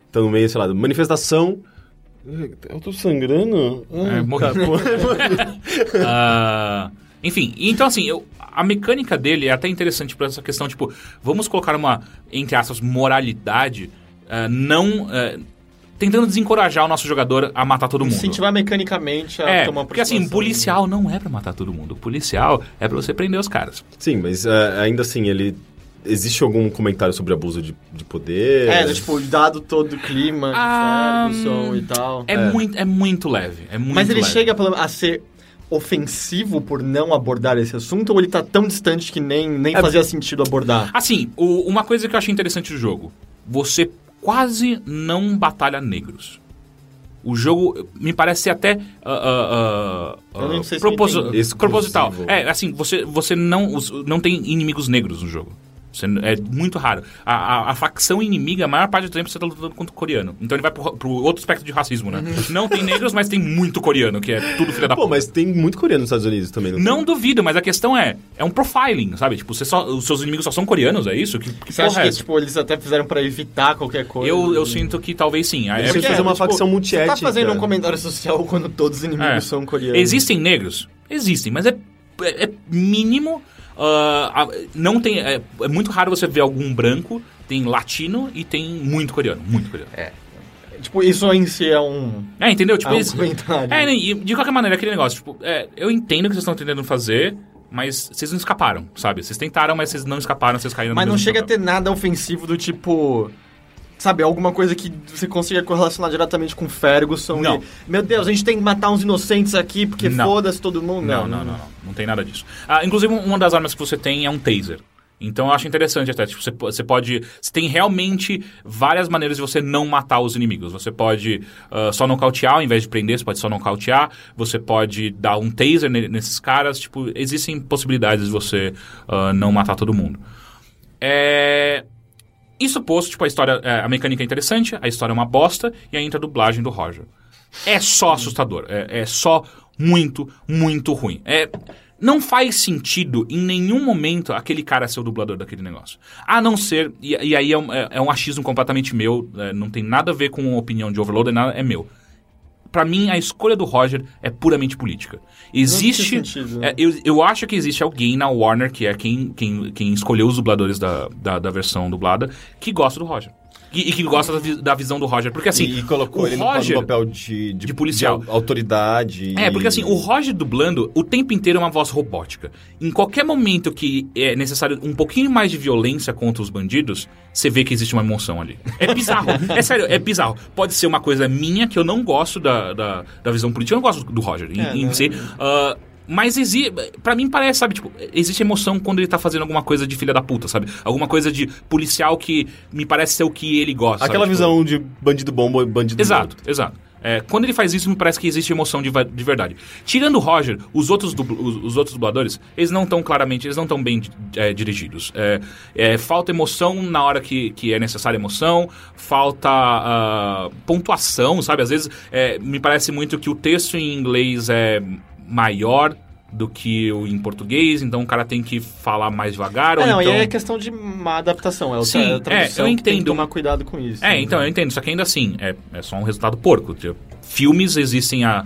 estão no meio, sei lá, manifestação. Eu tô sangrando? É, Ah, morri. cara, pô. Ah, enfim, então assim, eu- a mecânica dele é até interessante por essa questão, tipo, vamos colocar uma, entre aspas, moralidade, ah, não. ah, tentando desencorajar o nosso jogador a matar todo mundo. Incentivar mecanicamente a É, tomar porque assim, policial não é pra matar todo mundo. Policial é pra você prender os caras. Sim, mas é, ainda assim, ele. Existe algum comentário sobre abuso de, de poder? É, tipo, dado todo o clima de Ah, Ferguson e tal. É, Muito, é muito leve. É muito Mas ele leve. chega a ser ofensivo por não abordar esse assunto ou ele tá tão distante que nem, nem É- fazia sentido abordar? Assim, o- uma coisa que eu achei interessante do jogo: você quase não batalha negros. O jogo me parece ser até ah, ah, ah, proposi- proposital. É, assim, você, você não, os- não tem inimigos negros no jogo. Você- é muito raro. A, a- a facção inimiga, a maior parte do tempo, você tá lutando contra o coreano. Então ele vai pro, pro outro espectro de racismo, né? Não tem negros, mas tem muito coreano, que é tudo filha da Pô, puta. mas tem muito coreano nos Estados Unidos também. Não tem? duvido, mas a questão é, é um profiling, sabe? Tipo, você só, os seus inimigos só são coreanos, é isso? Que, que Você porra acha é que tipo, eles até fizeram pra evitar qualquer coisa? Eu, eu sinto que talvez sim. É, Eles que fazer uma facção Você tá multiétnica. fazendo um comentário social quando todos os inimigos é. são coreanos. Existem negros? Existem, mas é, é, é mínimo. A- não tem. É, é muito raro você ver algum branco. Tem latino e tem muito coreano. Muito coreano. É, Tipo, isso em si é um... entendeu? Tipo, É um eles- comentário. É, de qualquer maneira, aquele negócio, tipo, é, eu entendo o que vocês estão tentando fazer, mas vocês não escaparam, sabe? Vocês tentaram, mas vocês não escaparam, vocês caíram no Mas não chega a ter nada ofensivo do tipo... Sabe, alguma coisa que você consiga correlacionar diretamente com Ferguson Não. e... Meu Deus, a gente tem que matar uns inocentes aqui porque Não. foda-se todo mundo. Não, não, não, não. Não tem nada disso. Ah, inclusive, uma das armas que você tem é um taser. Então eu acho interessante até. Tipo, você, você pode. Você tem realmente várias maneiras de você não matar os inimigos. Você pode ah, só nocautear ao invés de prender, você pode só nocautear. Você pode dar um taser ne- nesses caras. Tipo, existem possibilidades de você ah, não matar todo mundo. É. Isso posto, tipo, a história. é, a mecânica é interessante, a história é uma bosta e entra a dublagem do Roger. É só assustador. É, é só muito, muito ruim. É. Não faz sentido em nenhum momento aquele cara ser o dublador daquele negócio. A não ser. E, e aí é um, é- é um achismo completamente meu, é, não tem nada a ver com opinião de Overloader, nada, é meu. Pra mim, a escolha do Roger é puramente política. Existe. sentido, né? é, eu, eu acho que existe alguém na Warner, que é quem, quem, quem escolheu os dubladores da, da, da versão dublada, que gosta do Roger. E, e que gosta da, da visão do Roger. Porque assim. e, e colocou o ele no- Roger, no papel de, de policial. de au- autoridade. é, porque assim, o Roger dublando o tempo inteiro é uma voz robótica. Em qualquer momento que é necessário um pouquinho mais de violência contra os bandidos, você vê que existe uma emoção ali. É bizarro. é sério, é bizarro. Pode ser uma coisa minha que eu não gosto da, da, da visão política. Eu não gosto do Roger em, É, em si. Ah, mas existe. Pra mim parece, sabe, tipo, existe emoção quando ele tá fazendo alguma coisa de filha da puta, sabe? Alguma coisa de policial que me parece ser o que ele gosta. Aquela sabe? Tipo, visão de bandido bom bandido Exato, morto. exato. É, quando ele faz isso, me parece que existe emoção de, de verdade. Tirando o Roger, os outros, os, os outros dubladores, eles não estão claramente, eles não estão bem é, dirigidos. É, é, falta emoção na hora que, que é necessária emoção, falta ah, pontuação, sabe? Às vezes, é, me parece muito que o texto em inglês é maior do que o em português, então o cara tem que falar mais devagar. É, ou não, então... e é questão de má adaptação. É, Sim, é a tradução é, eu que tem que entendo. tomar cuidado com isso. É, então, eu entendo. Só que ainda assim, é, é só um resultado porco. Tipo, Filmes existem há.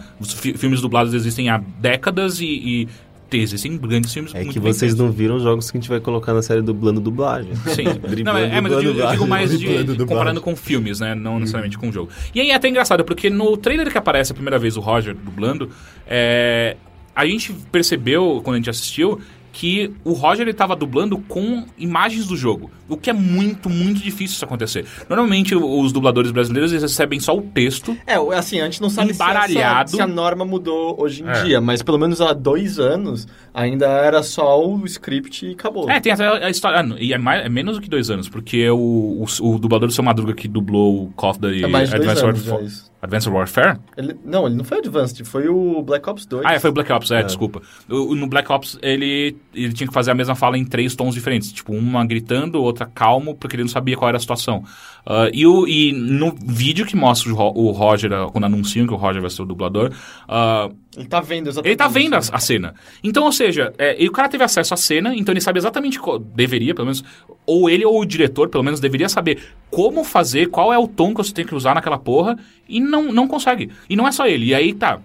filmes dublados existem há décadas e, e certeza. Existem grandes filmes É muito que vocês feitos. não viram os jogos que a gente vai colocar na série dublando dublagem. Sim. Não, é, é, mas eu digo, eu digo mais de, dublagem. comparando com filmes, né? Não necessariamente com o jogo. E aí é até engraçado, porque no trailer que aparece a primeira vez o Roger dublando, é, a gente percebeu, quando a gente assistiu, que o Roger ele tava dublando com imagens do jogo. O que é muito, muito difícil isso acontecer. Normalmente os dubladores brasileiros eles recebem só o texto. É, assim, a gente não sabe se, essa, se a norma mudou hoje em É. dia, mas pelo menos há dois anos ainda era só o script e acabou. É, tem até a história. ah, e é, mais- é menos do que dois anos, porque o, o, o dublador do seu Madruga que dublou o Call of Duty É mais de dois Advanced, anos. Advanced Warfare? Ele- não, ele não foi Advanced, foi o Black Ops 2. Ah, é, foi o Black Ops, é, desculpa. O- no Black Ops, ele, ele tinha que fazer a mesma fala em três tons diferentes. Tipo, uma gritando, outra calmo, porque ele não sabia qual era a situação. Ah, e, o, e no vídeo que mostra o, Ro- o Roger, ah, quando anunciam que o Roger vai ser o dublador, ah, Ele tá vendo exatamente. ele tá vendo a, isso. a cena. Então, ou seja, é, e o cara teve acesso à cena, então ele sabe exatamente, co- deveria, pelo menos, ou ele ou o diretor, pelo menos, deveria saber como fazer, qual é o tom que você tem que usar naquela porra, e não, não consegue. E não é só ele. E aí tá.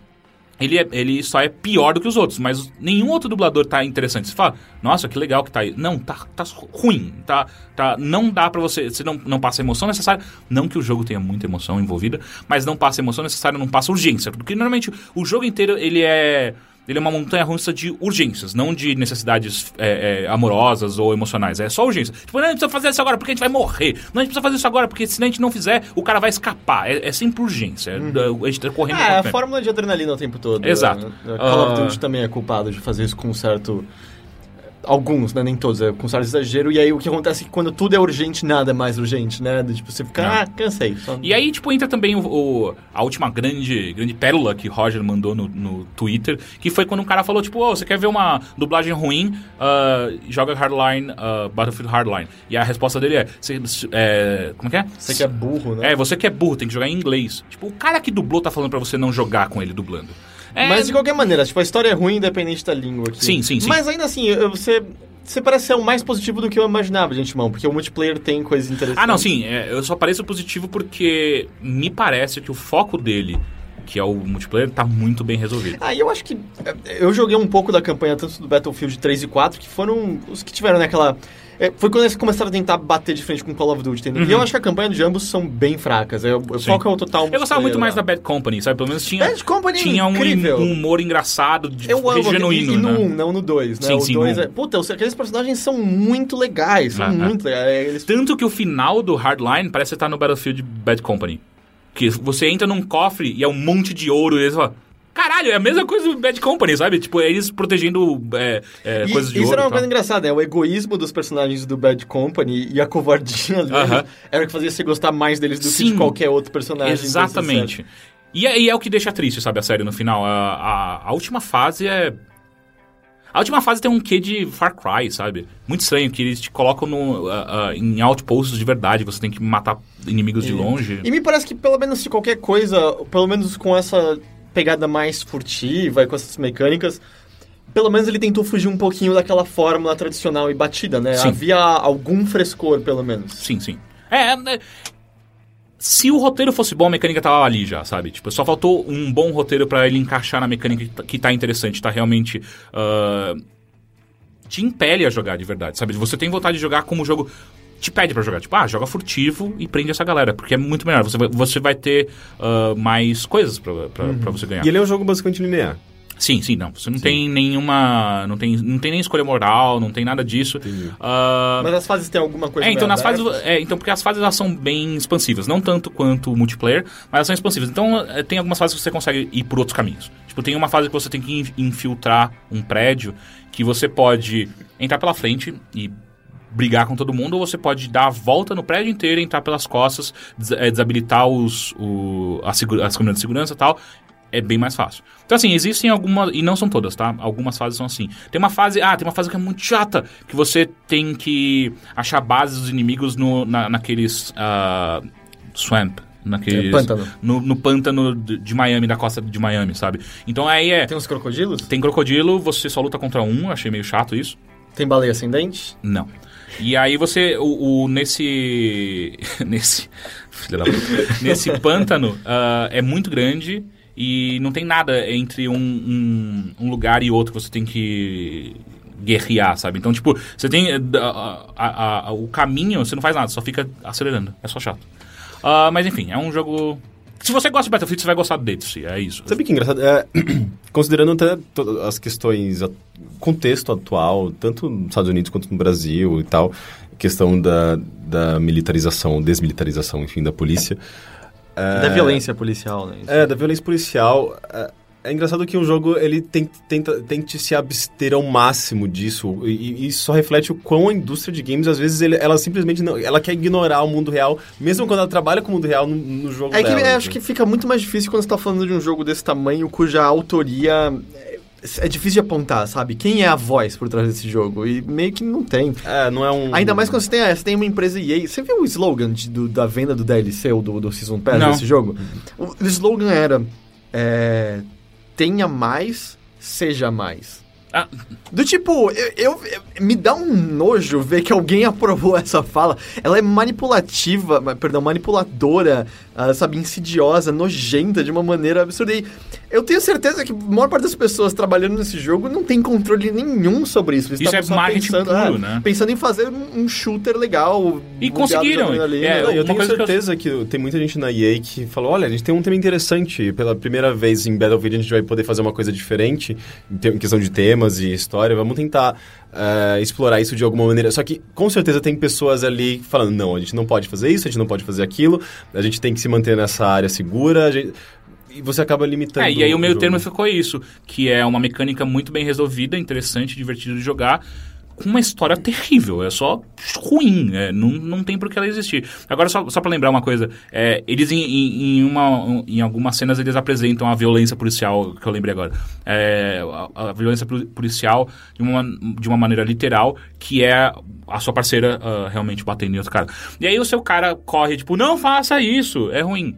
Ele, é- ele só é pior do que os outros, mas nenhum outro dublador tá interessante. Você fala, nossa, que legal que tá aí. Não, tá, tá ruim. Tá, tá, não dá pra você. Você não, não passa a emoção necessária. Não que o jogo tenha muita emoção envolvida, mas não passa a emoção necessária, não passa urgência. Porque normalmente o jogo inteiro ele é. Ele é uma montanha russa de urgências, não de necessidades é, é, amorosas ou emocionais. É só urgência. Tipo, não, a gente precisa fazer isso agora porque a gente vai morrer. Não, a gente precisa fazer isso agora porque se a gente não fizer, o cara vai escapar. É, é sempre urgência. É- A gente tá correndo É, a fórmula de adrenalina o tempo todo. Exato. É, Call of Ah. Duty também é culpado de fazer isso com um certo. Alguns, né? Nem todos, é com certo exagero. E aí o que acontece é que quando tudo é urgente, nada é mais urgente, né? Tipo, você fica, ah, cansei. Só- E aí, tipo, entra também o, o- a última grande, grande pérola que Roger mandou no, no Twitter, que foi quando um cara falou, tipo, ô, você quer ver uma dublagem ruim, ah, joga Hardline, ah, Battlefield Hardline. E a resposta dele é, "Você- é, como é que é? Você que é burro, né? É, você que é burro, tem que jogar em inglês. Tipo, o cara que dublou tá falando pra você não jogar com ele dublando. É, Mas de qualquer maneira, tipo, a história é ruim independente da língua aqui. Sim, sim, sim. Mas ainda assim, você. Você parece ser o mais positivo do que eu imaginava, gente, mão, porque o multiplayer tem coisas interessantes. Ah, não, sim, é, eu só pareço positivo porque me parece que o foco dele, que é o multiplayer, tá muito bem resolvido. Ah, e eu acho que. é, Eu joguei um pouco da campanha, tanto do Battlefield 3 e 4, que foram os que tiveram naquela. É, foi quando eles começaram a tentar bater de frente com Call of Duty, entendeu? E eu acho que a campanha de ambos são bem fracas. É, o Uhum. Sim. foco é o total Eu gostava muito mais da Bad Company, sabe? Pelo menos tinha, Bad Company é tinha um, um humor engraçado, de, Eu amo genuíno, e, e no né? 1, não no 2, né? Sim, o sim, 2 no é. Puta, aqueles personagens são muito legais, são Ah, ah. muito legais. Eles... Tanto que o final do Hardline parece estar no Battlefield Bad Company. Que você entra num cofre e é um monte de ouro e eles falam... Caralho, é a mesma coisa do Bad Company, sabe? Tipo, eles protegendo é, é, E coisas de isso ouro. era uma coisa engraçada, é o egoísmo dos personagens do Bad Company e a covardia deles Aham. era o que fazia você gostar mais deles do que Sim. de qualquer outro personagem. Exatamente. E é, e é o que deixa triste, sabe, a série no final. A, a, a última fase é. A última fase tem um quê de Far Cry, sabe? Muito estranho, que eles te colocam no, ah, ah, em outposts de verdade, você tem que matar inimigos de longe. E me parece que pelo menos se qualquer coisa, pelo menos com essa pegada mais furtiva e com essas mecânicas, pelo menos ele tentou fugir um pouquinho daquela fórmula tradicional e batida, né? Sim. Havia algum frescor, pelo menos. Sim, sim. É, é, se o roteiro fosse bom, a mecânica tava ali já, sabe? Tipo, só faltou um bom roteiro pra ele encaixar na mecânica que tá, tá interessante, tá realmente. ah, te impele a jogar de verdade, sabe? Você tem vontade de jogar como o jogo te pede pra jogar. Tipo, ah, joga furtivo e prende essa galera, porque é muito melhor. Você vai, você vai ter ah, mais coisas pra, pra, pra você ganhar. E ele é um jogo basicamente linear. Sim, sim, não. Você não tem nenhuma. Não tem, não tem nem escolha moral, não tem nada disso. Ah, Mas as fases têm alguma coisa é, então nas fases. É, então, porque as fases elas são bem expansivas. Não tanto quanto o multiplayer, mas elas são expansivas. Então, eh, tem algumas fases que você consegue ir por outros caminhos. Tipo, tem uma fase que você tem que in- infiltrar um prédio que você pode entrar pela frente e brigar com todo mundo, ou você pode dar a volta no prédio inteiro, entrar pelas costas, des- eh, desabilitar os, o, a segura- as câmeras de segurança e tal. É bem mais fácil. Então, assim, existem algumas. E não são todas, tá? Algumas fases são assim. Tem uma fase. Ah, tem uma fase que é muito chata. Que você tem que achar bases dos inimigos no, na, naqueles. ah, swamp. Naqueles, É, pântano. No, no pântano de de Miami, da costa de Miami, sabe? Então aí é. Tem uns crocodilos? Tem crocodilo, você só luta contra um, achei meio chato isso. Tem baleia ascendente? Não. E aí você, o, o- nesse, nesse, nesse pântano ah, é muito grande e não tem nada entre um, um, um lugar e outro você tem que guerrear, sabe? Então, tipo, você tem eh, a- a- a- o caminho, você não faz nada, só fica acelerando. É só chato. Ah, mas enfim, é um jogo... Se você gosta de Battlefield, você vai gostar desse, é isso. Sabe que engraçado? É, considerando até as questões, contexto atual, tanto nos Estados Unidos quanto no Brasil e tal, questão da, da militarização, desmilitarização, enfim, da polícia. É, Da violência policial, né? Isso. É, da violência policial. É, é engraçado que o jogo ele tem, tenta, tente se abster ao máximo disso e, e isso só reflete o quão a indústria de games às vezes ele- ela simplesmente não, ela quer ignorar o mundo real, mesmo quando ela trabalha com o mundo real no, no jogo É que dela. eu acho que fica muito mais difícil quando você tá falando de um jogo desse tamanho, cuja autoria é, é difícil de apontar, sabe? Quem é a voz por trás desse jogo? E meio que não tem. É, não é um Ainda mais quando você tem, você tem uma empresa EA. Você viu o slogan de- do- da venda do DLC ou do, do Season Pass Não. desse jogo? O, o slogan era: é, tenha mais, seja mais. Ah. Do tipo, eu, eu- eu- me dá um nojo ver que alguém aprovou essa fala. Ela é manipulativa, ma- perdão, manipuladora, ah, sabe, insidiosa, nojenta de uma maneira absurda. E eu tenho certeza que a maior parte das pessoas trabalhando nesse jogo não tem controle nenhum sobre isso. Eles Isso é só marketing pensando, puro, ah, né? pensando em fazer um, shooter legal. E conseguiram, é? Não, eu tenho coisa que eu- certeza que, tem muita gente na EA que falou, olha, a gente tem um tema interessante, pela primeira vez em Battlefield a gente vai poder fazer uma coisa diferente, em, te- em questão de temas e história, vamos tentar eh, explorar isso de alguma maneira. Só que, com certeza, tem pessoas ali falando, não, a gente não pode fazer isso, a gente não pode fazer aquilo, a gente tem que se manter nessa área segura, gente- e você acaba limitando É, e aí o meio jogo. termo ficou isso, que é uma mecânica muito bem resolvida, interessante, divertida de jogar, com uma história terrível, é só ruim, é, não, não tem por que ela existir. Agora, só, só pra lembrar uma coisa, é, eles em, em, uma, em algumas cenas eles apresentam a violência policial, que eu lembrei agora, é, a, a violência poli- policial de uma, de uma maneira literal, que é a sua parceira ah, realmente batendo em outro cara. E aí o seu cara corre, tipo, não faça isso, é ruim.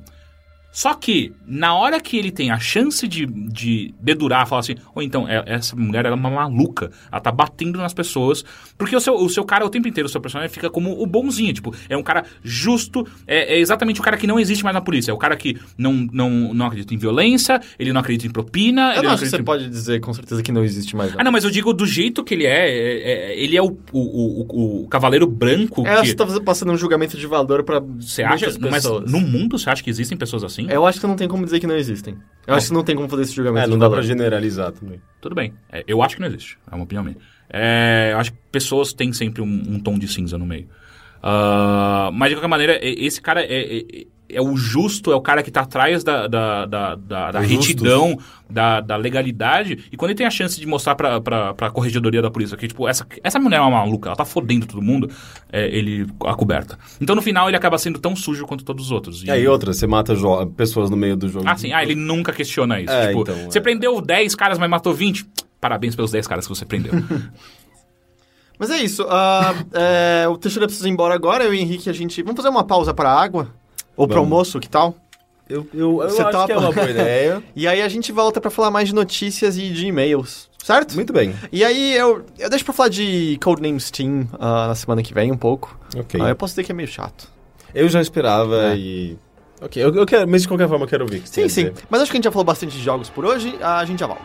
Só que, na hora que ele tem a chance de, de dedurar, falar assim, ou então, é- essa mulher ela é uma maluca, ela tá batendo nas pessoas, porque o seu, o seu cara, o tempo inteiro, o seu personagem fica como o bonzinho, tipo, é um cara justo, é, é exatamente o cara que não existe mais na polícia, é o cara que não, não, não acredita em violência, ele não acredita em propina, Eu ele não não acho que você em... pode dizer com certeza que não existe mais. Ah, não, mas eu digo do jeito que ele é, é- é- ele é o, o, o, o- cavaleiro branco É, que... você tá passando um julgamento de valor pra Você acha? muitas Mas pessoas. no mundo você acha que existem pessoas assim? Eu acho que não tem como dizer que não existem. Eu acho que não tem como fazer esse julgamento É, não dá valor. pra generalizar também. Tudo bem. É, eu acho que não existe. É uma opinião minha. É, eu acho que pessoas têm sempre um, um tom de cinza no meio. Ah, mas, de qualquer maneira, e- esse cara é, é- é o justo, é o cara que tá atrás da, da, da, da, da justos. retidão, da, da legalidade. E quando ele tem a chance de mostrar pra, pra, pra corregedoria da polícia que, tipo, essa, essa mulher é uma maluca, ela tá fodendo todo mundo, é, ele a coberta. Então, no final, ele acaba sendo tão sujo quanto todos os outros. E aí outra, você mata pessoas no meio do jogo. Ah, sim. Ah, ele nunca questiona isso. É, tipo, então, você é. prendeu 10 caras, mas matou 20? Parabéns pelos 10 caras que você prendeu. Mas é isso. ah, é, o Teixeira precisa ir embora agora. Eu e o Henrique, a gente... Vamos fazer uma pausa pra água? Ou Vamos. almoço, que tal? Eu, eu, eu Você acho topa? que é uma boa ideia. E aí a gente volta pra falar mais de notícias e de e-mails, certo? Muito bem. E aí eu, eu deixo pra falar de Codenames Team ah, na semana que vem um pouco. Ok. Ah, eu posso dizer que é meio chato. Eu já esperava É. e... Ok, eu, eu quero, mas de qualquer forma eu quero ouvir. que Sim, sim. dizer. Mas acho que a gente já falou bastante de jogos por hoje. A gente já volta.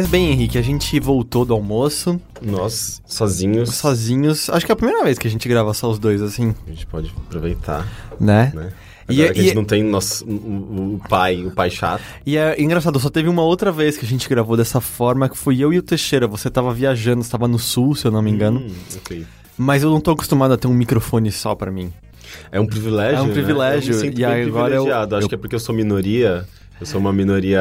Mas bem, Henrique, a gente voltou do almoço, Nós, sozinhos, sozinhos. Acho que é a primeira vez que a gente grava só os dois, assim, a gente pode aproveitar, né? né? E- Agora que a e- gente não tem nosso, o, o- pai, o pai chato. E é engraçado, só teve uma outra vez que a gente gravou dessa forma, que foi eu e o Teixeira. Você tava viajando, você tava no sul, se eu não me engano. Hum, ok. Mas eu não tô acostumado a ter um microfone só pra mim. É um privilégio, É um né? privilégio, Eu me e agora eu-. Acho eu- que é porque eu sou minoria, eu sou uma minoria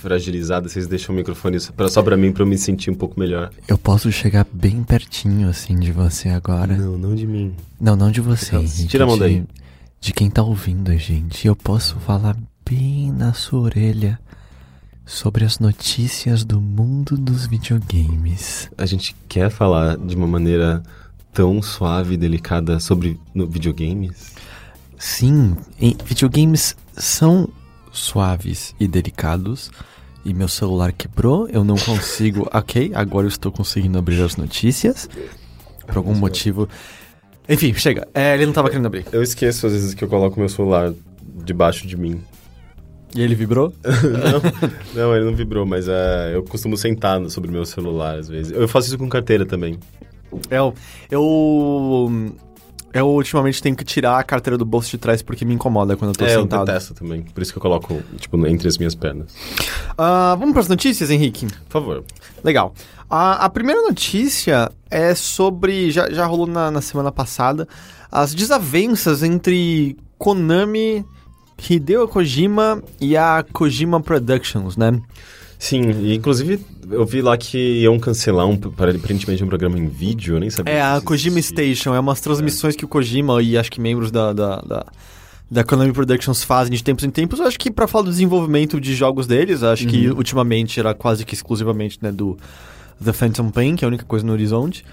fragilizada, vocês deixam o microfone só pra, só pra mim, pra eu me sentir um pouco melhor. Eu posso chegar bem pertinho, assim, de você agora. Não, não de mim. Não, não de você, Então, Henrique. tira a mão de- daí. De quem tá ouvindo a gente. Eu posso falar bem na sua orelha sobre as notícias do mundo dos videogames. A gente quer falar de uma maneira tão suave e delicada sobre videogames? Sim, videogames são suaves e delicados. E meu celular quebrou, eu não consigo. ok, agora eu estou conseguindo abrir as notícias. Por algum motivo. Enfim, chega. É, ele não tava querendo abrir. Eu esqueço às vezes que eu coloco meu celular debaixo de mim. E ele vibrou? Não, ele não vibrou, mas é, eu costumo sentar sobre meu celular às vezes. Eu faço isso com carteira também. Eu. Eu. Eu ultimamente tenho que tirar a carteira do bolso de trás porque me incomoda quando eu tô é, eu sentado. detesto também. Por isso que eu coloco, tipo, entre as minhas pernas. Ah, vamos para as notícias, Henrique? Por favor. Legal. A, a primeira notícia é sobre. Já, já rolou na, na semana passada. As desavenças entre Konami, Hideo Kojima e a Kojima Productions, né? Sim, e inclusive eu vi lá que iam cancelar um, aparentemente um programa em vídeo, eu nem sabia. É, a Kojima. Station. É umas transmissões que o Kojima e acho que membros da, da, da, da Konami Productions fazem de tempos em tempos. Eu acho que pra falar do desenvolvimento de jogos deles, acho que ultimamente era quase que exclusivamente né, do The Phantom Pain, que é a única coisa no horizonte.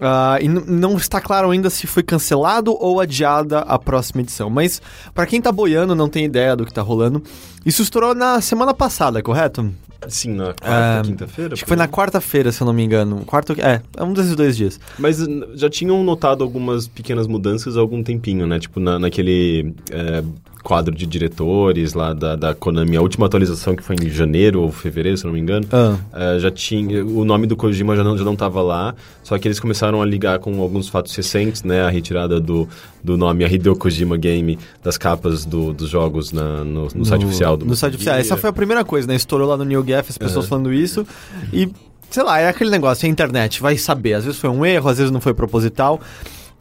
Ah, e não está claro ainda se foi cancelado ou adiada a próxima edição. Mas, pra quem tá boiando, não tem ideia do que tá rolando. Isso estourou na semana passada, correto? Sim, na quarta, Ah, quinta-feira? Acho que foi na quarta-feira, se eu não me engano. Quarto, é, é um desses dois dias. Mas já tinham notado algumas pequenas mudanças há algum tempinho, né? Tipo, na, naquele é, quadro de diretores lá da, da Konami, a última atualização que foi em janeiro ou fevereiro, se não me engano, Ah. é, já tinha... O nome do Kojima já não, já não tava lá, só que eles começaram a ligar com alguns fatos recentes, né? A retirada do, do nome a Hideo Kojima Game das capas do- dos jogos na- no, no site oficial do No site oficial. Essa foi a primeira coisa, né? Estourou lá no New Gaf, as pessoas falando isso. E, sei lá, é aquele negócio, é a internet, vai saber. Às vezes foi um erro, às vezes não foi proposital.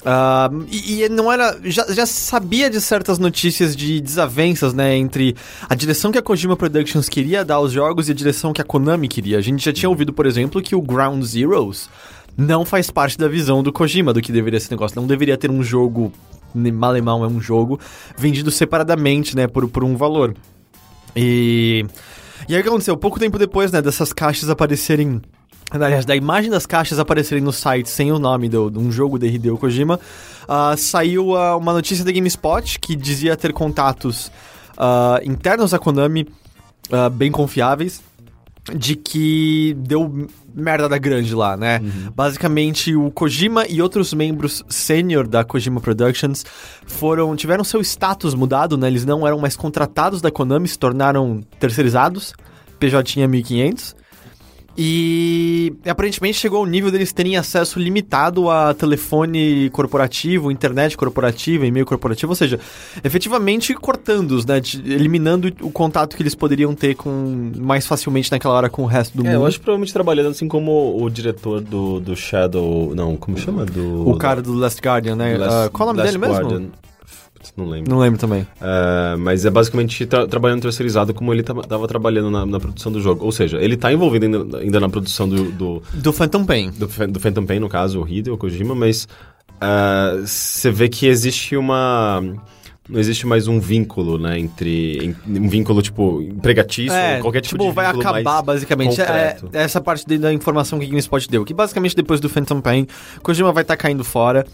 Ah, e, e não era. Já, já sabia de certas notícias de desavenças, né? Entre a direção que a Kojima Productions queria dar aos jogos e a direção que a Konami queria. A gente já tinha ouvido, por exemplo, que o Ground Zeroes não faz parte da visão do Kojima, do que deveria ser negócio. Não deveria ter um jogo. Malemão é um jogo vendido separadamente, né? Por, por um valor. E. E aí o que aconteceu? Pouco tempo depois, né, dessas caixas aparecerem. Aliás, da imagem das caixas aparecerem no site sem o nome de um jogo de Hideo Kojima, ah, saiu ah, uma notícia da GameSpot que dizia ter contatos ah, internos da Konami bem confiáveis de que deu merda da grande lá, né? Basicamente, o Kojima e outros membros sênior da Kojima Productions foram tiveram seu status mudado, né? Eles não eram mais contratados da Konami, se tornaram terceirizados, PJ 1500. E aparentemente chegou ao nível deles terem acesso limitado a telefone corporativo, internet corporativa, e-mail corporativo, ou seja, efetivamente cortando-os, né? Eliminando o contato que eles poderiam ter com mais facilmente naquela hora com o resto do É, mundo. eu acho que provavelmente trabalhando assim como o diretor do, do Shadow... Não, como chama? Do... O cara do Last Guardian, né? Last- Ah, qual é o nome Last dele mesmo? Não lembro. Não lembro também. É, mas é basicamente tra- trabalhando terceirizado como ele estava trabalhando na, na produção do jogo. Ou seja, ele tá envolvido ainda, ainda na produção do, do, Do Phantom Pain. do, do Phantom Pain, no caso, o Hideo Kojima, mas é, você vê que existe uma... Não existe mais um vínculo, né, entre... um vínculo, tipo, empregatício, ou qualquer tipo, de vai acabar, basicamente. É, é essa parte da informação que a GameSpot deu. Que basicamente depois do Phantom Pain, Kojima vai estar caindo fora.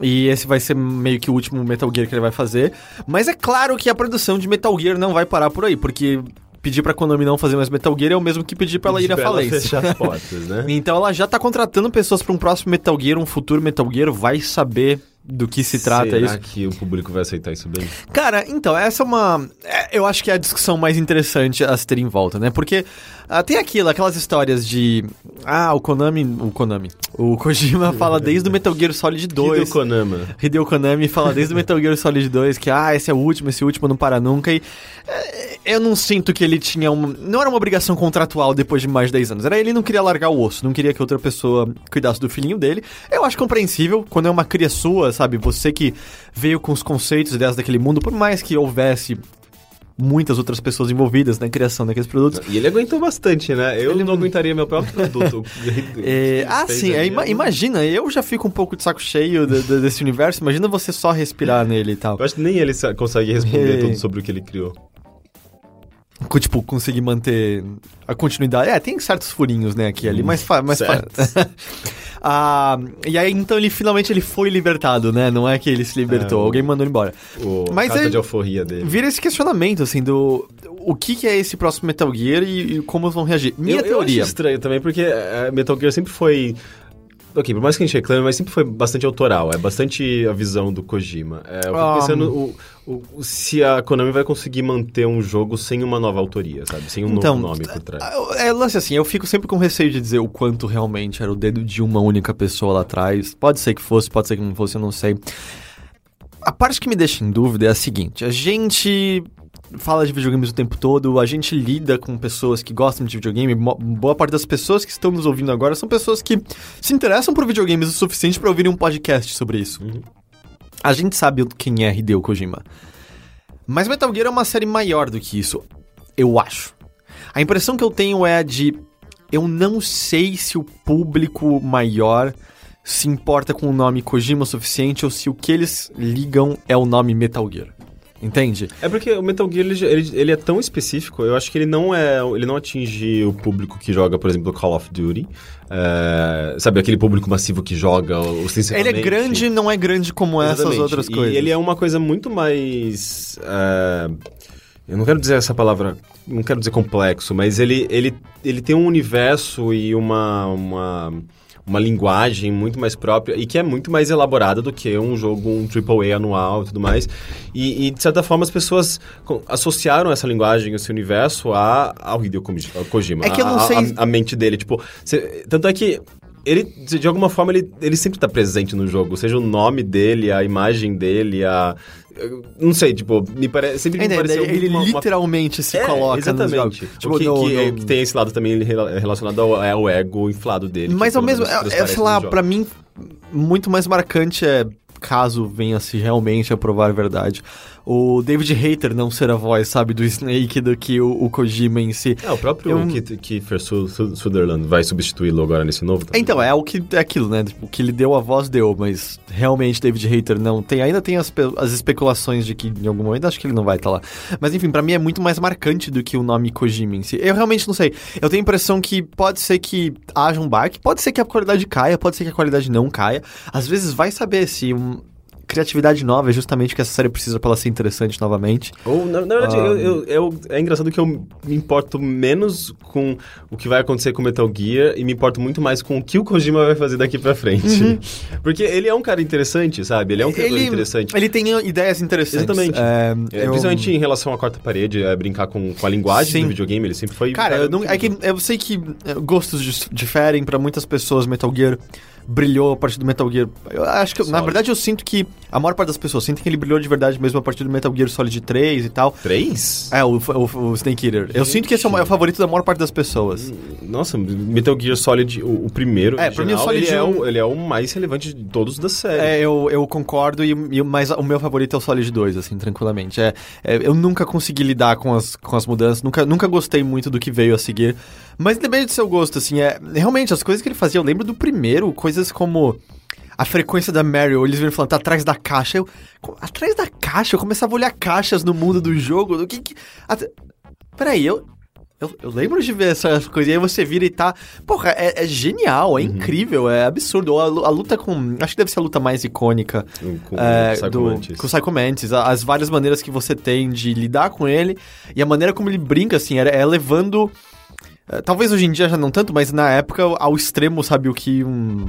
E esse vai ser meio que o último Metal Gear que ele vai fazer. Mas é claro que a produção de Metal Gear não vai parar por aí, porque pedir pra Konami não fazer mais Metal Gear é o mesmo que pedir pra ela ir à falência. fechar as portas, né? Então ela já tá contratando pessoas pra um próximo Metal Gear, um futuro Metal Gear, vai saber do que se trata Será isso. que o público vai aceitar isso bem? Cara, então, essa é uma. é, eu acho que é a discussão mais interessante a se ter em volta, né? Porque ah, tem aquilo, aquelas histórias de. Ah, o Konami. O Konami. O Kojima fala desde o Metal Gear Solid 2. Hideo Konama. Hideo Konami fala desde o Metal Gear Solid 2 que, ah, esse é o último, esse último não para nunca. E é, eu não sinto que ele tinha uma. Não era uma obrigação contratual depois de mais de 10 anos. Era ele não queria largar o osso, não queria que outra pessoa cuidasse do filhinho dele. Eu acho compreensível quando é uma cria sua, sabe? Você que veio com os conceitos e ideias daquele mundo, por mais que houvesse muitas outras pessoas envolvidas na criação daqueles produtos. E ele aguentou bastante, né? Eu Ele não aguentaria meu próprio produto. É, ah, sim, é, ima- imagina, eu já fico um pouco de saco cheio de- de- desse universo. Imagina você só respirar nele e tal. Eu acho que nem ele consegue responder É. tudo sobre o que ele criou. Tipo, conseguir manter a continuidade. É, tem certos furinhos, né, aqui e ali, mas... Fa, mas fa- Ah, e aí, então, ele finalmente ele foi libertado, né? Não é que ele se libertou, É, alguém mandou ele embora. O Mas carta é- de alforria dele. Vira esse questionamento, assim, do... O que, que é esse próximo Metal Gear e, e como vão reagir. Minha eu, Eu teoria... acho estranho também, porque é, Metal Gear sempre foi... Ok, por mais que a gente reclame, mas sempre foi bastante autoral. É bastante a visão do Kojima. É, eu fico Ah, pensando o, o- se a Konami vai conseguir manter um jogo sem uma nova autoria, sabe? Sem um Então, novo nome por trás. É, lance assim, eu fico sempre com receio de dizer o quanto realmente era o dedo de uma única pessoa lá atrás. Pode ser que fosse, pode ser que não fosse, eu não sei. A parte que me deixa em dúvida é a seguinte: a gente fala de videogames o tempo todo, a gente lida com pessoas que gostam de videogame. Boa parte das pessoas que estão nos ouvindo agora são pessoas que se interessam por videogames o suficiente para ouvirem um podcast sobre isso. A gente sabe quem é Hideo Kojima. Mas Metal Gear é uma série maior do que isso, eu acho. A impressão que eu tenho é a de. Eu não sei se o público maior se importa com o nome Kojima o suficiente ou se o que eles ligam é o nome Metal Gear. Entende? É porque o Metal Gear ele, ele, ele é tão específico, eu acho que ele não é. Ele não atinge o público que joga, por exemplo, Call of Duty. É, sabe, aquele público massivo que joga Ele ostensivamente. é grande, não é grande como essas Exatamente. outras E coisas. ele é uma coisa muito mais. é, eu não quero dizer essa palavra, não quero dizer complexo, mas ele, ele, ele tem um universo e uma, uma, uma linguagem muito mais própria e que é muito mais elaborada do que um jogo, um AAA anual e tudo mais. E, e, de certa forma as pessoas associaram essa linguagem, esse universo a, ao Hideo Kojima. É que eu não a, sei- A, a mente dele, tipo... cê- tanto é que ele, de de alguma forma, ele, ele sempre tá presente no jogo. Seja o nome dele, a imagem dele, a... Não sei, tipo, me parece... Sempre me pareceu Ele, ele uma- uma- literalmente se É, coloca exatamente. jogos. Tipo, que, no- que- no- que tem esse lado também rela- relacionado ao, ao ego inflado dele. Mas ao mesmo, é, é, sei lá, pra mim, muito mais marcante é, caso venha se realmente a provar a verdade, o David Hayter não ser a voz, sabe, do Snake do que o, o Kojima em si. É, o próprio Eu- Kiefer Su- Su- Sutherland vai substituí-lo agora nesse novo também. Então, é o que é aquilo, né? Tipo, o que ele deu a voz deu, mas realmente David Hayter não tem. Ainda tem as, as especulações de que em algum momento acho que ele não vai estar lá. Mas enfim, pra mim é muito mais marcante do que o nome Kojima em si. Eu realmente não sei. Eu tenho a impressão que pode ser que haja um baque, pode ser que a qualidade caia, pode ser que a qualidade não caia. Às vezes vai saber se um- criatividade nova é justamente o que essa série precisa pra ela ser interessante novamente. Ou, na, na verdade, Ah. eu, eu- eu- é engraçado que eu me importo menos com o que vai acontecer com Metal Gear e me importo muito mais com o que o Kojima vai fazer daqui pra frente. Porque ele é um cara interessante, sabe? Ele é um criador interessante. Ele tem ideias interessantes. Exatamente. É, É, eu- Principalmente em relação à quarta parede, é, brincar com, com a linguagem Sim. do videogame, ele sempre foi... um Cara, eu, não, é que eu sei que é, gostos dif- diferem pra muitas pessoas. Metal Gear brilhou a partir do Metal Gear. Eu acho que, na Solid. verdade, eu sinto que a maior parte das pessoas sentem que ele brilhou de verdade mesmo a partir do Metal Gear Solid 3 e tal. Três? É, o, o, o Snake Eater. Eu sinto que esse é o favorito da maior parte das pessoas. Nossa, Metal Gear Solid, o, o primeiro, É, pra mim o original, Solid ele, é o, ele é o mais relevante de todos da série. É, eu, eu concordo, e, e- mas o meu favorito é o Solid 2, assim, tranquilamente. É, é, eu nunca consegui lidar com as, com as mudanças, nunca, nunca gostei muito do que veio a seguir. Mas independente do seu gosto, assim, é, realmente, as coisas que ele fazia, eu lembro do primeiro, coisas como a frequência da Meryl, eles viram falando, tá atrás da caixa. Eu, atrás da caixa? Eu começava a olhar caixas no mundo do jogo, do que que... Até, peraí, eu... Eu, eu lembro de ver essas coisas, e aí você vira e tá. Porra, é, é genial, é incrível, é absurdo. A, a luta com. Acho que deve ser a luta mais icônica Com é, o Psycho do, Mantis. com o Psycho Mantis, as várias maneiras que você tem de lidar com ele e a maneira como ele brinca, assim, é, é levando. É, talvez hoje em dia já não tanto, mas na época ao extremo, sabe, o que um.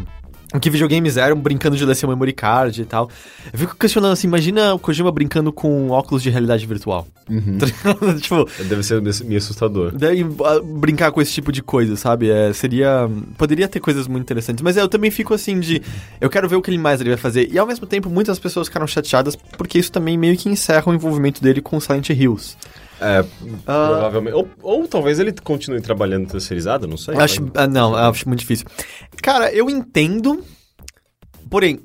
O que videogames eram, brincando de descer o memory card e tal. Eu fico questionando assim, imagina o Kojima brincando com óculos de realidade virtual. Uhum. Tá tipo, Deve ser meio assustador. Daí, ah, brincar com esse tipo de coisa, sabe? É, seria. Poderia ter coisas muito interessantes. Mas eu também fico assim de. Eu quero ver o que ele mais ele vai fazer. E ao mesmo tempo, muitas pessoas ficaram chateadas porque isso também meio que encerra o envolvimento dele com Silent Hills. É, Ah. provavelmente. Ou, ou talvez ele continue trabalhando terceirizado, não sei. Acho. ah, não, acho muito difícil. Cara, eu entendo. Porém,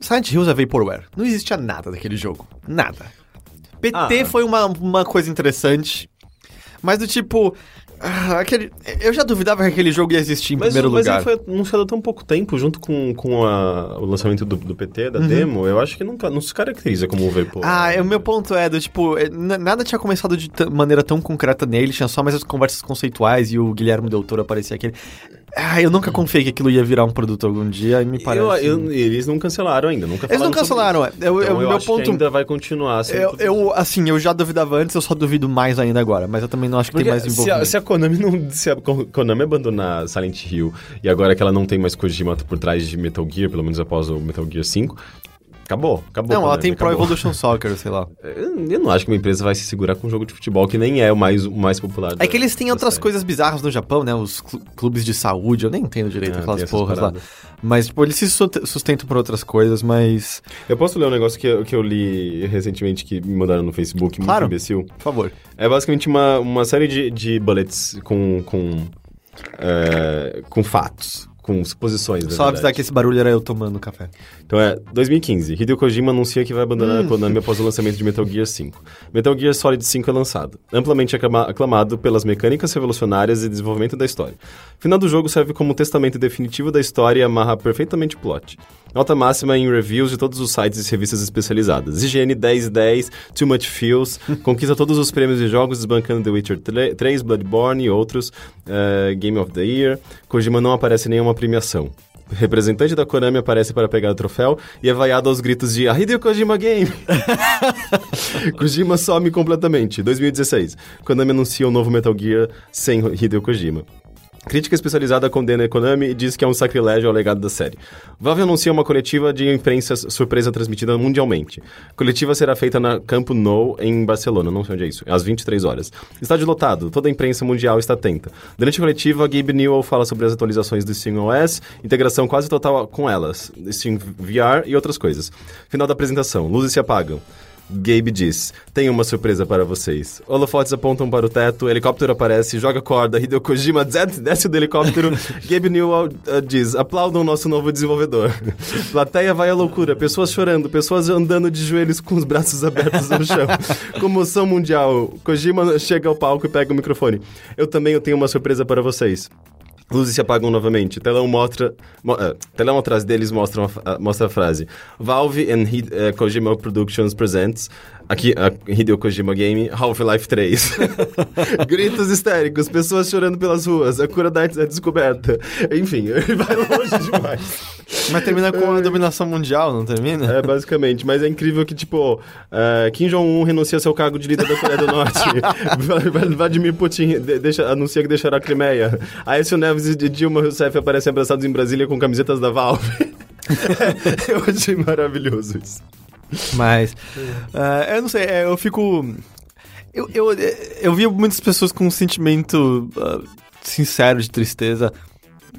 Silent Hills é Vaporware. Não existia nada daquele jogo. Nada. PT Ah. foi uma, uma coisa interessante. Mas do tipo. Ah, aquele, eu já duvidava que aquele jogo ia existir em Mas, primeiro mas lugar. ele foi anunciado há tão pouco tempo, junto com, com a- o lançamento do, do PT, da demo, eu acho que nunca, não se caracteriza como um overpower. Uhum. Ah, é, o meu ponto é do tipo, é, nada tinha começado de maneira tão concreta nele, tinha só mais as conversas conceituais e o Guilherme Del Toro aparecia aquele. Ah, eu nunca confiei que aquilo ia virar um produto algum dia e me parece. Eu, eu- eles não cancelaram ainda, nunca Eles não cancelaram, isso. é. Eu- Então, eu- eu meu acho ponto- que ainda vai continuar Eu, eu, assim, eu já duvidava antes, eu só duvido mais ainda agora, mas eu também não acho que Porque tem mais se a, envolvimento. se a Konami não. Se a Ko- Konami abandonar Silent Hill e agora que ela não tem mais Kojima por trás de Metal Gear, pelo menos após o Metal Gear 5, acabou. Acabou. Não, ela tem Pro acabou. Evolution Soccer, sei lá. Eu, não acho que uma empresa vai se segurar com um jogo de futebol que nem é o mais, o mais popular. É que eles têm da outras série. coisas bizarras no Japão, né? Os clu- clubes de saúde, eu nem entendo direito tem aquelas porras lá. paradas. Mas, tipo, eles se sust- sustentam por outras coisas, mas. Eu posso ler um negócio que, eu- que eu li recentemente que me mandaram no Facebook, muito Claro. imbecil. Por favor. É basicamente uma, uma série de, de bullets com. com, é, com fatos, com suposições. Só avisar verdade. que esse barulho era eu tomando café. Então é 2015. Hideo Kojima anuncia que vai abandonar a Konami após o lançamento de Metal Gear 5. Metal Gear Solid 5 é lançado, amplamente aclama- aclamado pelas mecânicas revolucionárias e desenvolvimento da história. O final do jogo serve como testamento definitivo da história e amarra perfeitamente o plot. Nota máxima em reviews de todos os sites e revistas especializadas. IGN 10 10, Too Much Feels, conquista todos os prêmios de jogos, desbancando The Witcher 3, Bloodborne e outros, eh, Game of the Year. Kojima não aparece em nenhuma premiação. Representante da Konami aparece para pegar o troféu e é vaiado aos gritos de "A Hideo Kojima Game! Kojima some completamente. 2016. Konami anuncia o novo Metal Gear sem Hideo Kojima. Crítica especializada condena a Konami e diz que é um sacrilégio ao legado da série. Valve anuncia uma coletiva de imprensa surpresa transmitida mundialmente. A coletiva será feita na Campo Nou, em Barcelona, não sei onde é isso, às 23 horas. Estádio lotado, toda a imprensa mundial está atenta. Durante a coletiva, Gabe Newell fala sobre as atualizações do SteamOS, integração quase total com elas, Steam VR e outras coisas. Final da apresentação, luzes se apagam. Gabe diz: Tenho uma surpresa para vocês. Holofotes apontam para o teto, helicóptero aparece, joga corda, Hideo Kojima desce do helicóptero. Gabe Newell uh, diz: Aplaudam nosso novo desenvolvedor. Plateia vai à loucura, pessoas chorando, pessoas andando de joelhos com os braços abertos no chão. Comoção mundial. Kojima chega ao palco e pega o microfone. Eu também tenho uma surpresa para vocês. Luzes se apagam novamente. Telão mostra. mo- eh, telão atrás deles mostra, uma, ah, mostra a frase: Valve and Hid- eh, Kojima Productions presents. Aqui, a Hideo Kojima Game, Half-Life 3. Gritos histéricos, pessoas chorando pelas ruas, a cura da AIDS é descoberta. Enfim, ele vai longe demais. Mas termina com a dominação mundial, não termina? É, basicamente. Mas é incrível que, tipo, eh, Kim Jong-un renuncia ao seu cargo de líder da Coreia do Norte. Vladimir Putin de- deixa, anuncia que deixará a Crimeia. Aécio Neves e Dilma Rousseff aparecem abraçados em Brasília com camisetas da Valve. Eu achei maravilhoso isso. Mas, ah, eu não sei, é, eu fico. Eu, eu, eu vi muitas pessoas com um sentimento ah, sincero de tristeza.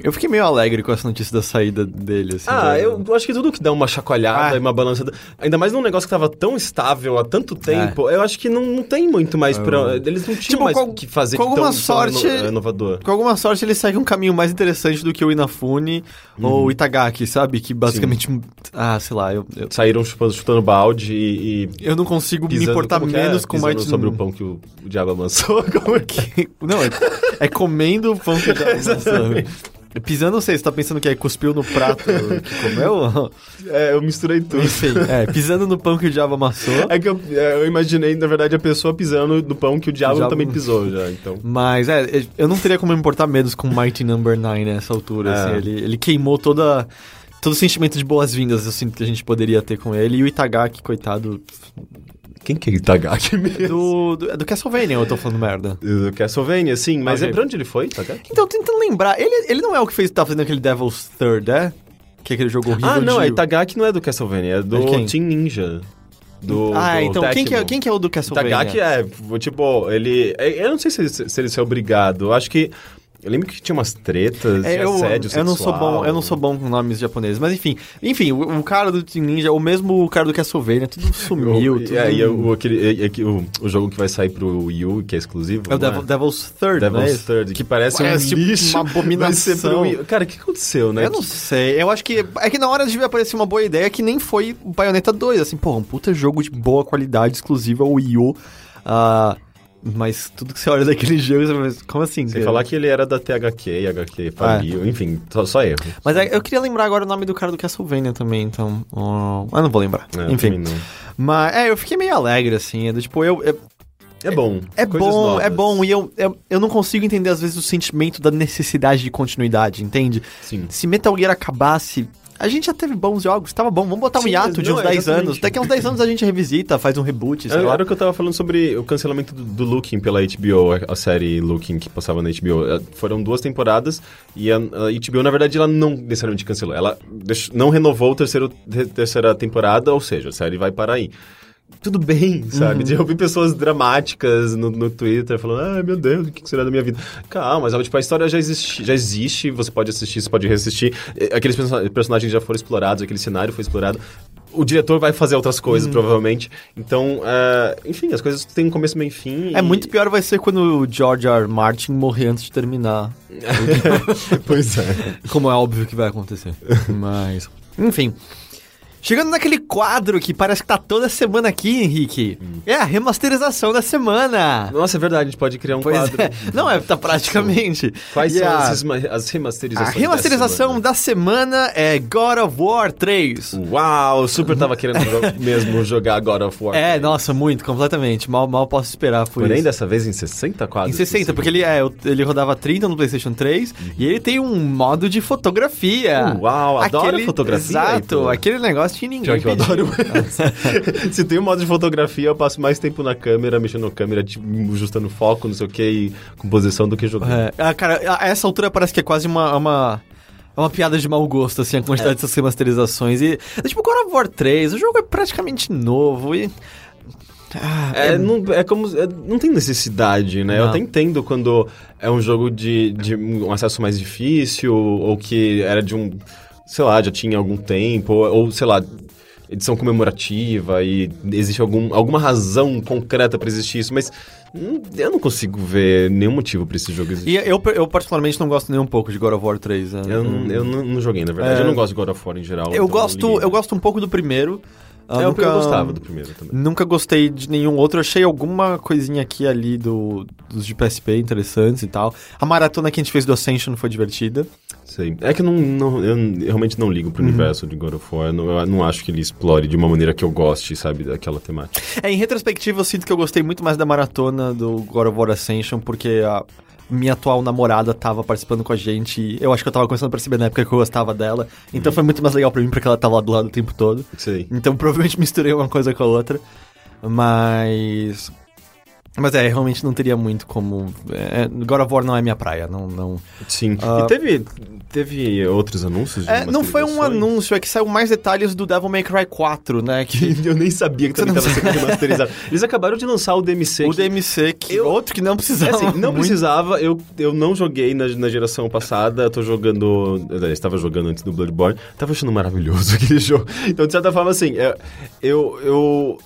Eu fiquei meio alegre com essa notícia da saída dele, assim. Ah, da- eu acho que tudo que dá uma chacoalhada Ah. e uma balançada. Ainda mais num negócio que tava tão estável há tanto tempo, eu acho que não, não tem muito mais pra. Eles não tinham Tipo, mais com- o que fazer com alguma tão, tão sorte- ino- inovador. Com alguma sorte, ele segue um caminho mais interessante do que o Inafune ou o Itagaki, sabe? Que basicamente. Ah, sei lá, eu, eu, Saíram chutando, chutando balde e, e eu não consigo me pisando- importar como que é? menos com Pisando Martin. sobre o pão que o, o diabo amassou. Como é que... Não, é, é comendo o pão que já amassou. Pisando, não sei, você tá pensando que é cuspiu no prato que comeu? É, eu misturei tudo. Enfim, é, pisando no pão que o diabo amassou. É que eu, é, eu imaginei, na verdade, a pessoa pisando no pão que o diabo, O diabo- também pisou já, então. Mas, é, eu não teria como me importar menos com Mighty Number 9 nessa altura, É. assim, ele, ele queimou toda... Todo o sentimento de boas-vindas, eu sinto que a gente poderia ter com ele. E o Itagaki, coitado, Quem que é Itagaki mesmo? do, do, é do Castlevania, eu tô falando merda. Do Castlevania, sim, mas Ok. é pra onde ele foi, Itagaki? Então, tentando lembrar, ele, ele não é o que fez, tá fazendo aquele Devil's Third, é? Que é aquele jogo horrível Ah, não, de... é Itagaki não é do Castlevania, é do É? Team Ninja. Do, Ah, do então quem que, é, quem que é o do Castlevania? Itagaki é, tipo, ele... Eu não sei se, ele- se ele é obrigado, eu acho que... Eu lembro que tinha umas tretas É, de eu, assédio eu não sou bom, eu não sou bom com nomes japoneses, mas enfim, enfim, o, o cara do Team Ninja, ou mesmo o cara do Castlevania, tudo sumiu, O, tudo... é, e o, aquele, é, é o, o jogo que vai sair pro Wii U, que é exclusivo. É o não Devil- Devil's Third, né? Devil's Third, que parece, um lixo. uma abominação. Cara, o que aconteceu, né? Eu não sei, eu acho que. É que na hora devia aparecer uma boa ideia que nem foi o Bayonetta 2. Assim, pô, um puta jogo de boa qualidade, exclusivo ao Wii U. Ah, Mas tudo que você olha daquele jogo, você fala, como assim? Sem cara? falar que ele era da THQ e HQ faliu, enfim, só, só erro. Mas é, eu queria lembrar agora o nome do cara do Castlevania também, então. ó, mas não vou lembrar. É, Enfim. Mas é, eu fiquei meio alegre, assim. É do tipo, eu. eu- É bom. é coisas bom, novas. é bom. E eu, eu, eu não consigo entender, às vezes, o sentimento da necessidade de continuidade, entende? Sim. Se Metal Gear acabasse. A gente já teve bons jogos, tava bom. Vamos botar um Sim, hiato de não, uns é, 10 exatamente. anos. Daqui a uns 10 anos a gente revisita, faz um reboot, sei Era lá. era o que eu tava falando sobre o cancelamento do, do Looking pela HBO, a, a série Looking que passava na HBO. Eh, Foram duas temporadas e a, a HBO, na verdade, ela não necessariamente cancelou. Ela deix- não renovou a terceiro, terceira temporada, ou seja, a série vai parar aí. Tudo bem, sabe? Eu vi pessoas dramáticas no, no Twitter falando, ai meu Deus, o que será da minha vida? Calma, mas tipo, a história já existe, já existe, você pode assistir, você pode reassistir. Eh, Aqueles perso- personagens já foram explorados, aquele cenário foi explorado. O diretor vai fazer outras coisas, provavelmente. Então, eh, enfim, as coisas têm um começo, meio fim. É e- muito pior vai ser quando o George R. R. Martin morrer antes de terminar. pois é. Como é óbvio que vai acontecer. Mas. Enfim. Chegando naquele quadro que parece que tá toda semana aqui, Henrique. É a remasterização da semana. Nossa, é verdade, a gente pode criar um Pois quadro. é. Não, é, tá praticamente. Quais E são a- as, as A remasterizações? remasterização dessa da semana é God of War 3. semana? Uau, o Super tava querendo mesmo jogar God of War. É, nossa, muito, completamente. Mal, mal posso esperar por Porém, isso. dessa vez em 60 quadros. Em 60, porque ele, é, ele rodava 30 no PlayStation 3 e ele tem um modo de fotografia. Uau, adoro fotografia, Exato, Heitor. aquele negócio que ninguém Pior que eu adoro. Se tem um modo de fotografia, eu passo mais tempo na câmera, mexendo na câmera, ajustando foco, não sei o que, e composição do que jogando. É, ah, cara, a essa altura parece que é quase uma. uma... é uma piada de mau gosto, assim, a quantidade dessas remasterizações. E, é tipo, God of War 3, o jogo é praticamente novo e... Ah, É, não, é como. é- não tem necessidade, né? Eu Não. até entendo quando é um jogo de, de um acesso mais difícil, ou que era de um. Sei lá, já tinha algum tempo, ou, ou, sei lá, edição comemorativa e existe algum, alguma razão concreta pra existir isso, mas hum, eu não consigo ver nenhum motivo pra esse jogo existir. E eu, eu particularmente não gosto nem um pouco de God of War 3. né? Eu, não, eu não, não joguei, na verdade. É. Eu não gosto de God of War em geral. Eu então gosto, eu gosto um pouco do primeiro. Ah, É, eu gostava do primeiro também. Nunca gostei de nenhum outro. Eu achei alguma coisinha aqui ali do, dos de PSP interessantes e tal. A maratona que a gente fez do Ascension foi divertida. Sei. É que eu não, não- eu realmente não ligo pro universo de God of War. Eu não, eu não acho que ele explore de uma maneira que eu goste, sabe, daquela temática. É, em retrospectiva, eu sinto que eu gostei muito mais da maratona do God of War Ascension, porque a minha atual namorada tava participando com a gente. e Eu acho que eu tava começando a perceber na época que eu gostava dela. Então foi muito mais legal pra mim, porque ela tava lá do lado o tempo todo. Sei. Então provavelmente misturei uma coisa com a outra. Mas. Mas é, realmente não teria muito como. É, God of War não é minha praia, não. não... Sim. Ah. E teve, teve outros anúncios? de É, não foi um anúncio, é que saiu mais detalhes do Devil May Cry 4, né? Que Eu nem sabia que também estava sendo remasterizado. Eles acabaram de lançar o DMC. o que- DMC, que Eu- outro que não É precisava. assim, não muito. precisava, eu, eu não joguei na, na geração passada, eu tô jogando. Eu estava jogando antes do Bloodborne, tava achando maravilhoso aquele jogo. Então, de certa forma, assim, é, eu, eu,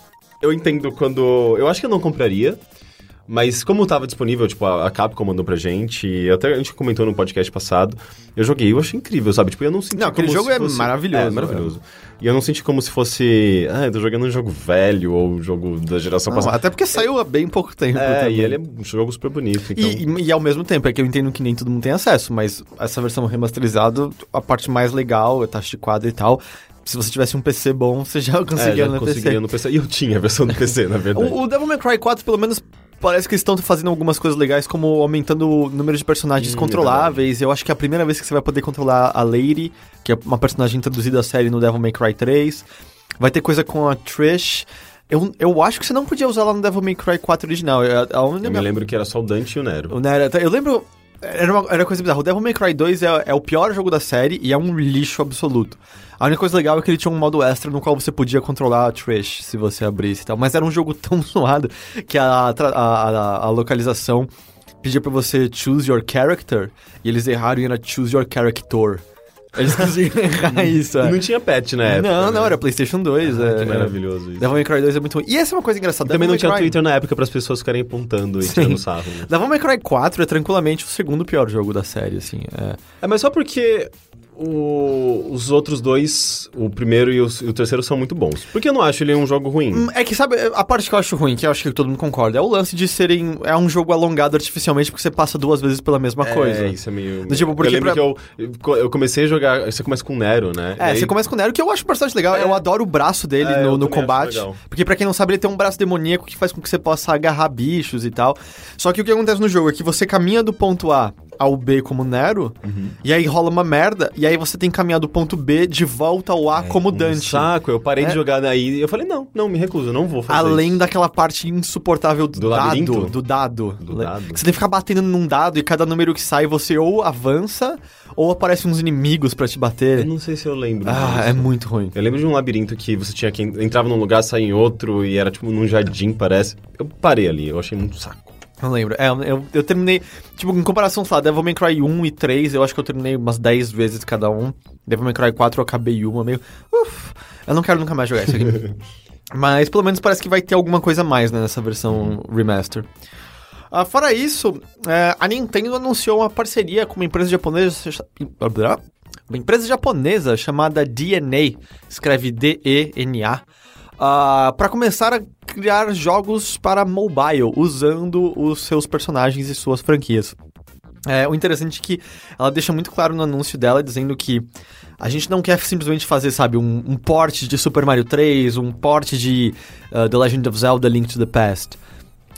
eu entendo quando. Eu acho que eu não compraria. Mas como tava disponível, tipo, a Capcom mandou pra gente, e até a gente comentou no podcast passado, eu joguei e eu achei incrível, sabe? Tipo, eu não senti Não, aquele como jogo é fosse- maravilhoso, É, maravilhoso. E eu não senti como se fosse, ah, eu tô jogando um jogo velho, ou um jogo da geração passada. até porque saiu há bem pouco tempo. É, também. e ele é um jogo super bonito, então... E, e- e ao mesmo tempo, é que eu entendo que nem todo mundo tem acesso, mas essa versão remasterizada, a parte mais legal, taxa de quadro e tal. Se você tivesse um PC bom, você já É, conseguia já no conseguia PC. no PC. E eu tinha a versão do PC, na verdade. O, o Devil May Cry 4, pelo menos, parece que estão fazendo algumas coisas legais, como aumentando o número de personagens Hum, controláveis. Eu acho que é a primeira vez que você vai poder controlar a Lady, que é uma personagem introduzida à série no Devil May Cry 3. Vai ter coisa com a Trish. Eu, eu acho que você não podia usar ela no Devil May Cry 4 original. A única Eu me lembro que era só o Dante e o Nero. o Nero, eu lembro. Era uma, era coisa bizarra. O Devil May Cry 2 é, é o pior jogo da série e é um lixo absoluto. A única coisa legal é que ele tinha um modo extra no qual você podia controlar a Trish se você abrisse e tal. Mas era um jogo tão zoado que a, a, a, a localização pedia pra você choose your character e eles erraram e era choose your character. Eles conseguiram errar isso. É. Não tinha patch na época. Não, né? não, era PlayStation 2. Ah, é, que maravilhoso isso. Devil May Cry 2 é muito ruim. E essa é uma coisa engraçada. Também não tinha Cry- Twitter na época para as pessoas ficarem apontando e Sim. tirando sarro. Né? Devil May Cry 4 é tranquilamente o segundo pior jogo da série, assim. É. É, mas só porque o- os outros dois, o primeiro e o, e o terceiro, são muito bons. Porque eu não acho ele um jogo ruim. Hum, É que, sabe, a parte que eu acho ruim, que eu acho que todo mundo concorda, é o lance de serem. É um jogo alongado artificialmente porque você passa duas vezes pela mesma coisa. É, isso é meio... Do tipo, porque eu lembro pra- que eu, eu comecei a jogar... Você começa com o Nero, né? É, aí- você começa com o Nero, que eu acho bastante legal. Eu adoro o braço dele É, no, no combate. Porque, pra quem não sabe, ele tem um braço demoníaco que faz com que você possa agarrar bichos e tal. Só que o que acontece no jogo é que você caminha do ponto A ao B como Nero, Uhum. e aí rola uma merda, e aí você tem que caminhar do ponto B de volta ao A como um Dante. saco, eu parei É. de jogar daí e eu falei, não, não, me recuso, eu não vou fazer Além isso. daquela parte insuportável do, Do dado. labirinto? Do dado. Do Le- dado. Você tem que ficar batendo num dado e cada número que sai você ou avança ou aparecem uns inimigos pra te Eu bater. não sei se eu lembro Ah, disso. é muito ruim. Eu lembro de um labirinto que você tinha que entrava num lugar, saía em outro e era tipo num jardim, parece. Eu parei ali, eu achei muito saco. Não lembro. É, eu, eu terminei. Tipo, em comparação, sei lá, Devil May Cry 1 e 3, eu acho que eu terminei umas 10 vezes cada um. Devil May Cry 4 eu acabei uma, meio. Uf, eu não quero nunca mais jogar isso aqui. Mas pelo menos parece que vai ter alguma coisa a mais né, nessa versão remaster. Ah, fora isso, é, a Nintendo anunciou uma parceria com uma empresa japonesa. Uma empresa japonesa chamada DNA, escreve D-E-N-A, para começar a criar jogos para mobile, usando os seus personagens e suas franquias. É, o interessante é que ela deixa muito claro no anúncio dela, dizendo que a gente não quer simplesmente fazer, sabe, um, um port de Super Mario 3, um port de uh, The Legend of Zelda Link to the Past.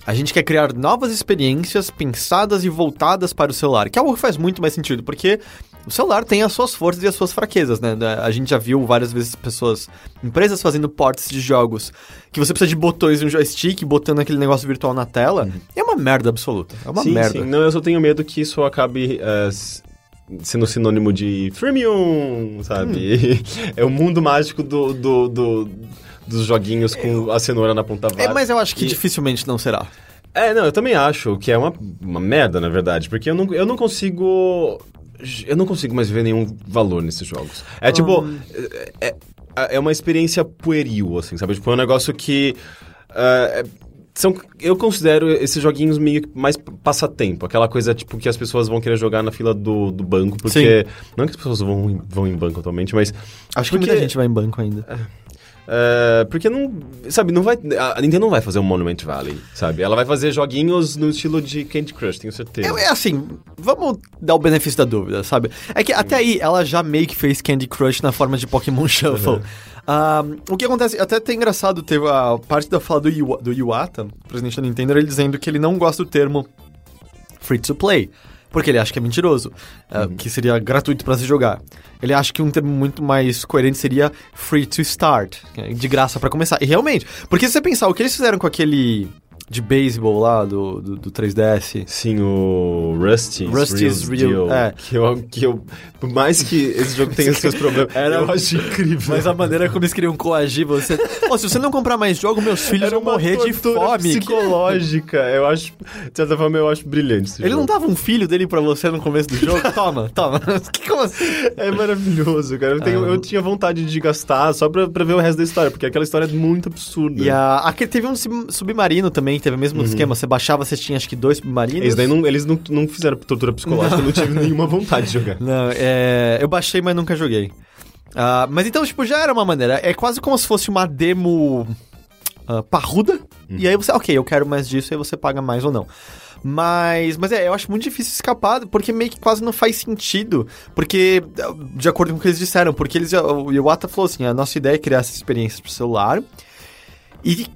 A gente quer criar novas experiências pensadas e voltadas para o celular, que é algo que faz muito mais sentido, porque o celular tem as suas forças e as suas fraquezas, né? A gente já viu várias vezes pessoas, empresas fazendo ports de jogos que você precisa de botões e um joystick, botando aquele negócio virtual na tela. É uma merda absoluta. É uma sim, merda. sim. Não, eu só tenho medo que isso acabe é, s- sendo sinônimo de freemium, sabe? Hum. é o mundo mágico do, do, do- dos joguinhos com a cenoura na ponta É, vaga. mas eu acho que E- dificilmente não será. É, não, eu também acho que é uma, uma merda, na verdade, porque eu não, eu não consigo. Eu não consigo mais ver nenhum valor nesses jogos. É tipo. É, é, é uma experiência pueril, assim, sabe? Tipo, é um negócio que. é- são, eu considero esses joguinhos meio que mais passatempo. Aquela coisa, tipo, que as pessoas vão querer jogar na fila do, do banco, porque... Não que as pessoas vão, em- vão em banco atualmente, mas... Acho que porque- muita gente vai em banco ainda. é, porque não. Sabe, não vai. A Nintendo não vai fazer um Monument Valley, sabe? Ela vai fazer joguinhos no estilo de Candy Crush, tenho certeza. É, é assim, vamos dar o benefício da dúvida, sabe? É que até aí ela já meio que fez Candy Crush na forma de Pokémon Shuffle. Ah, o que acontece, até tem engraçado, teve a parte da fala do, Iwa, do Iwata, presidente da Nintendo, ele dizendo que ele não gosta do termo free to play. Porque ele acha que é mentiroso, ah, que seria gratuito pra se jogar. Ele acha que um termo muito mais coerente seria free to start, é de graça pra começar. E realmente, porque se você pensar o que eles fizeram com aquele de beisebol lá do, do, do 3DS, Sim, o Rusty's, Rusty's Real Real- é. Que eu, que eu. Por mais que esse jogo tenha seus problemas, Era- eu acho incrível. Mas a maneira como eles queriam coagir você. Pô, se você não comprar mais jogo, meus filhos Era vão morrer de fome. psicológica. Eu acho. De certa forma, eu acho brilhante esse Ele não jogo. dava um filho dele pra você no começo do jogo? toma, toma. Que como assim? É maravilhoso, cara. Eu, tenho- Ah, eu tinha vontade de gastar só pra, pra ver o resto da história, porque aquela história é muito absurda. E a, aqui teve um sub- submarino também, teve o mesmo esquema. Você baixava, você tinha acho que dois submarinos. Eles, daí não, eles não, não fizeram tortura psicológica, eu não tive nenhuma vontade de jogar. Não, é, eu baixei, mas nunca joguei. Ah, mas então, tipo, já era uma maneira. É quase como se fosse uma demo ah, parruda. E aí você, ok, eu quero mais disso, aí você paga mais ou não. Mas, mas é, eu acho muito difícil escapar, porque meio que quase não faz sentido. Porque, de acordo com o que eles disseram, porque eles, o Iwata falou assim: a nossa ideia é criar essas experiências pro celular. E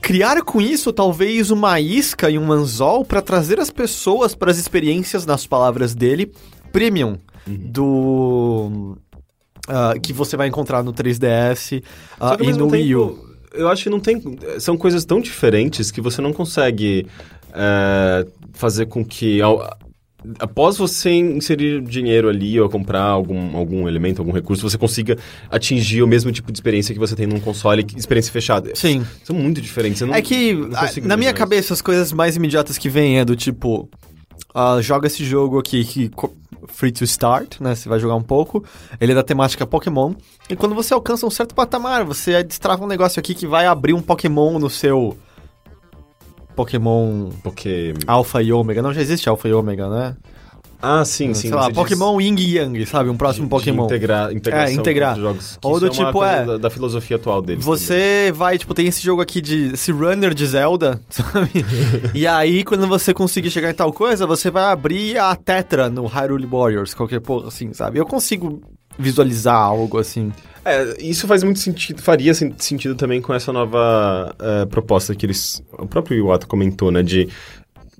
criar com isso talvez uma isca e um anzol para trazer as pessoas para as experiências, nas palavras dele, premium do ah, que você vai encontrar no 3DS ah, Só que ao e no Wii U. eu acho que não tem. São coisas tão diferentes que você não consegue é, fazer com que. Após você inserir dinheiro ali ou comprar algum, algum elemento, algum recurso, você consiga atingir o mesmo tipo de experiência que você tem num console, experiência fechada. Sim. São muito diferentes. não- É que, a- na minha isso. cabeça, as coisas mais imediatas que vêm é do tipo. ah, joga esse jogo aqui que free to start, né? Você vai jogar um pouco. Ele é da temática Pokémon. E quando você alcança um certo patamar, você destrava um negócio aqui que vai abrir um Pokémon no seu. Pokémon Porque. Alpha e Ômega. Não, já existe Alpha e Ômega, né? Ah, sim, sim. Sei lá, você diz Pokémon Ying e Yang, sabe? Um próximo de- Pokémon. De integrar, integração É, integrar. jogos. Ou do é tipo, é, Da, da filosofia atual deles. Você vai, tipo, tem esse jogo aqui de esse runner de Zelda, sabe? e aí, quando você conseguir chegar em tal coisa, você vai abrir a Tetra no Hyrule Warriors, qualquer porra assim, sabe? Eu consigo visualizar algo assim. É, isso faz muito sentido, faria sen- sentido também com essa nova eh, proposta que eles. O próprio Iwata comentou, né? De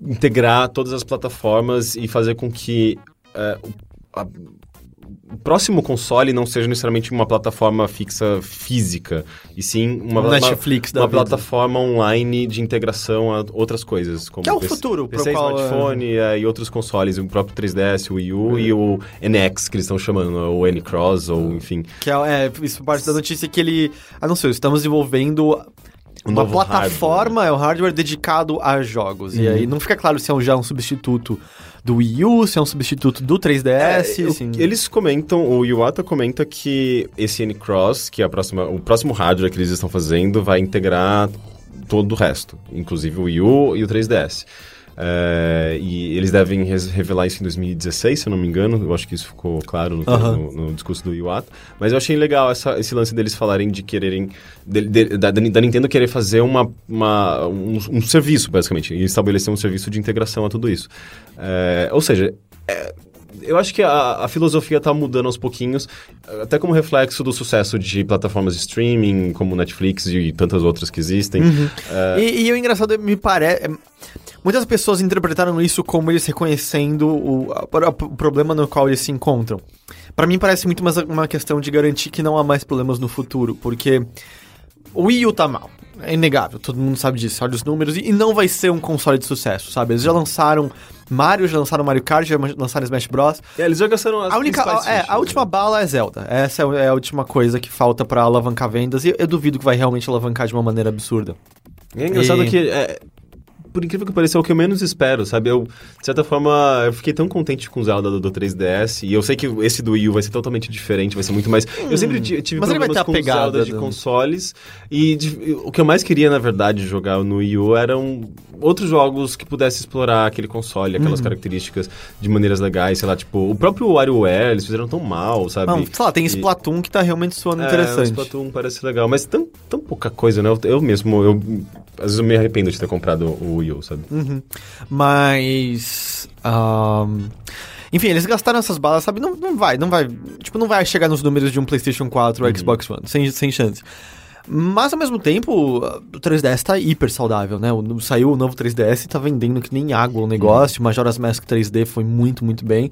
integrar todas as plataformas e fazer com que o, a- o próximo console não seja necessariamente uma plataforma fixa física, e sim uma, Um uma- uma plataforma online de integração a outras coisas. Como Que é o PC futuro, pro PC, qual, é- smartphone eh, e outros consoles, o próprio 3DS, o Wii U e o NX, que eles estão chamando, ou N-Cross, ou enfim. Que é, é, isso parte da notícia que ele anunciou. Estamos desenvolvendo Um uma plataforma, é um hardware dedicado a jogos. E Uhum. aí não fica claro se é um, já um substituto do Wii U, se é um substituto do 3DS. É, assim. Eles comentam, o Iwata comenta que esse N-Cross, que é a próxima, o próximo hardware que eles estão fazendo, vai integrar todo o resto, inclusive o Wii U e o 3DS. É, e eles devem revelar isso em 2016, se eu não me engano. Eu acho que isso ficou claro no, Aham. no- no discurso do Iwata. Mas eu achei legal essa- esse lance deles falarem de quererem. de- de- da, da Nintendo querer fazer uma, uma- um, um serviço, basicamente, e estabelecer um serviço de integração a tudo isso. É, ou seja, é, eu acho que a, a filosofia tá mudando aos pouquinhos, até como reflexo do sucesso de plataformas de streaming, como Netflix e tantas outras que existem. É, E, e o engraçado me parece. Muitas pessoas interpretaram isso como eles reconhecendo o, a- o problema no qual eles se encontram. Pra mim parece muito mais uma questão de garantir que não há mais problemas no futuro, porque o Wii U tá mal. É inegável, todo mundo sabe disso, olha os números, e, e não vai ser um console de sucesso, sabe? Eles já lançaram Mario, já lançaram Mario Kart, já lançaram Smash Bros. é, eles já gastaram as A única, principais a, é, fichas, a última né? bala é Zelda. Essa é, é a última coisa que falta pra alavancar vendas, e eu duvido que vai realmente alavancar de uma maneira absurda. É engraçado E- que, é, por incrível que pareça, é o que eu menos espero, sabe? Eu, de certa forma, eu fiquei tão contente com o Zelda do, do 3DS, e eu sei que esse do Wii U vai ser totalmente diferente, vai ser muito mais... eu sempre ti- tive Hum. mas ele vai problemas com Zelda de do- consoles, e de- o que eu mais queria, na verdade, jogar no Wii U eram outros jogos que pudessem explorar aquele console, aquelas características de maneiras legais, sei lá, tipo, o próprio WarioWare, eles fizeram tão mal, sabe? Não, sei lá, tem E- Splatoon que tá realmente soando é, interessante. Splatoon parece legal, mas tão, tão pouca coisa, né? Eu, eu mesmo, eu, às vezes eu me arrependo de ter comprado o Wii U, sabe? Uhum. Mas. ahn, Enfim, eles gastaram essas balas, sabe? Não, não vai, não vai. Tipo, não vai chegar nos números de um PlayStation 4 ou Xbox One, sem, sem chance. Mas ao mesmo tempo, o 3DS tá hiper saudável, né? O- Saiu o novo 3DS e tá vendendo que nem água o negócio. Majora's Mask 3D foi muito, muito bem.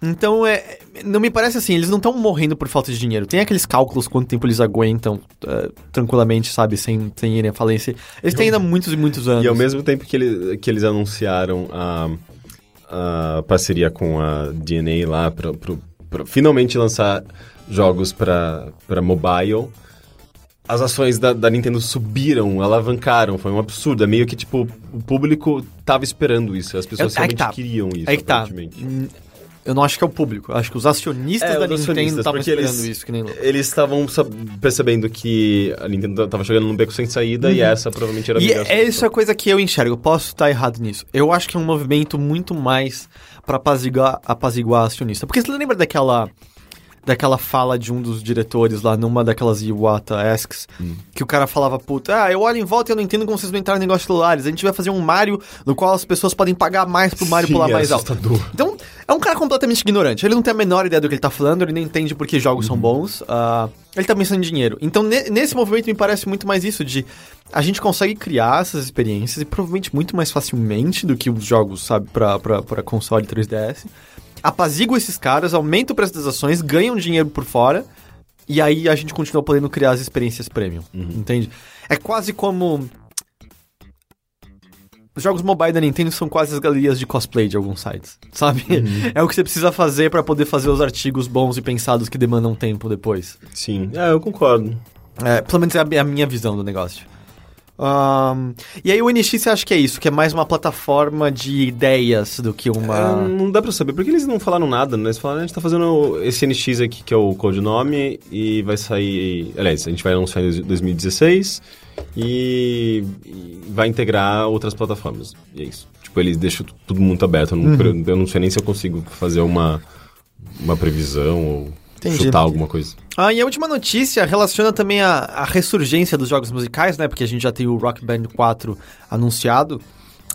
Então, é, não me parece assim, eles não estão morrendo por falta de dinheiro. Tem aqueles cálculos quanto tempo eles aguentam é, tranquilamente, sabe? Sem, sem irem à falência. Eles têm ainda muitos e muitos anos. E ao mesmo tempo que, ele, que eles anunciaram a, a parceria com a DNA lá pra finalmente lançar jogos pra mobile, as ações da, da Nintendo subiram, alavancaram, foi um absurdo. É meio que, tipo, o público tava esperando isso, as pessoas É- é que realmente tá. queriam isso, Aí que tá. Hum, Eu não acho que é o público. Eu acho que os acionistas É, da os Nintendo estavam esperando eles- isso, que nem louco. Eles estavam percebendo que a Nintendo tava chegando num beco sem saída e essa provavelmente era a Uhum. E melhor é isso a coisa que eu enxergo. Eu posso estar errado nisso. Eu acho que é um movimento muito mais pra apaziguar, apaziguar acionista. Porque você lembra daquela daquela fala de um dos diretores lá numa daquelas Iwata Asks, Hum. que o cara falava, puta, ah, eu olho em volta e eu não entendo como vocês vão entrar no negócio de celulares. A gente vai fazer um Mario no qual as pessoas podem pagar mais pro Mario Sim, pular é mais alto. assustador. Então, é um cara completamente ignorante. Ele não tem a menor ideia do que ele tá falando, ele não entende por que jogos Uhum. são bons. ah, ele tá pensando em dinheiro. Então, ne- nesse movimento, me parece muito mais isso, de a gente consegue criar essas experiências e provavelmente muito mais facilmente do que os jogos, sabe, pra, pra, pra console 3DS. Apazigua esses caras, aumenta o preço das ações, ganham dinheiro por fora. E aí a gente continua podendo criar as experiências premium, entende? É quase como os jogos mobile da Nintendo são quase as galerias de cosplay de alguns sites, sabe? É o que você precisa fazer pra poder fazer os artigos bons e pensados que demandam tempo depois. Sim, é, eu concordo. É, pelo menos é a minha visão do negócio. Ahn, e aí o NX você acha que é isso? Que é mais uma plataforma de ideias do que uma... É, não dá pra saber, porque eles não falaram nada, né? Eles falaram, a gente tá fazendo esse NX aqui, que é o codinome, e vai sair... Aliás, a gente vai anunciar em 2016 e, e vai integrar outras plataformas. E é isso. Tipo, eles deixam tudo muito aberto. Eu não, eu não sei nem se eu consigo fazer uma, uma previsão ou Entendi. chutar alguma coisa. Ah, e a última notícia relaciona também a, a ressurgência dos jogos musicais, né? Porque a gente já tem o Rock Band 4 anunciado.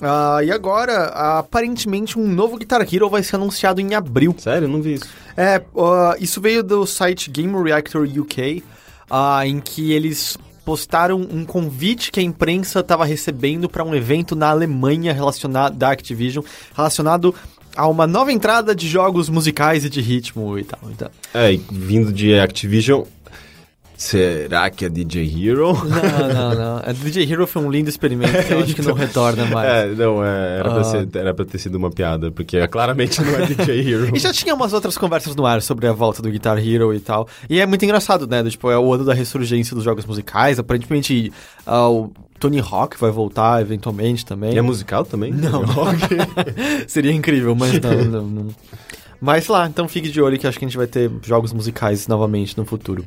Ah, e agora, aparentemente, um novo Guitar Hero vai ser anunciado em abril. Sério? Eu não vi isso. É, ah, isso veio do site Game Reactor UK, ah, em que eles postaram um convite que a imprensa estava recebendo para um evento na Alemanha relacionado da Activision, relacionado a uma nova entrada de jogos musicais e de ritmo e tal. Então, É, e vindo de Activision, será que é DJ Hero? Não, não, não. A DJ Hero foi um lindo experimento que eu acho que não retorna mais. É, não, é, era, pra Ah. ser- era pra ter sido uma piada, porque claramente não é DJ Hero. E já tinha umas outras conversas no ar sobre a volta do Guitar Hero e tal. E é muito engraçado, né? do Tipo, é o ano da ressurgência dos jogos musicais. Aparentemente, o Tony Hawk vai voltar eventualmente também. E é musical também? Não. Seria incrível, mas não, não, não. Mas lá, então fique de olho que acho que a gente vai ter jogos musicais novamente no futuro.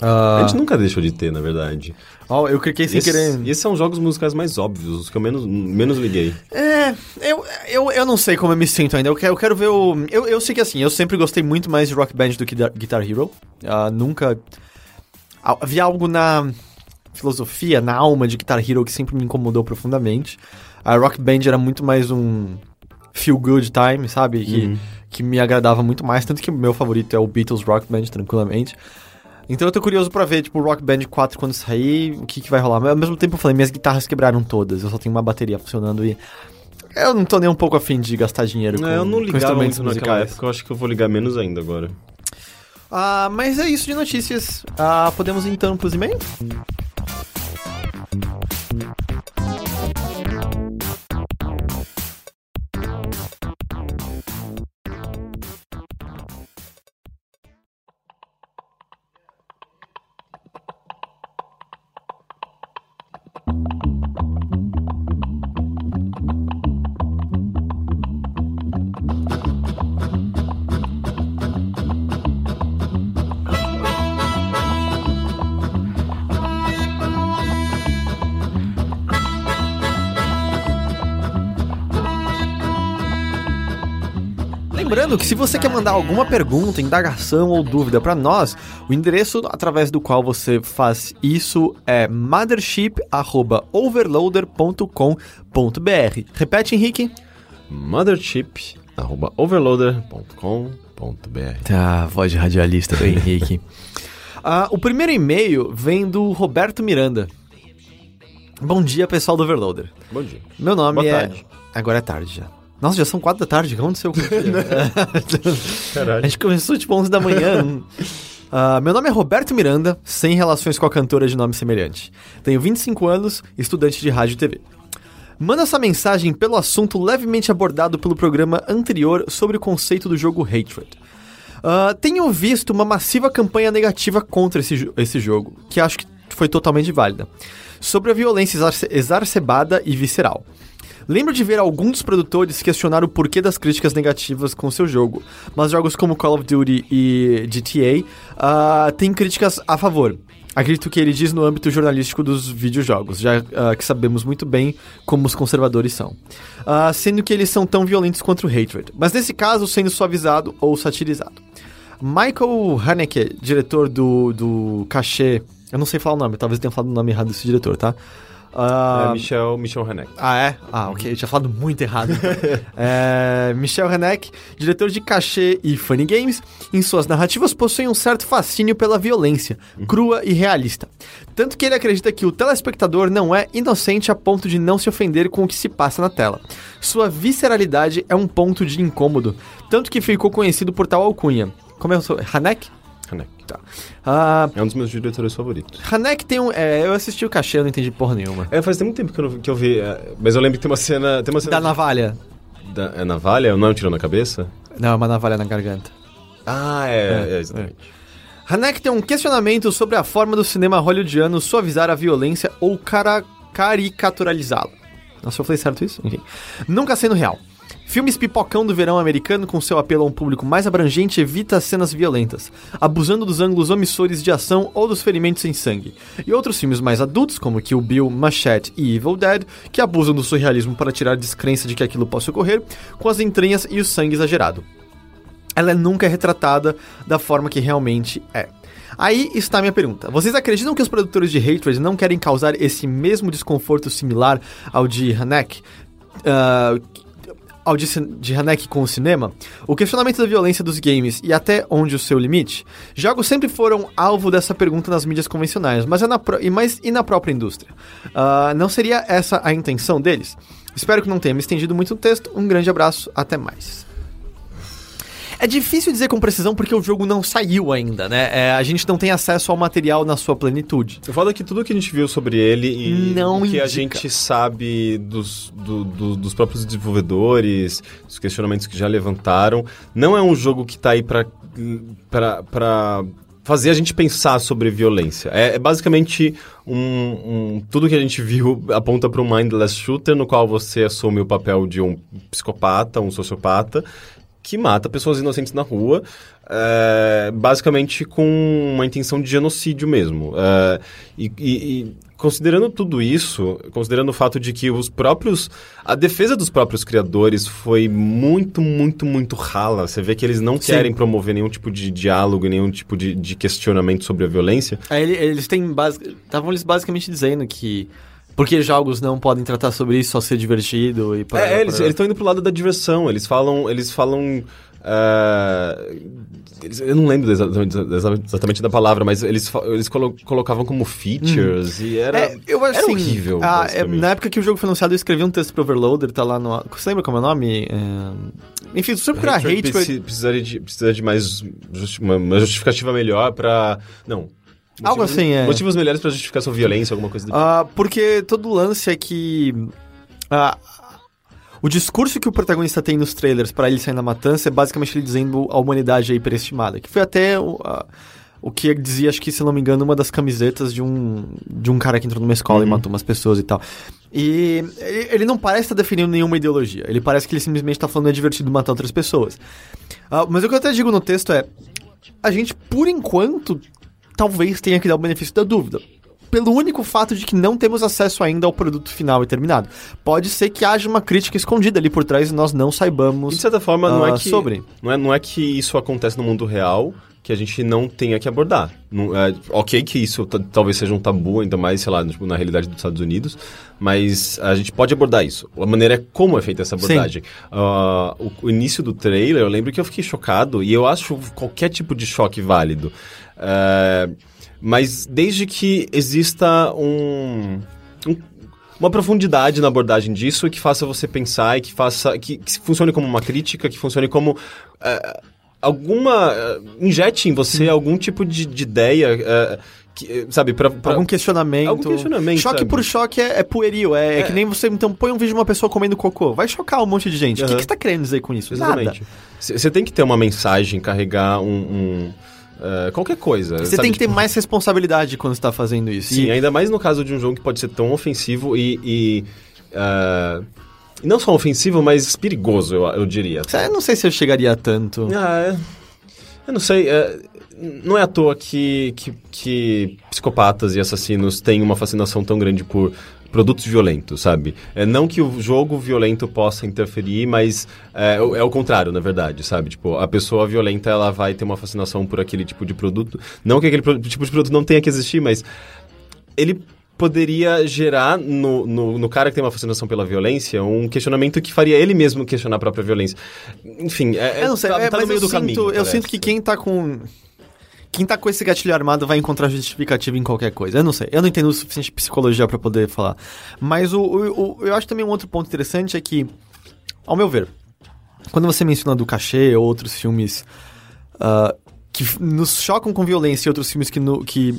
A Ah, gente nunca deixou de ter, na verdade. ó, eu cliquei sem Esses, querer. esses são os jogos musicais mais óbvios, os que eu menos, menos liguei. É, eu, eu, eu não sei como eu me sinto ainda. Eu quero, eu quero ver o. Eu, eu sei que assim, eu sempre gostei muito mais de Rock Band do que Guitar Hero. Ah, nunca. Havia algo na filosofia, na alma de Guitar Hero que sempre me incomodou profundamente. A Rock Band era muito mais um feel good time, sabe? Que, que me agradava muito mais. Tanto que o meu favorito é o Beatles Rock Band, tranquilamente. Então eu tô curioso pra ver, tipo, o Rock Band 4 quando sair, o que, que vai rolar. Mas ao mesmo tempo eu falei, minhas guitarras quebraram todas, eu só tenho uma bateria funcionando e. Eu não tô nem um pouco afim de gastar dinheiro com, É, eu não com ligava muito naquela época, eu acho que eu vou ligar menos ainda agora. Ah, mas é isso de notícias. Ah, podemos então pros e-mails? Lembrando que se você quer mandar alguma pergunta, indagação ou dúvida pra nós, o endereço através do qual você faz isso é mothership@overloader.com.br. Repete, Henrique. mothership.overloader.com.br Tá, voz de radialista do Henrique. Ah, o primeiro e-mail vem do Roberto Miranda. Bom dia, pessoal do Overloader. Bom dia. Meu nome Boa é. tarde. Agora é tarde já. Nossa, já são quatro da tarde. O que aconteceu com o dia? Caralho. A gente começou tipo 11 da manhã. Ah, meu nome é Roberto Miranda, sem relações com a cantora de nome semelhante. Tenho 25 anos, estudante de rádio e TV. Manda essa mensagem pelo assunto levemente abordado pelo programa anterior sobre o conceito do jogo Hatred. Ah, tenho visto uma massiva campanha negativa contra esse, esse jogo, que acho que foi totalmente válida, sobre a violência exacerbada e visceral. Lembro de ver alguns dos produtores questionar o porquê das críticas negativas com seu jogo, mas jogos como Call of Duty e GTA ah, têm críticas a favor. Acredito que ele diz no âmbito jornalístico dos videojogos, já ah, que sabemos muito bem como os conservadores são. Ah, sendo que eles são tão violentos quanto o Hatred, mas nesse caso sendo suavizado ou satirizado. Michael Haneke, diretor do, do Cachê, eu não sei falar o nome, talvez tenha falado o nome errado desse diretor, tá? Ah, É Michel, Michel Haneck. ah, é? Ah, ok. Eu tinha falado muito errado. é, Michel Haneck, diretor de cachê e funny games, em suas narrativas possui um certo fascínio pela violência, crua e realista. Tanto que ele acredita que o telespectador não é inocente a ponto de não se ofender com o que se passa na tela. Sua visceralidade é um ponto de incômodo, tanto que ficou conhecido por tal alcunha. Como é o seu... Haneck? Tá. Ah, É um dos meus diretores favoritos. Haneck tem um... é, eu assisti o cachê, eu não entendi porra nenhuma. É, faz muito tempo que eu, não- que eu vi, é, mas eu lembro que tem uma cena... Tem uma cena Da navalha. Da, é navalha? Não é um tiro na cabeça? Não, é uma navalha na garganta. Ah, é, é, exatamente. Hanek tem um questionamento sobre a forma do cinema hollywoodiano suavizar a violência ou cara caricaturalizá-la. Nossa, eu falei certo isso? Enfim. Nunca sendo real. Filmes pipocão do verão americano com seu apelo a um público mais abrangente evita cenas violentas, abusando dos ângulos omissores de ação ou dos ferimentos sem sangue. E outros filmes mais adultos, como Kill Bill, Machete e Evil Dead, que abusam do surrealismo para tirar descrença de que aquilo possa ocorrer, com as entranhas e o sangue exagerado. Ela nunca é retratada da forma que realmente é. Aí está a minha pergunta. Vocês acreditam que os produtores de Hatred não querem causar esse mesmo desconforto similar ao de Hanek? Uh, ao de, de Hanek com o cinema? O questionamento da violência dos games e até onde o seu limite? Jogos sempre foram alvo dessa pergunta nas mídias convencionais, mas, é na, e, mas e na própria indústria? Uh, não seria essa a intenção deles? Espero que não tenha me estendido muito no texto. Um grande abraço, até mais. É difícil dizer com precisão porque o jogo não saiu ainda, né? É, a gente não tem acesso ao material na sua plenitude. Eu falo que tudo que a gente viu sobre ele e Não o que a indica. gente sabe dos, do- do- dos próprios desenvolvedores, os questionamentos que já levantaram, não é um jogo que tá aí pra, pra, pra fazer a gente pensar sobre violência. É, é basicamente um, um- Tudo que a gente viu aponta para um mindless shooter no qual você assume o papel de um psicopata, um sociopata, que mata pessoas inocentes na rua, é, basicamente com uma intenção de genocídio mesmo. É, e, e- considerando tudo isso, considerando o fato de que os próprios. A defesa dos próprios criadores foi muito, muito, muito rala. Você vê que eles não Sim. querem promover nenhum tipo de diálogo, nenhum tipo de, de questionamento sobre a violência. Ele- eles têm estavam eles basicamente dizendo que porque jogos não podem tratar sobre isso, só ser divertido e para, É, eles estão indo pro lado da diversão. Eles falam. Eles falam. eles- eu não lembro exatamente, exatamente da palavra, mas eles, eles colo- colocavam como features e era. É, eu acho era assim, horrível. ah, é, na época que o jogo foi anunciado, eu escrevi um texto pro Overloader, tá lá no. Você lembra como é o nome? É... Enfim, se você procurar hate. preci- precisaria de, precisaria de mais justi- uma, uma justificativa melhor pra. Não. Algo Motivos- assim, é. Motivos melhores pra justificar sua violência, alguma coisa do tipo. Ah, porque todo lance é que. ah, o discurso que o protagonista tem nos trailers pra ele sair na matança é basicamente ele dizendo a humanidade é hiperestimada. Que foi até o, a- o que dizia, acho que, se não me engano, uma das camisetas de um, de um cara que entrou numa escola e matou umas pessoas e tal. E ele, não parece estar definindo nenhuma ideologia. Ele parece que ele simplesmente está falando é divertido matar outras pessoas. Ah, mas o que eu até digo no texto é: a gente, por enquanto, talvez tenha que dar o benefício da dúvida. Pelo único fato de que não temos acesso ainda ao produto final e terminado. Pode ser que haja uma crítica escondida ali por trás e nós não saibamos. E de certa forma, não ah, é que. sobre. Não é, não é que isso acontece no mundo real que a gente não tenha que abordar. Não, é, ok que isso ta- talvez seja um tabu, ainda mais, sei lá, tipo, na realidade dos Estados Unidos, mas a gente pode abordar isso. A maneira é como é feita essa abordagem. Ah, o, o início do trailer, eu lembro que eu fiquei chocado, e eu acho qualquer tipo de choque válido. É, mas desde que exista um- um uma profundidade na abordagem disso que faça você pensar e que faça que, que funcione como uma crítica, que funcione como eh, alguma eh, injete em você algum tipo de, de ideia, eh, que, sabe, para Algum questionamento. Algum questionamento, Choque sabe? por choque é, é pueril. É, é que nem você, então, põe um vídeo de uma pessoa comendo cocô. Vai chocar um monte de gente. O que, Aham. que você tá querendo dizer com isso? Exatamente. Você tem que ter uma mensagem, carregar um, um, eh, qualquer coisa. Você sabe? tem que ter mais responsabilidade quando você tá fazendo isso. Sim, E- ainda mais no caso de um jogo que pode ser tão ofensivo e. e e não só ofensivo, mas perigoso, eu, eu diria. Eu não sei se eu chegaria a tanto. Ah, é. Eu não sei. é, não é à toa que, que, que psicopatas e assassinos têm uma fascinação tão grande por produtos violentos, sabe? É, não que o jogo violento possa interferir, mas é, o- é o contrário, na verdade, sabe? Tipo, a pessoa violenta, ela vai ter uma fascinação por aquele tipo de produto. Não que aquele pro- tipo de produto não tenha que existir, mas ele poderia gerar no, no, no cara que tem uma fascinação pela violência um questionamento que faria ele mesmo questionar a própria violência. Enfim, é, Eu não sei, tá, é, tá no meio do sinto, caminho. eu parece. sinto que quem tá com. Quem tá com esse gatilho armado vai encontrar justificativa em qualquer coisa. Eu não sei. Eu não entendo o suficiente de psicologia pra poder falar. Mas o, o- o- eu acho também um outro ponto interessante é que, ao meu ver, quando você menciona do cachê ou outros filmes ah, que nos chocam com violência e outros filmes que, no- que,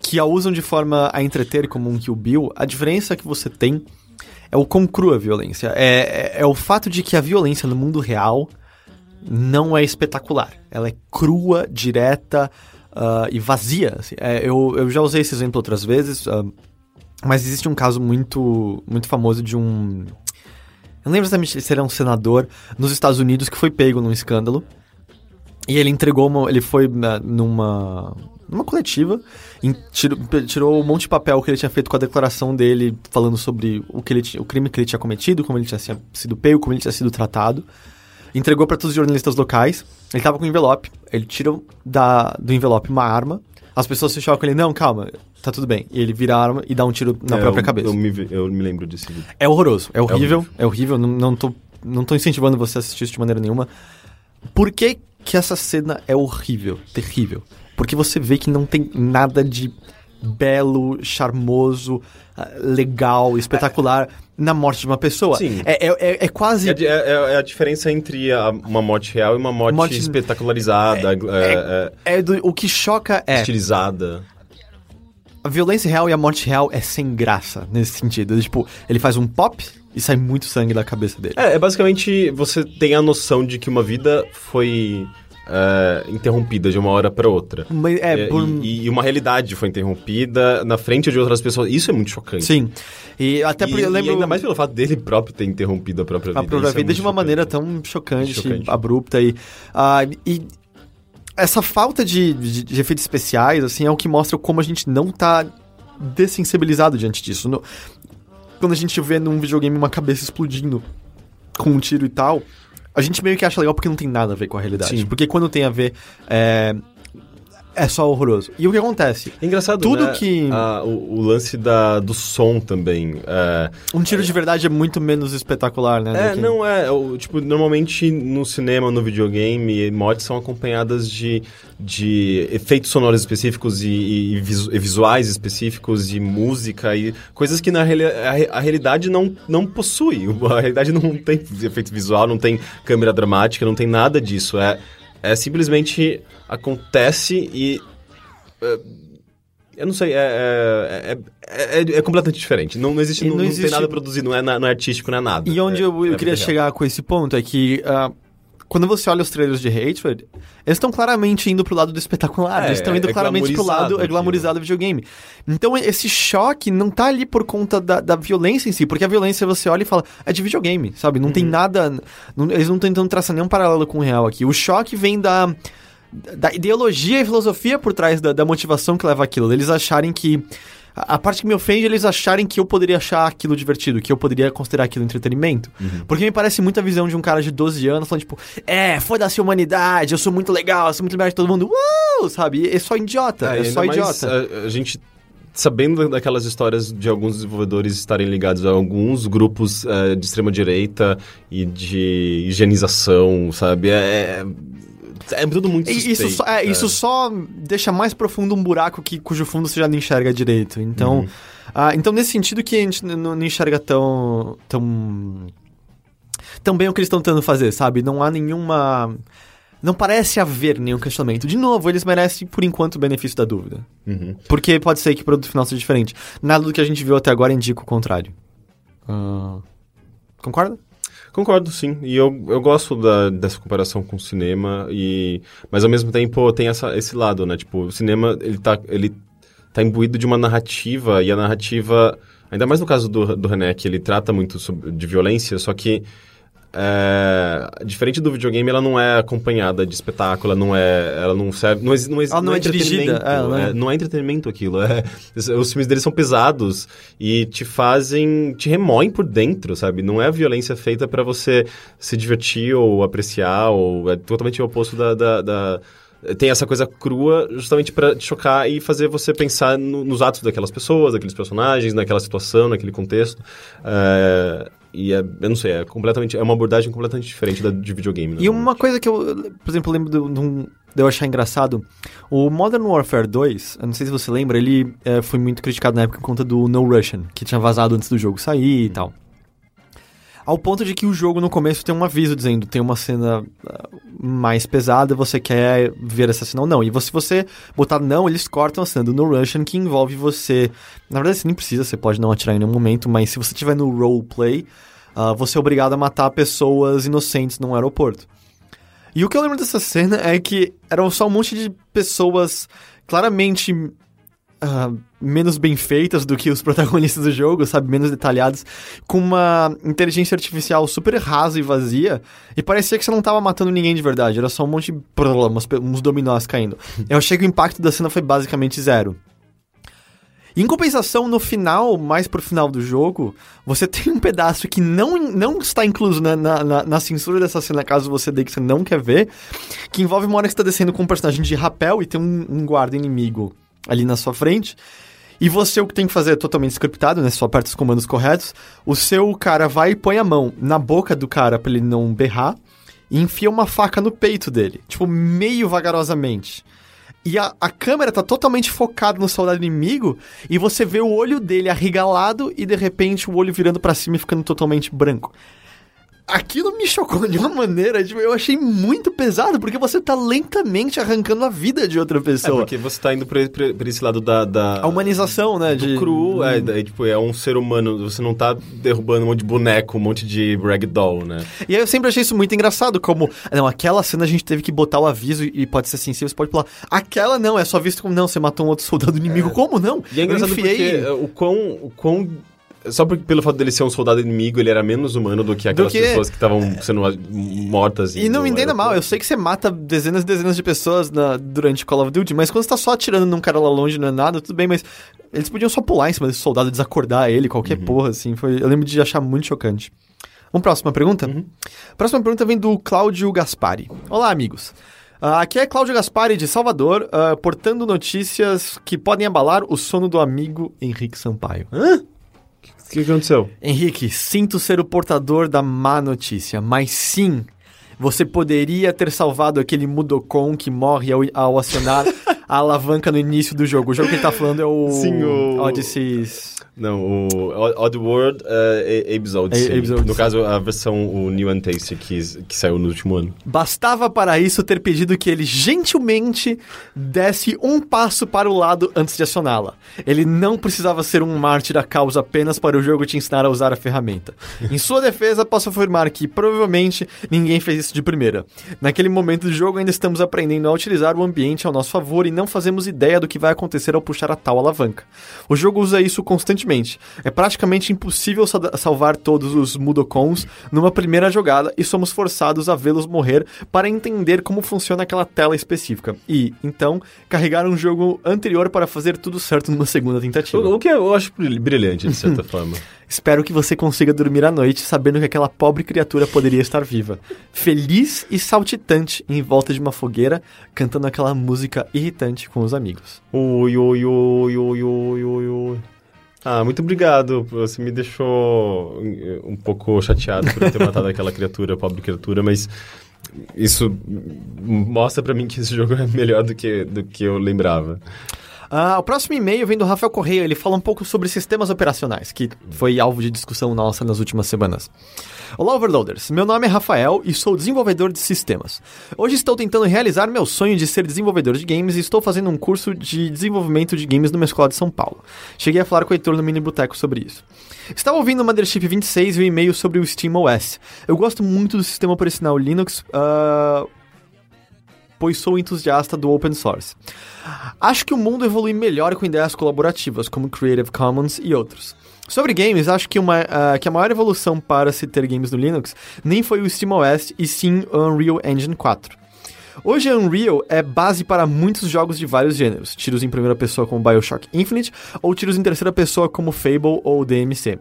que a usam de forma a entreter, como um Kill Bill, a diferença que você tem é o quão crua a violência. É, é, é o fato de que a violência no mundo real não é espetacular. Ela é crua, direta, ah, e vazia. assim. É, eu, eu já usei esse exemplo outras vezes, ah, mas existe um caso muito, muito famoso de um. Eu não lembro exatamente se era um senador nos Estados Unidos que foi pego num escândalo. E ele entregou uma. Ele foi na- numa. numa coletiva. em- tirou, tirou um monte de papel que ele tinha feito com a declaração dele, falando sobre o, que ele, o crime que ele tinha cometido, como ele tinha sido pego, como ele tinha sido tratado. Entregou para todos os jornalistas locais. Ele tava com um envelope. Ele tira da, do envelope uma arma. As pessoas se chocam ele, não, calma, tá tudo bem. E ele vira a arma e dá um tiro na É, própria eu, cabeça. Eu me, eu me lembro desse vídeo. É horroroso, é horrível, horrível. é horrível, não, não, tô, não tô incentivando você a assistir isso de maneira nenhuma. Por que que essa cena é horrível, terrível? Porque você vê que não tem nada de belo, charmoso, legal, espetacular na morte de uma pessoa. Sim. É, é, é- é quase... É, é- é- é a diferença entre a- uma morte real e uma morte, Morte- espetacularizada, é- é- É do, o que choca é... estilizada. A violência real e a morte real é sem graça nesse sentido. Tipo, ele faz um pop e sai muito sangue da cabeça dele. É, é basicamente você tem a noção de que uma vida foi é, interrompida de uma hora para outra. Mas é, É, por... e, e uma realidade foi interrompida na frente de outras pessoas. Isso é muito chocante. Sim. E até porque eu lembro... ainda mais pelo fato dele próprio ter interrompido a própria vida. a própria é vida muito de uma chocante. maneira tão chocante, Chocante. abrupta e, ah, e essa falta de, de- de efeitos especiais assim é o que mostra como a gente não tá dessensibilizado diante disso. No- quando a gente vê num videogame uma cabeça explodindo com um tiro e tal, a gente meio que acha legal porque não tem nada a ver com a realidade. Sim. Porque quando tem a ver é, é só horroroso. E o que acontece? É engraçado, Tudo né? que- Ah, o, o lance da, do som também. É, Um tiro de verdade é muito menos espetacular, né? É, não é. o- Tipo, normalmente no cinema, no videogame, mortes são acompanhadas de, de efeitos sonoros específicos e, e- e visu- visuais específicos e música e coisas que na reali a, a realidade não, não possui. A realidade não tem efeito visual, não tem câmera dramática, não tem nada disso. É, é simplesmente acontece e. é, eu não sei, é, é, é, é- é completamente diferente. Não, não existe, E não, não não existe- tem nada produzido, não é, não é artístico, não é nada. E onde É- eu, eu é queria chegar com esse ponto é que ah, quando você olha os trailers de Hatred, eles estão claramente indo pro lado do espetacular. É, eles estão indo é claramente pro lado é aquilo. glamorizado do videogame. Então esse choque não tá ali por conta da, da violência em si, porque a violência você olha e fala, é de videogame, sabe? Não Uhum. tem nada. não- eles não estão tentando traçar nenhum paralelo com o real aqui. O choque vem da. Da ideologia e filosofia por trás da, da motivação que leva aquilo. Eles acharem que. A a parte que me ofende é eles acharem que eu poderia achar aquilo divertido, que eu poderia considerar aquilo entretenimento. Uhum. Porque me parece muito a visão de um cara de 12 anos falando, tipo, é, foda-se a humanidade, eu sou muito legal, eu sou muito melhor que todo mundo, uh! sabe? É só idiota, é, e só idiota. A, a gente sabendo daquelas histórias de alguns desenvolvedores estarem ligados a alguns grupos eh, de extrema direita e de higienização, sabe? É, é, é tudo muito suspeito. isso, só, é, isso só deixa mais profundo um buraco que, cujo fundo você já não enxerga direito. Então, Uhum. ah, então nesse sentido que a gente não não enxerga tão, tão, tão bem o que eles estão tentando fazer, sabe? Não há nenhuma... Não parece haver nenhum questionamento. De novo, eles merecem, por enquanto, o benefício da dúvida. Uhum. Porque pode ser que o produto final seja diferente. Nada do que a gente viu até agora indica o contrário. Ah, concorda? Concordo, sim. E eu, eu gosto da- dessa comparação com o cinema, e, mas ao mesmo tempo tem essa, esse lado, né? Tipo, o cinema, ele tá, ele tá imbuído de uma narrativa, e a narrativa, ainda mais no caso do, do René, que ele trata muito sobre, de violência, só que é, diferente do videogame, ela não é acompanhada de espetáculo, ela não é, ela não serve, não, exi- não, Ela não é dirigida, entretenimento, é, ela não é. é, não é entretenimento aquilo. É, os filmes deles são pesados e te fazem, te remoem por dentro, sabe? Não é violência feita pra você se divertir ou apreciar, ou é totalmente o oposto da. da- da- tem essa coisa crua justamente pra te chocar e fazer você pensar no- nos atos daquelas pessoas, daqueles personagens, naquela situação, naquele contexto. É, e é, eu não sei, é completamente, é uma abordagem completamente diferente da de videogame. E uma coisa que eu, por exemplo, lembro de, de um- de eu achar engraçado, o Modern Warfare 2, eu não sei se você lembra, ele eh, foi muito criticado na época por conta do No Russian, que tinha vazado antes do jogo sair e tal. Ao ponto de que o jogo no começo tem um aviso dizendo tem uma cena ah, mais pesada, você quer ver essa cena ou não. E se você botar não, eles cortam a cena do No Russian que envolve você. Na verdade, você nem precisa, você pode não atirar em nenhum momento, mas se você tiver no roleplay, ah, você é obrigado a matar pessoas inocentes num aeroporto. E o que eu lembro dessa cena é que eram só um monte de pessoas claramente ah, menos bem feitas do que os protagonistas do jogo, sabe? Menos detalhados, com uma inteligência artificial super rasa e vazia, e parecia que você não tava matando ninguém de verdade, era só um monte de umas pe- uns dominós caindo. Eu achei que o impacto da cena foi basicamente zero. Em compensação, no final, mais pro final do jogo, você tem um pedaço que não, não está incluso na, na, na- na censura dessa cena, caso você dê que você não quer ver, que envolve uma hora que você tá descendo com um personagem de rapel e tem um, um guarda inimigo ali na sua frente. E você o que tem que fazer é totalmente scriptado, né? Só aperta os comandos corretos. O seu cara vai e põe a mão na boca do cara pra ele não berrar e enfia uma faca no peito dele, tipo, meio vagarosamente. E a, a câmera tá totalmente focada no soldado inimigo e você vê o olho dele arregalado e de repente o olho virando pra cima e ficando totalmente branco. Aquilo me chocou de uma maneira, tipo, eu achei muito pesado, porque você tá lentamente arrancando a vida de outra É, pessoa. porque você tá indo pra, pra- pra esse lado da... da A humanização, né? do de... cru, é, daí, tipo, é um ser humano, você não tá derrubando um monte de boneco, um monte de ragdoll, né? E aí eu sempre achei isso muito engraçado, como, não, aquela cena a gente teve que botar o aviso e pode ser sensível, você pode pular. Aquela não, é só visto como, não, você matou um outro soldado inimigo. Como não? E é engraçado eu enfiei... porque é, o quão, o quão... Só porque, pelo fato dele ser um soldado inimigo, ele era menos humano do que aquelas que- pessoas que estavam sendo mortas. E não me entenda mal, eu sei que você mata dezenas e dezenas de pessoas na- durante Call of Duty, mas quando você tá só atirando num cara lá longe, não é nada, tudo bem, mas eles podiam só pular em cima desse soldado, desacordar ele, qualquer porra, assim. Foi, eu lembro de achar muito chocante. Vamos próxima pergunta? Próxima pergunta vem do Cláudio Gaspari. Olá, amigos. Ah, aqui é Cláudio Gaspari de Salvador, ah, portando notícias que podem abalar o sono do amigo Henrique Sampaio. O que aconteceu? Henrique, sinto ser o portador da má notícia, mas sim, você poderia ter salvado aquele Mudokon que morre ao, ao acionar a alavanca no início do jogo. O jogo que ele tá falando é o, Sim, o- Odyssey. Não, o Odd World uh, Abe's Odyssey. Abe's Odyssey. No caso, a versão, o New and Tasty, que, que saiu no último ano. Bastava para isso ter pedido que ele gentilmente desse um passo para o lado antes de acioná-la. Ele não precisava ser um mártir da causa apenas para o jogo te ensinar a usar a ferramenta. Em sua defesa, posso afirmar que provavelmente ninguém fez isso de primeira. Naquele momento do jogo, ainda estamos aprendendo a utilizar o ambiente ao nosso favor e não fazemos ideia do que vai acontecer ao puxar a tal alavanca. O jogo usa isso constantemente. É praticamente impossível sa- salvar todos os Mudokons numa primeira jogada e somos forçados a vê-los morrer para entender como funciona aquela tela específica. E, então, carregar um jogo anterior para fazer tudo certo numa segunda tentativa. O, que eu acho bril- brilhante, de certa forma. Espero que você consiga dormir à noite sabendo que aquela pobre criatura poderia estar viva. Feliz e saltitante em volta de uma fogueira, cantando aquela música irritante com os amigos. Oi, oi, oi, oi, oi, oi. Ah, muito obrigado. Você me deixou eh, um pouco chateado por ter matado aquela criatura, pobre criatura, mas isso mostra pra mim que esse jogo é melhor do que, do que eu lembrava. Ah, o próximo e-mail vem do Rafael Correia. Ele fala um pouco sobre sistemas operacionais, que foi alvo de discussão nossa nas últimas semanas. Olá, Overloaders. Meu nome é Rafael e sou desenvolvedor de sistemas. Hoje estou tentando realizar meu sonho de ser desenvolvedor de games e estou fazendo um curso de desenvolvimento de games numa escola de São Paulo. Cheguei a falar com o Heitor no Mini Boteco sobre isso. Estava ouvindo o Mothership 26 e o e-mail sobre o SteamOS. Eu gosto muito do sistema operacional Linux, ah, pois sou entusiasta do open source. Acho que o mundo evolui melhor com ideias colaborativas, como Creative Commons e outros. Sobre games, acho que, uma, ah, que a maior evolução para se ter games no Linux nem foi o SteamOS e sim o Unreal Engine 4. Hoje a Unreal é base para muitos jogos de vários gêneros, tiros em primeira pessoa como Bioshock Infinite ou tiros em terceira pessoa como Fable ou DMC.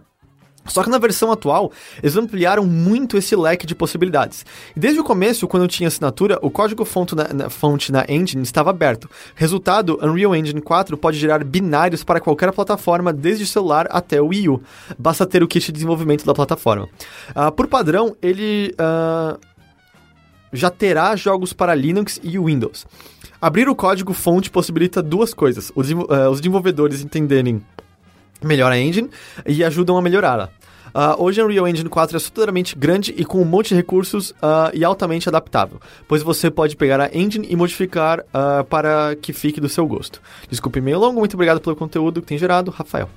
Só que na versão atual, eles ampliaram muito esse leque de possibilidades. Desde o começo, quando eu tinha assinatura, o código fonte na, na- fonte na engine estava aberto. Resultado, Unreal Engine 4 pode gerar binários para qualquer plataforma, desde o celular até o Wii U. Basta ter o kit de desenvolvimento da plataforma. Ah, por padrão, ele ah, já terá jogos para Linux e Windows. Abrir o código fonte possibilita duas coisas: os, desenvol- ah, os desenvolvedores entenderem melhor a engine e ajudam a melhorá-la. Ah, hoje a Unreal Engine 4 é assustadoramente grande e com um monte de recursos ah, e altamente adaptável, pois você pode pegar a engine e modificar ah, para que fique do seu gosto. Desculpe meio longo, muito obrigado pelo conteúdo que tem gerado, Rafael.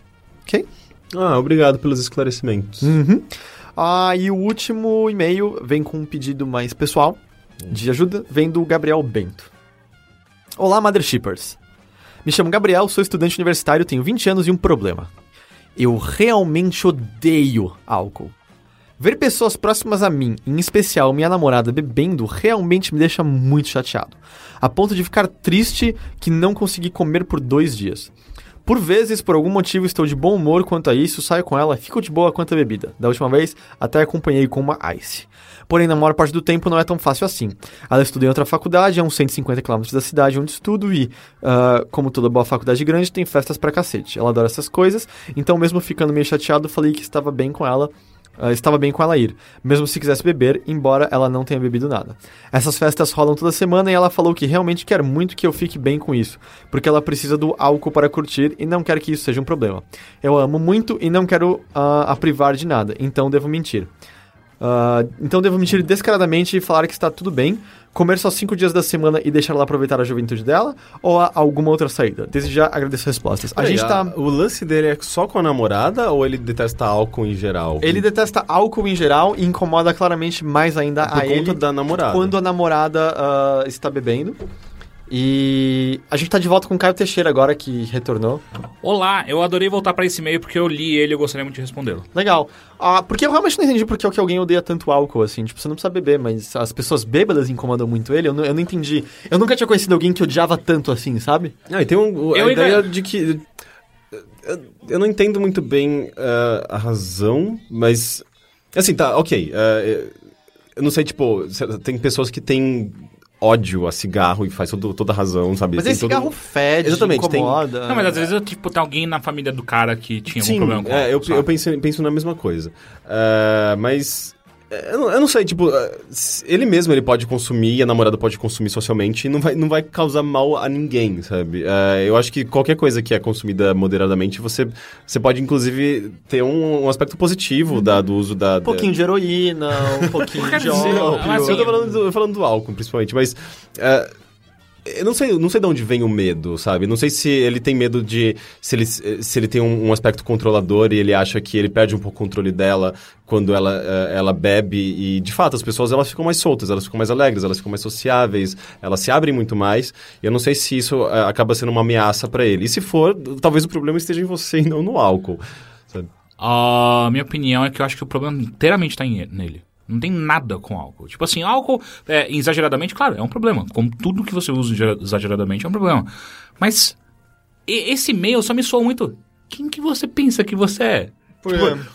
Ok? Ah, obrigado pelos esclarecimentos. Uhum. Ah, e o último e-mail vem com um pedido mais pessoal. de ajuda vem do Gabriel Bento. Olá, Mothershippers. Me chamo Gabriel, sou estudante universitário, tenho 20 anos e um problema. Eu realmente odeio álcool. Ver pessoas próximas a mim, em especial minha namorada, bebendo realmente me deixa muito chateado, a ponto de ficar triste que não consegui comer por dois dias. Por vezes, por algum motivo, estou de bom humor quanto a isso, saio com ela, fico de boa quanto a bebida. Da última vez, até acompanhei com uma ice. Porém, na maior parte do tempo não é tão fácil assim. Ela estuda em outra faculdade, a uns 150 km da cidade onde estudo e, uh, como toda boa faculdade grande, tem festas pra cacete. Ela adora essas coisas, então mesmo ficando meio chateado, falei que estava bem com ela Uh, estava bem com ela ir, mesmo se quisesse beber, embora ela não tenha bebido nada. Essas festas rolam toda semana e ela falou que realmente quer muito que eu fique bem com isso, porque ela precisa do álcool para curtir e não quer que isso seja um problema. Eu amo muito e não quero uh, a privar de nada, então devo mentir. Uh, então devo mentir descaradamente e falar que está tudo bem, comer só cinco dias da semana e deixar ela aproveitar a juventude dela, ou há alguma outra saída? Desde já agradeço as respostas. A gente tá. O lance dele é só com a namorada ou ele detesta álcool em geral? Ele detesta álcool em geral e incomoda claramente mais ainda Por a conta ele da namorada. quando a namorada ah, está bebendo. E a gente tá de volta com o Caio Teixeira agora, que retornou. Olá, eu adorei voltar pra esse e-mail porque eu li ele e eu gostaria muito de respondê-lo. Legal. Ah, porque eu realmente não entendi porque é que alguém odeia tanto álcool, assim. Tipo, você não precisa beber, mas as pessoas bêbadas incomodam muito ele. Eu não, eu não entendi. Eu nunca tinha conhecido alguém que odiava tanto assim, sabe? Ah, e tem um, a Eu ainda- ideia de que. eu- Eu não entendo muito bem ah, a razão, mas. Assim, tá, ok. ah, eu não sei, tipo, tem pessoas que têm ódio a cigarro e faz todo, toda a razão, sabe? Mas Tem esse todo- cigarro fede, Exatamente, tem- incomoda. Não, mas às vezes, eu, tipo, tem alguém na família do cara que tinha algum Sim, problema com é, eu, eu penso, penso na mesma coisa. Ah, mas. É, Eu não, eu não sei, tipo, se- ele mesmo ele pode consumir, a namorada pode consumir socialmente e não vai, não vai causar mal a ninguém, sabe? Ah, eu acho que qualquer coisa que é consumida moderadamente, você, você pode, inclusive, ter um, um aspecto positivo da, do uso da... Um pouquinho de heroína, um pouquinho de ópio. eu tô falando do, falando do álcool, principalmente, mas... ah, eu não sei, não sei de onde vem o medo, sabe? Não sei se ele tem medo de. Se ele, se ele tem um, um aspecto controlador e ele acha que ele perde um pouco o controle dela quando ela, eh, ela bebe. E, de fato, as pessoas elas ficam mais soltas, elas ficam mais alegres, elas ficam mais sociáveis, elas se abrem muito mais. E eu não sei se isso eh, acaba sendo uma ameaça pra ele. E se for, talvez o problema esteja em você e não no álcool. Sabe? A minha opinião é que eu acho que o problema inteiramente tá em- nele. Não tem nada com álcool. Tipo assim, álcool, é, exageradamente, claro, é um problema. Como tudo que você usa exager- exageradamente é um problema. Mas esse e-mail só me soou muito. Quem que você pensa que você é? Tipo,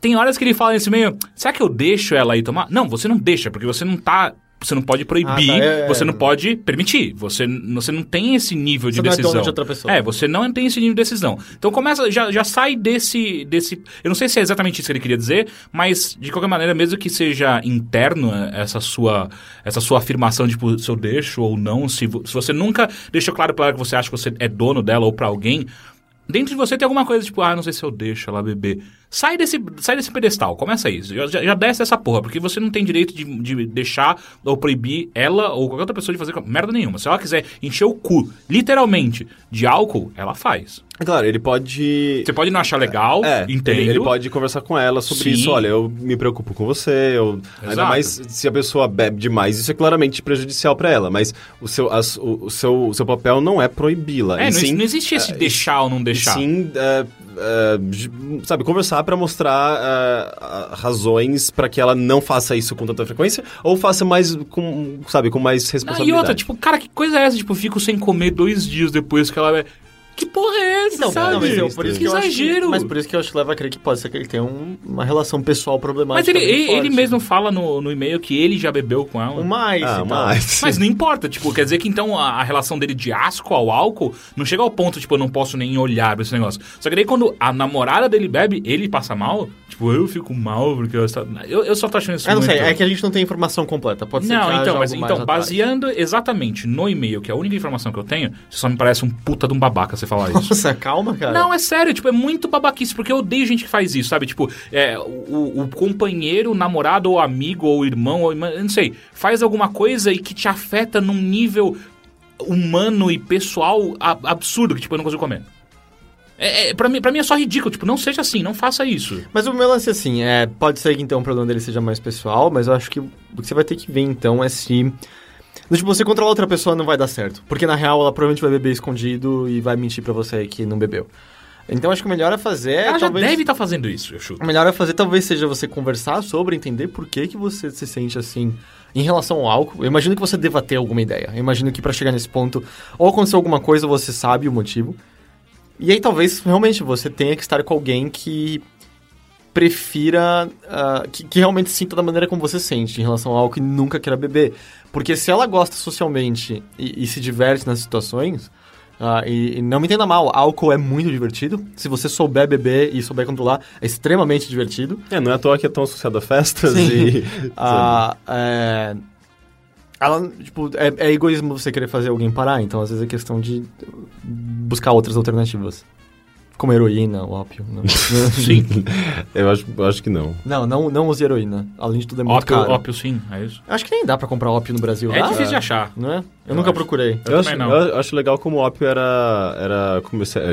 tem horas que ele fala nesse e-mail, será que eu deixo ela aí tomar? Não, você não deixa, porque você não tá. Você não pode proibir, Ah, tá, é, é. você não pode permitir. Você, você não tem esse nível de Você não é decisão. de outra pessoa. É, você não tem esse nível de decisão. Então começa, já, já sai desse, desse. Eu não sei se é exatamente isso que ele queria dizer, mas de qualquer maneira, mesmo que seja interno eh, essa sua, essa sua afirmação de tipo, se eu deixo ou não, se, se você nunca deixou claro pra ela que você acha que você é dono dela ou pra alguém, dentro de você tem alguma coisa tipo, ah, não sei se eu deixo ela beber. Sai desse, sai desse pedestal, começa isso. Já, já, desce essa porra, porque você não tem direito de, de deixar ou proibir ela ou qualquer outra pessoa de fazer merda nenhuma. Se ela quiser encher o cu, literalmente, de álcool, ela faz. É claro, ele pode. Você pode não achar legal, É, entendo. ele, ele pode conversar com ela sobre Sim. isso. Olha, eu me preocupo com você, eu, ainda mais se a pessoa bebe demais, isso é claramente prejudicial pra ela. Mas o seu, as- o, o seu, o seu papel não é proibi-la. É, não, sim, não existe esse é, deixar ou não deixar. Sim, é, é, j- sabe, conversar pra mostrar é, a- razões pra que ela não faça isso com tanta frequência ou faça mais com, sabe, com mais responsabilidade. e outra, tipo, cara, que coisa é essa? Tipo, fico sem comer dois dias depois que ela... Que porra é essa, Não, sabe? não, mas eu, por isso que que eu acho que- exagero. mas por isso que eu acho que leva a crer que pode ser que ele tenha um- uma relação pessoal Mas problemática. ele, bem ele, ele forte. mesmo fala no, no e-mail que ele já bebeu com ela. Uma ice Ah, e tal. mas... Mas não importa, tipo, quer dizer que então a, a relação dele de asco ao álcool não chega ao ponto, tipo, eu não posso nem olhar pra esse negócio. Só que daí quando a namorada dele bebe, ele passa mal, tipo, eu fico mal porque eu, está- eu, eu só tô achando isso Eu não sei, é que a gente não tem informação completa. Pode ser que Não, haja então, mas algo mais então, atrás. baseando exatamente no e-mail, que é a única informação que eu tenho, você só me parece um puta de um babaca você falar isso. Nossa, calma, cara. Não, é sério, tipo, é muito babaquice, porque eu odeio gente que faz isso, sabe? Tipo, é, o, o companheiro, o namorado, ou amigo, ou irmão, ou irmã, não sei, faz alguma coisa e que te afeta num nível humano e pessoal absurdo, que tipo, eu não consigo comer. É, é, pra, mim, pra mim é só ridículo, tipo, não seja assim, não faça isso. Mas o meu lance, assim, é, pode ser que então o problema dele seja mais pessoal, mas eu acho que o que você vai ter que ver então é se. Tipo, você controlar outra pessoa não vai dar certo. Porque na real ela provavelmente vai beber escondido e vai mentir pra você que não bebeu. Então acho que o melhor é fazer. Ela já talvez... deve estar fazendo isso, eu chuto. O melhor é fazer talvez seja você conversar sobre, entender por que, que você se sente assim em relação ao álcool. Eu imagino que você deva ter alguma ideia. Eu imagino que pra chegar nesse ponto, ou aconteceu alguma coisa, você sabe o motivo. E aí talvez realmente você tenha que estar com alguém que prefira. ah, que, que realmente sinta da maneira como você sente em relação ao álcool e nunca queira beber. Porque se ela gosta socialmente e, e se diverte nas situações. ah, e, e não me entenda mal, álcool é muito divertido. Se você souber beber e souber controlar, é extremamente divertido. É, não é à toa que é tão associado a festas Sim. e... Ah, é, ela, tipo, é, é egoísmo você querer fazer alguém parar, então às vezes é questão de buscar outras alternativas. Como heroína, ópio. Não, Sim. eu, acho, eu acho que não. não, não, não use heroína. Além de tudo, é muito Ópio, caro. ópio sim, é isso. Acho que nem dá pra comprar ópio no Brasil. É dá? difícil de achar. Não é? Eu, Eu nunca acho. procurei. Eu Eu, acho, não. eu acho legal como o ópio era, era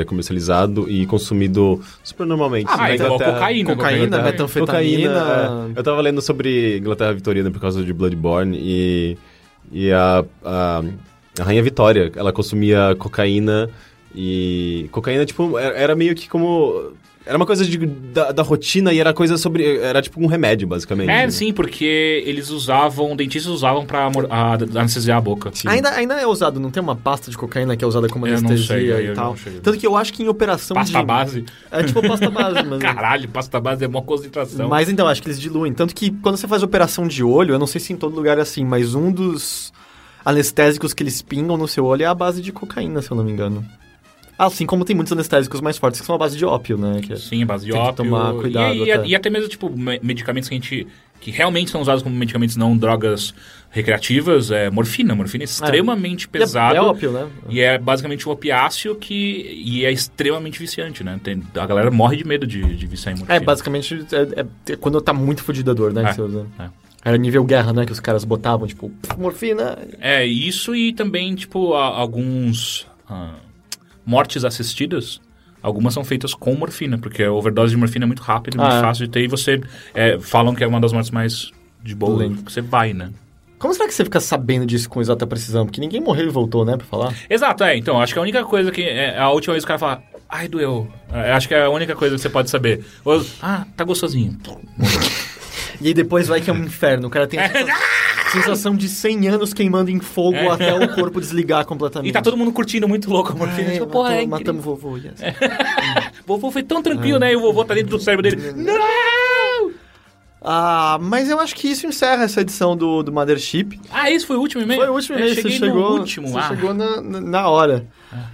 é, comercializado e consumido super normalmente. Ah, Na mas igual Inglaterra- cocaína. Cocaína, metanfetamina. Cocaína, é. Eu tava lendo sobre Inglaterra Vitoriana por causa de Bloodborne e, e a, a, a Rainha Vitória, ela consumia cocaína e... Cocaína, tipo, era, meio que como... Era uma coisa de, da, da rotina e era coisa sobre... Era tipo um remédio, basicamente. É, sim, porque eles usavam, dentistas usavam pra a- anestesiar a boca. Ainda, ainda é usado, não tem uma pasta de cocaína que é usada como Eu não anestesia sei, e eu tal. Tanto que eu acho que em operação Pasta de... base. É tipo pasta base, mas... Caralho, pasta base é uma concentração. Mas então, acho que eles diluem. Tanto que quando você faz operação de olho, eu não sei se em todo lugar é assim, mas um dos anestésicos que eles pingam no seu olho é a base de cocaína, se eu não me engano. Assim como tem muitos anestésicos mais fortes que são a base de ópio, né? Que é- Sim, base de Tem que ópio. tomar cuidado e, e, até. e até mesmo, tipo, me- medicamentos que a gente... Que realmente são usados como medicamentos, não drogas recreativas. É morfina. Morfina é extremamente E é- pesado. É, ópio, né? E é basicamente um opiáceo que... E é extremamente viciante, né? Tem- a galera morre de medo de, de viciar em morfina. É, basicamente, é, é- é quando tá muito fudido a dor, né? É, que é. Era nível guerra, né? Que os caras botavam, tipo, morfina. É, isso e também, tipo, a- alguns ah, mortes assistidas. Algumas são feitas com morfina, porque a overdose de morfina é muito rápida, muito Ah, é. fácil de ter. E você... é, falam que é uma das mortes mais de boa, Lento. você vai, né? Como será que você fica sabendo disso com exata precisão? Porque ninguém morreu e voltou, né? Pra falar. Exato, é. Então, acho que a única coisa que... É, a última vez que o cara fala... Ai, doeu. É, acho que é a única coisa que você pode saber. Ou, ah, tá gostosinho. E aí depois vai que é um inferno. O cara tem a sensação, de 100 anos queimando em fogo É. até o corpo desligar completamente. E tá todo mundo curtindo muito louco a morfina. É, tipo, porra, é matou- incrível. matamos o vovô. yes. O vovô foi tão tranquilo, né? E o vovô tá dentro do cérebro dele. Não! Ah, mas eu acho que isso encerra essa edição do, do Mothership. Ah, esse foi o último e-mail? Foi o último Eu e-mail, você chegou, último. você ah. chegou na, na, hora.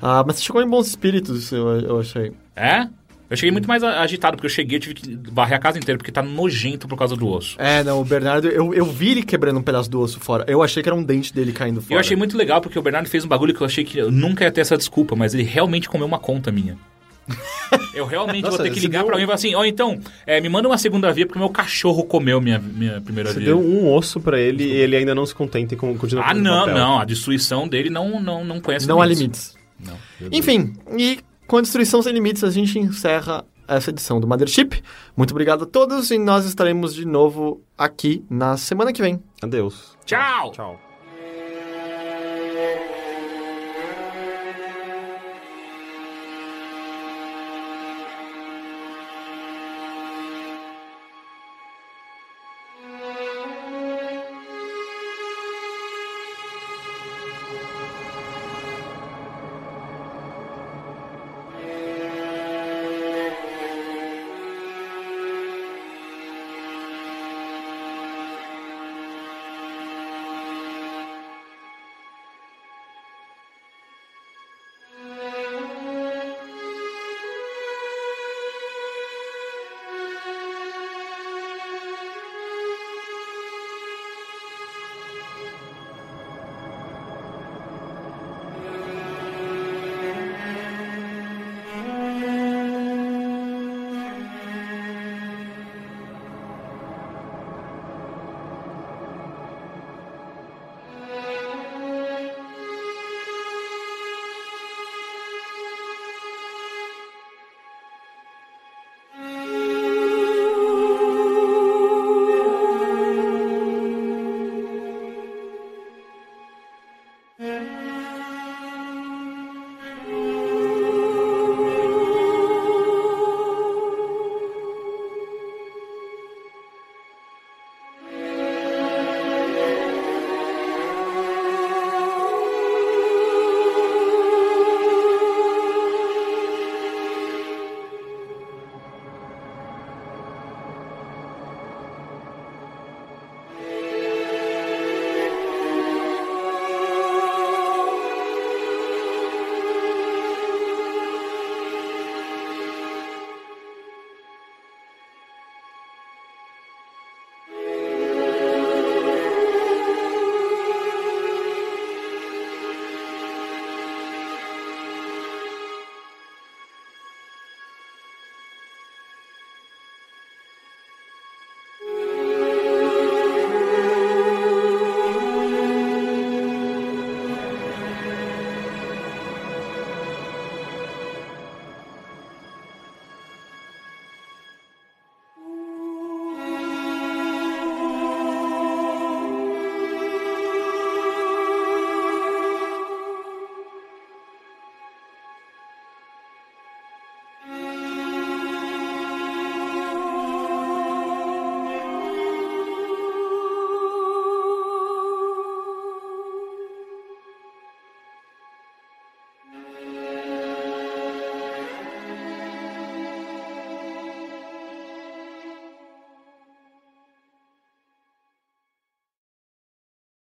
Ah, mas você chegou em bons espíritos, eu, eu achei. É? Eu cheguei muito mais agitado, porque eu cheguei, eu tive que varrer a casa inteira, porque tá nojento por causa do osso. É, não, o Bernardo, eu, eu vi ele quebrando um pedaço do osso fora. Eu achei que era um dente dele caindo E fora. eu achei muito legal, porque o Bernardo fez um bagulho que eu achei que eu nunca ia ter essa desculpa, mas ele realmente comeu uma conta minha. Eu realmente Nossa, vou ter que você ligar deu- pra alguém e falar assim, ó, então, é, me manda uma segunda via, porque meu cachorro comeu minha, minha primeira Você via. deu um osso pra ele e ele ainda não se contenta em con- continuar Ah, não, papel. não, a destruição dele não, não, não conhece Não há limites. Não. Enfim, e com a Destruição Sem Limites a gente encerra essa edição do Mothership. Muito obrigado a todos e nós estaremos de novo aqui na semana que vem. Adeus. Tchau! Tchau.